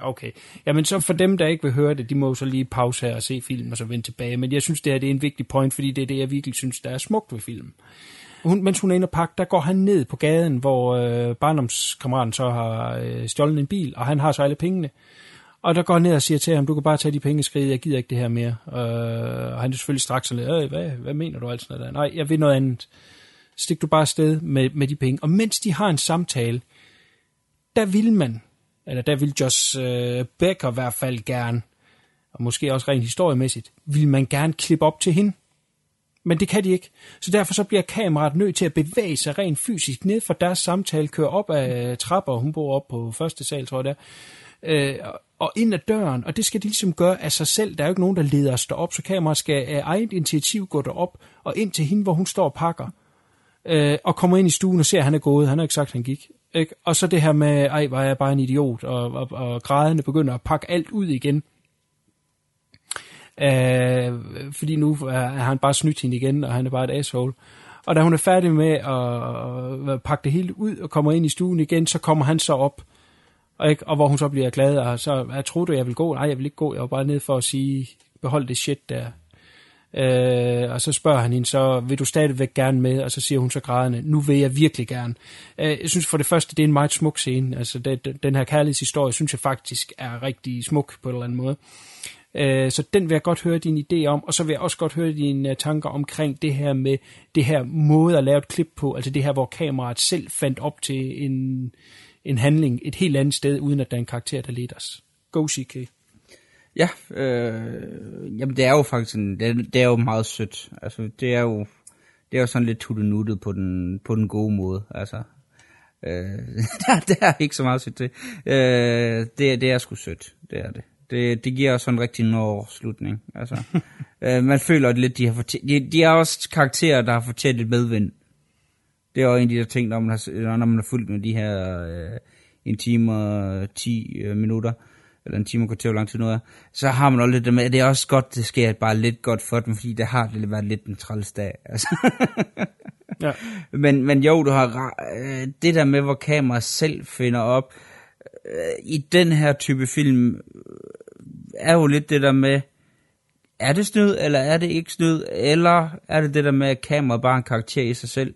Okay. Jamen så for dem, der ikke vil høre det, de må jo så lige pause her og se filmen og så vende tilbage. Men jeg synes, det her det er en vigtig point, fordi det er det, jeg virkelig synes, der er smukt ved filmen. Hun, mens hun er inde og pakke, der går han ned på gaden, hvor øh, barndomskammeraten så har øh, stjålet en bil, og han har så alle pengene. Og der går han ned og siger til ham, du kan bare tage de penge skridt, jeg gider ikke det her mere. Øh, og han er selvfølgelig straks sådan lidt, øh, hvad, hvad mener du altså? Nej, jeg vil noget andet stik du bare afsted med, med de penge. Og mens de har en samtale, der vil man, eller der vil Josh øh, Becker i hvert fald gerne, og måske også rent historiemæssigt, vil man gerne klippe op til hende. Men det kan de ikke. Så derfor så bliver kameraet nødt til at bevæge sig rent fysisk ned for deres samtale, køre op ad trapper, hun bor op på første sal, tror jeg der, øh, og ind ad døren, og det skal de ligesom gøre af sig selv. Der er jo ikke nogen, der leder os derop, så kameraet skal af eget initiativ gå derop, og ind til hende, hvor hun står og pakker øh, og kommer ind i stuen og ser, at han er gået. Han har ikke sagt, at han gik. Ikke? Og så det her med, ej, var jeg bare en idiot, og, og, og grædende begynder at pakke alt ud igen. Øh, fordi nu er han bare snydt hende igen, og han er bare et asshole. Og da hun er færdig med at, at pakke det hele ud og kommer ind i stuen igen, så kommer han så op, og, ikke? og hvor hun så bliver glad, og så, jeg troede du, jeg vil gå? Nej, jeg vil ikke gå, jeg var bare ned for at sige, behold det shit der. Øh, og så spørger han hende så, vil du stadigvæk gerne med? Og så siger hun så grædende, nu vil jeg virkelig gerne. Øh, jeg synes for det første, det er en meget smuk scene. Altså det, den her kærlighedshistorie, synes jeg faktisk er rigtig smuk på en eller anden måde. Øh, så den vil jeg godt høre din idé om, og så vil jeg også godt høre dine øh, tanker omkring det her med det her måde at lave et klip på, altså det her, hvor kameraet selv fandt op til en, en handling et helt andet sted, uden at der er en karakter, der leder os. Go CK. Ja, øh, jamen det er jo faktisk en, det, er, det er jo meget sødt. Altså det er jo det er jo sådan lidt tuttenuttet på den, på den gode måde, altså. Øh, der, der er ikke så meget sige til. Øh, det, det er sgu sødt, det er det. Det, det giver også sådan en rigtig slutning. Altså, øh, man føler at lidt, de har fortjent, de, de er også karakterer, der har fortjent et medvind. Det er jo en af de der ting, når man har, når man har fulgt med de her øh, en time og 10 øh, minutter, eller en time og kvarter, hvor lang tid nu er, så har man også lidt det med, at det er også godt, det sker bare lidt godt for dem, fordi det har det været lidt en træls dag. Altså. ja. men, men jo, du har øh, det der med, hvor kameraet selv finder op, øh, i den her type film, øh, er jo lidt det der med, er det snyd, eller er det ikke snyd, eller er det det der med, at kameraet bare er en karakter i sig selv?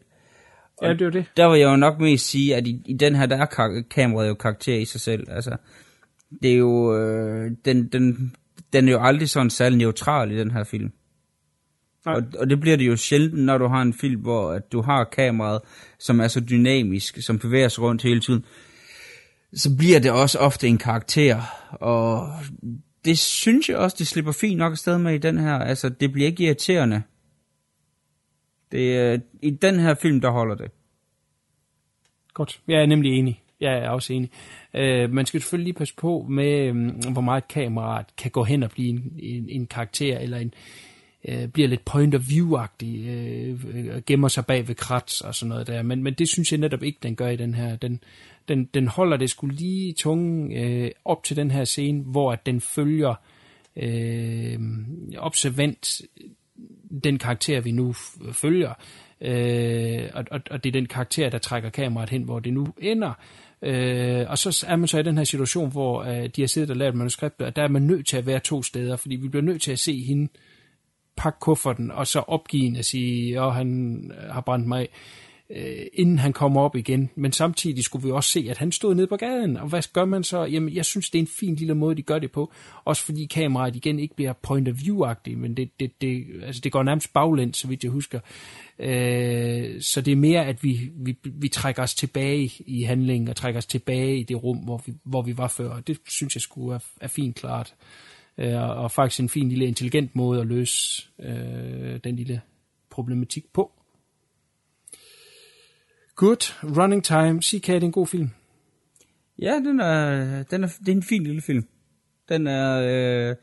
Og ja, det er det. Der vil jeg jo nok mest sige, at i, i den her, der er kameraet jo karakter i sig selv. Altså, det er jo, øh, den, den, den er jo aldrig sådan særlig neutral i den her film. Og, og det bliver det jo sjældent, når du har en film, hvor at du har kameraet, som er så dynamisk, som bevæger sig rundt hele tiden. Så bliver det også ofte en karakter, og det synes jeg også, de slipper fint nok afsted med i den her. Altså, det bliver ikke irriterende. Det er, I den her film, der holder det. Godt. Jeg er nemlig enig. Jeg er også enig. Øh, man skal selvfølgelig lige passe på med, um, hvor meget kameraet kan gå hen og blive en, en, en karakter, eller en, øh, bliver lidt point of view-agtig, uh, gemmer sig bag ved krats og sådan noget der. Men, men det synes jeg netop ikke, den gør i den her. Den, den, den holder det skulle lige tunge øh, op til den her scene, hvor at den følger øh, observant den karakter, vi nu følger. Øh, og, og, og det er den karakter, der trækker kameraet hen, hvor det nu ender. Øh, og så er man så i den her situation, hvor øh, de har siddet og lavet manuskriptet, og der er man nødt til at være to steder, fordi vi bliver nødt til at se hende pakke kufferten, og så opgive hende og sige, at han øh, har brændt mig af øh, inden han kommer op igen. Men samtidig skulle vi også se, at han stod nede på gaden. Og hvad gør man så? Jamen, jeg synes, det er en fin lille måde, de gør det på. Også fordi kameraet igen ikke bliver point of view-agtigt, men det, det, det, altså det går nærmest baglæns, så vidt jeg husker. Øh, så det er mere, at vi, vi, vi trækker os tilbage i handlingen, og trækker os tilbage i det rum, hvor vi, hvor vi var før. Og det synes jeg skulle er, er fint klart. Øh, og faktisk en fin lille intelligent måde at løse øh, den lille problematik på. Good. Running Time. Det er en god film. Ja, den er, den er, det er en fin lille film. Den er, øh,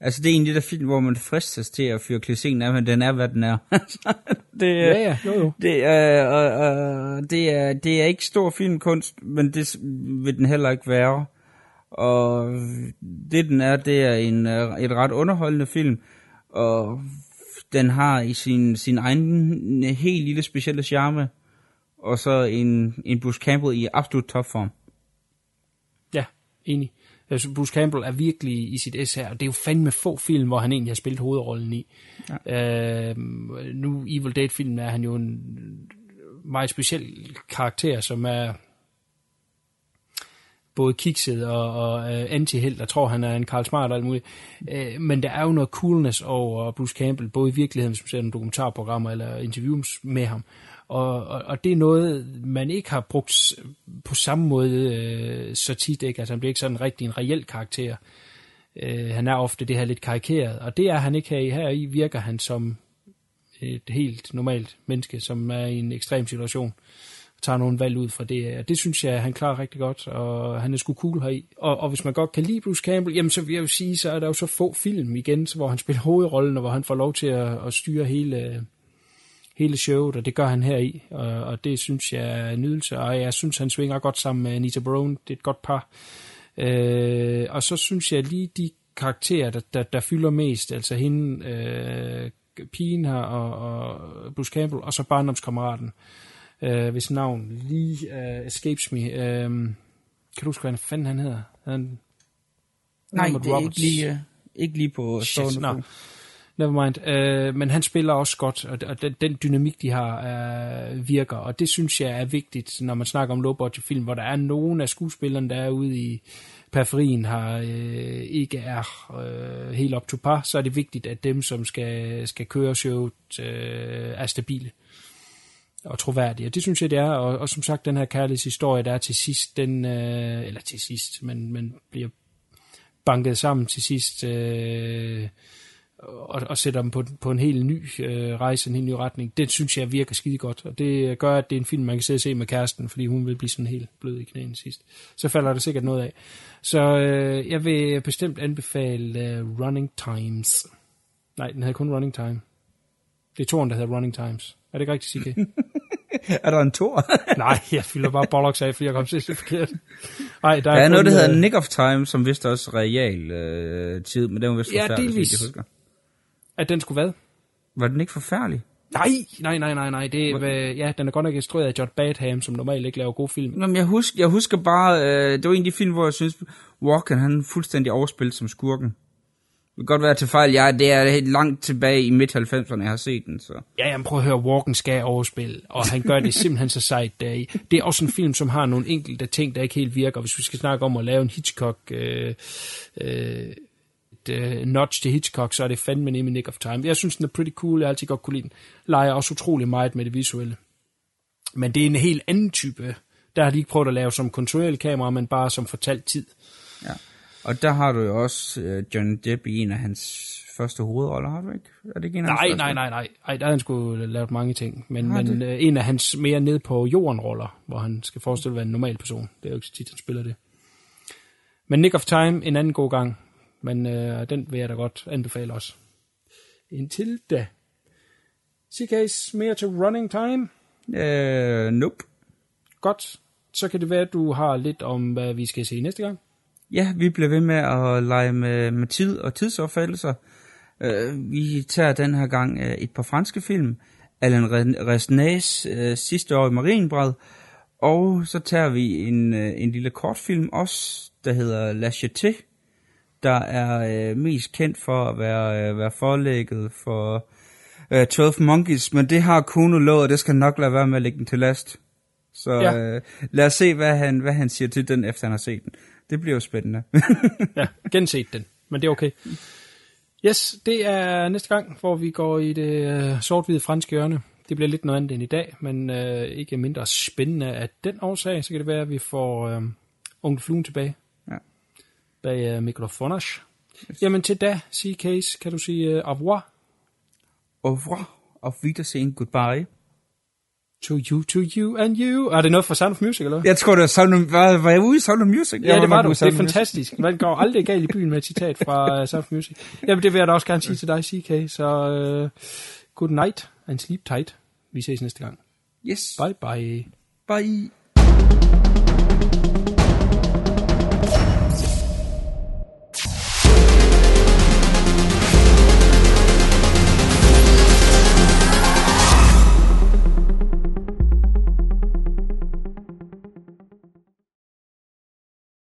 altså det er en af de der film, hvor man fristes til at fyre klichéen af, men den er, hvad den er. det, ja, ja, jo, jo. Det, er, øh, øh, det, er, det er ikke stor filmkunst, men det vil den heller ikke være. Og det den er, det er en, øh, et ret underholdende film, og den har i sin, sin egen helt lille specielle charme og så en, en Bruce Campbell i absolut topform. Ja, enig. Altså, Bruce Campbell er virkelig i sit S her, og det er jo fandme få film, hvor han egentlig har spillet hovedrollen i. Ja. Øh, nu Evil Dead-filmen er han jo en meget speciel karakter, som er både kikset og, og uh, anti-held, der tror, han er en Karl Smart og alt muligt. Uh, men der er jo noget coolness over Bruce Campbell, både i virkeligheden, hvis man ser nogle dokumentarprogrammer eller interviews med ham. Og, og, og det er noget, man ikke har brugt på samme måde øh, så tit. Ikke? Altså, han bliver ikke sådan rigtig en reel karakter. Øh, han er ofte det her lidt karikeret, og det er han ikke her i. Her i virker han som et helt normalt menneske, som er i en ekstrem situation og tager nogle valg ud fra det. Og det synes jeg, han klarer rigtig godt, og han er sgu cool heri. Og, og hvis man godt kan lide Bruce Campbell, jamen så vil jeg jo sige, så er der jo så få film igen, hvor han spiller hovedrollen, og hvor han får lov til at, at styre hele hele showet, og det gør han her i, og, og det synes jeg er nydelse, og jeg synes, han svinger godt sammen med Anita Brown, det er et godt par. Øh, og så synes jeg lige de karakterer, der, der, der fylder mest, altså hende, øh, pigen her, og, og Bruce Campbell, og så barndomskammeraten, øh, hvis navn lige uh, escapes me. Øh, kan du huske, hvad fanden han hedder? Han, Nej, det er ikke lige, uh, ikke lige på stående no nevermind. Uh, øh, men han spiller også godt, og, og den, den dynamik, de har, uh, virker. Og det synes jeg er vigtigt, når man snakker om low-budget film, hvor der er nogen af skuespillerne, der er ude i periferien, har, uh, ikke er uh, helt op to par, så er det vigtigt, at dem, som skal, skal køre showet, uh, er stabile og troværdige. Og det synes jeg, det er. Og, og som sagt, den her kærlighedshistorie, der er til sidst, den, uh, eller til sidst, men, men bliver banket sammen til sidst, uh, og, og sætter dem på, på en helt ny øh, rejse, en helt ny retning. Det synes jeg virker skide godt, og det gør, at det er en film, man kan sidde og se med kæresten, fordi hun vil blive sådan helt blød i knæene sidst. Så falder der sikkert noget af. Så øh, jeg vil bestemt anbefale øh, Running Times. Nej, den havde kun Running Time. Det er toren, der hedder Running Times. Er det ikke rigtigt, CK? er der en tor? Nej, jeg fylder bare bollocks af, fordi jeg kom til det forkert. Nej, der er, der er noget, der hedder Nick of Time, som vist også real øh, tid, men den var vist ja, delvis. jeg husker. At den skulle hvad? Var den ikke forfærdelig? Nej, nej, nej, nej, nej. Det, er, ja, den er godt nok instrueret af John Badham, som normalt ikke laver gode film. Nå, men jeg, husker, jeg husker bare, øh, det var en af de film, hvor jeg synes, Walken, han fuldstændig overspillet som skurken. Det kan godt være til fejl, ja, det er helt langt tilbage i midt-90'erne, jeg har set den, så... Ja, jamen prøv at høre, Walken skal overspille, og han gør det simpelthen så sejt deri. Det er også en film, som har nogle enkelte ting, der ikke helt virker. Hvis vi skal snakke om at lave en Hitchcock... Øh, øh, et uh, notch til Hitchcock, så er det fandme nemme Nick of Time. Jeg synes, den er pretty cool. Jeg har altid godt kunne lide den. Leger også utrolig meget med det visuelle. Men det er en helt anden type. Der har de ikke prøvet at lave som kontinuerlig kamera, men bare som fortalt tid. Ja. Og der har du jo også uh, John Depp i en af hans første hovedroller, har du ikke? Er det ikke en af nej, hans nej, nej, nej, nej. Der har han sgu lavet mange ting. Men, men uh, en af hans mere ned på jorden roller, hvor han skal forestille at være en normal person. Det er jo ikke så tit, han spiller det. Men Nick of Time, en anden god gang. Men øh, den vil jeg da godt anbefale også. Indtil da. CK's mere til running time? Uh, nope. Godt. Så kan det være, at du har lidt om, hvad vi skal se næste gang. Ja, vi bliver ved med at lege med, med tid og tidsopfattelser. Uh, vi tager den her gang uh, et par franske film. Alain Resnais uh, sidste år i Marienbred. Og så tager vi en, uh, en lille kortfilm også, der hedder La Cheté der er øh, mest kendt for at være, øh, være forlægget for øh, 12 Monkeys, men det har Kuno lovet, og det skal nok lade være med at lægge den til last. Så ja. øh, lad os se, hvad han, hvad han siger til den, efter han har set den. Det bliver jo spændende. ja, genset den, men det er okay. Yes, det er næste gang, hvor vi går i det øh, sort-hvide franske hjørne. Det bliver lidt noget andet end i dag, men øh, ikke mindre spændende af den årsag, så kan det være, at vi får øh, Onkel Fluen tilbage bag uh, mikrofoner. Yes. Jamen til da, sige Case, kan du sige uh, au revoir? Au revoir, auf Wiedersehen, goodbye. To you, to you and you. Er det noget fra Sound of Music, eller Jeg tror, det var Sound of, var, var jeg ude i Sound of Music? Ja, det var du. Det er fantastisk. Man går aldrig galt i byen med et citat fra uh, Sound of Music. Jamen, det vil jeg da også gerne sige til dig, CK. Så uh, good night and sleep tight. Vi ses næste gang. Yes. Bye bye. Bye.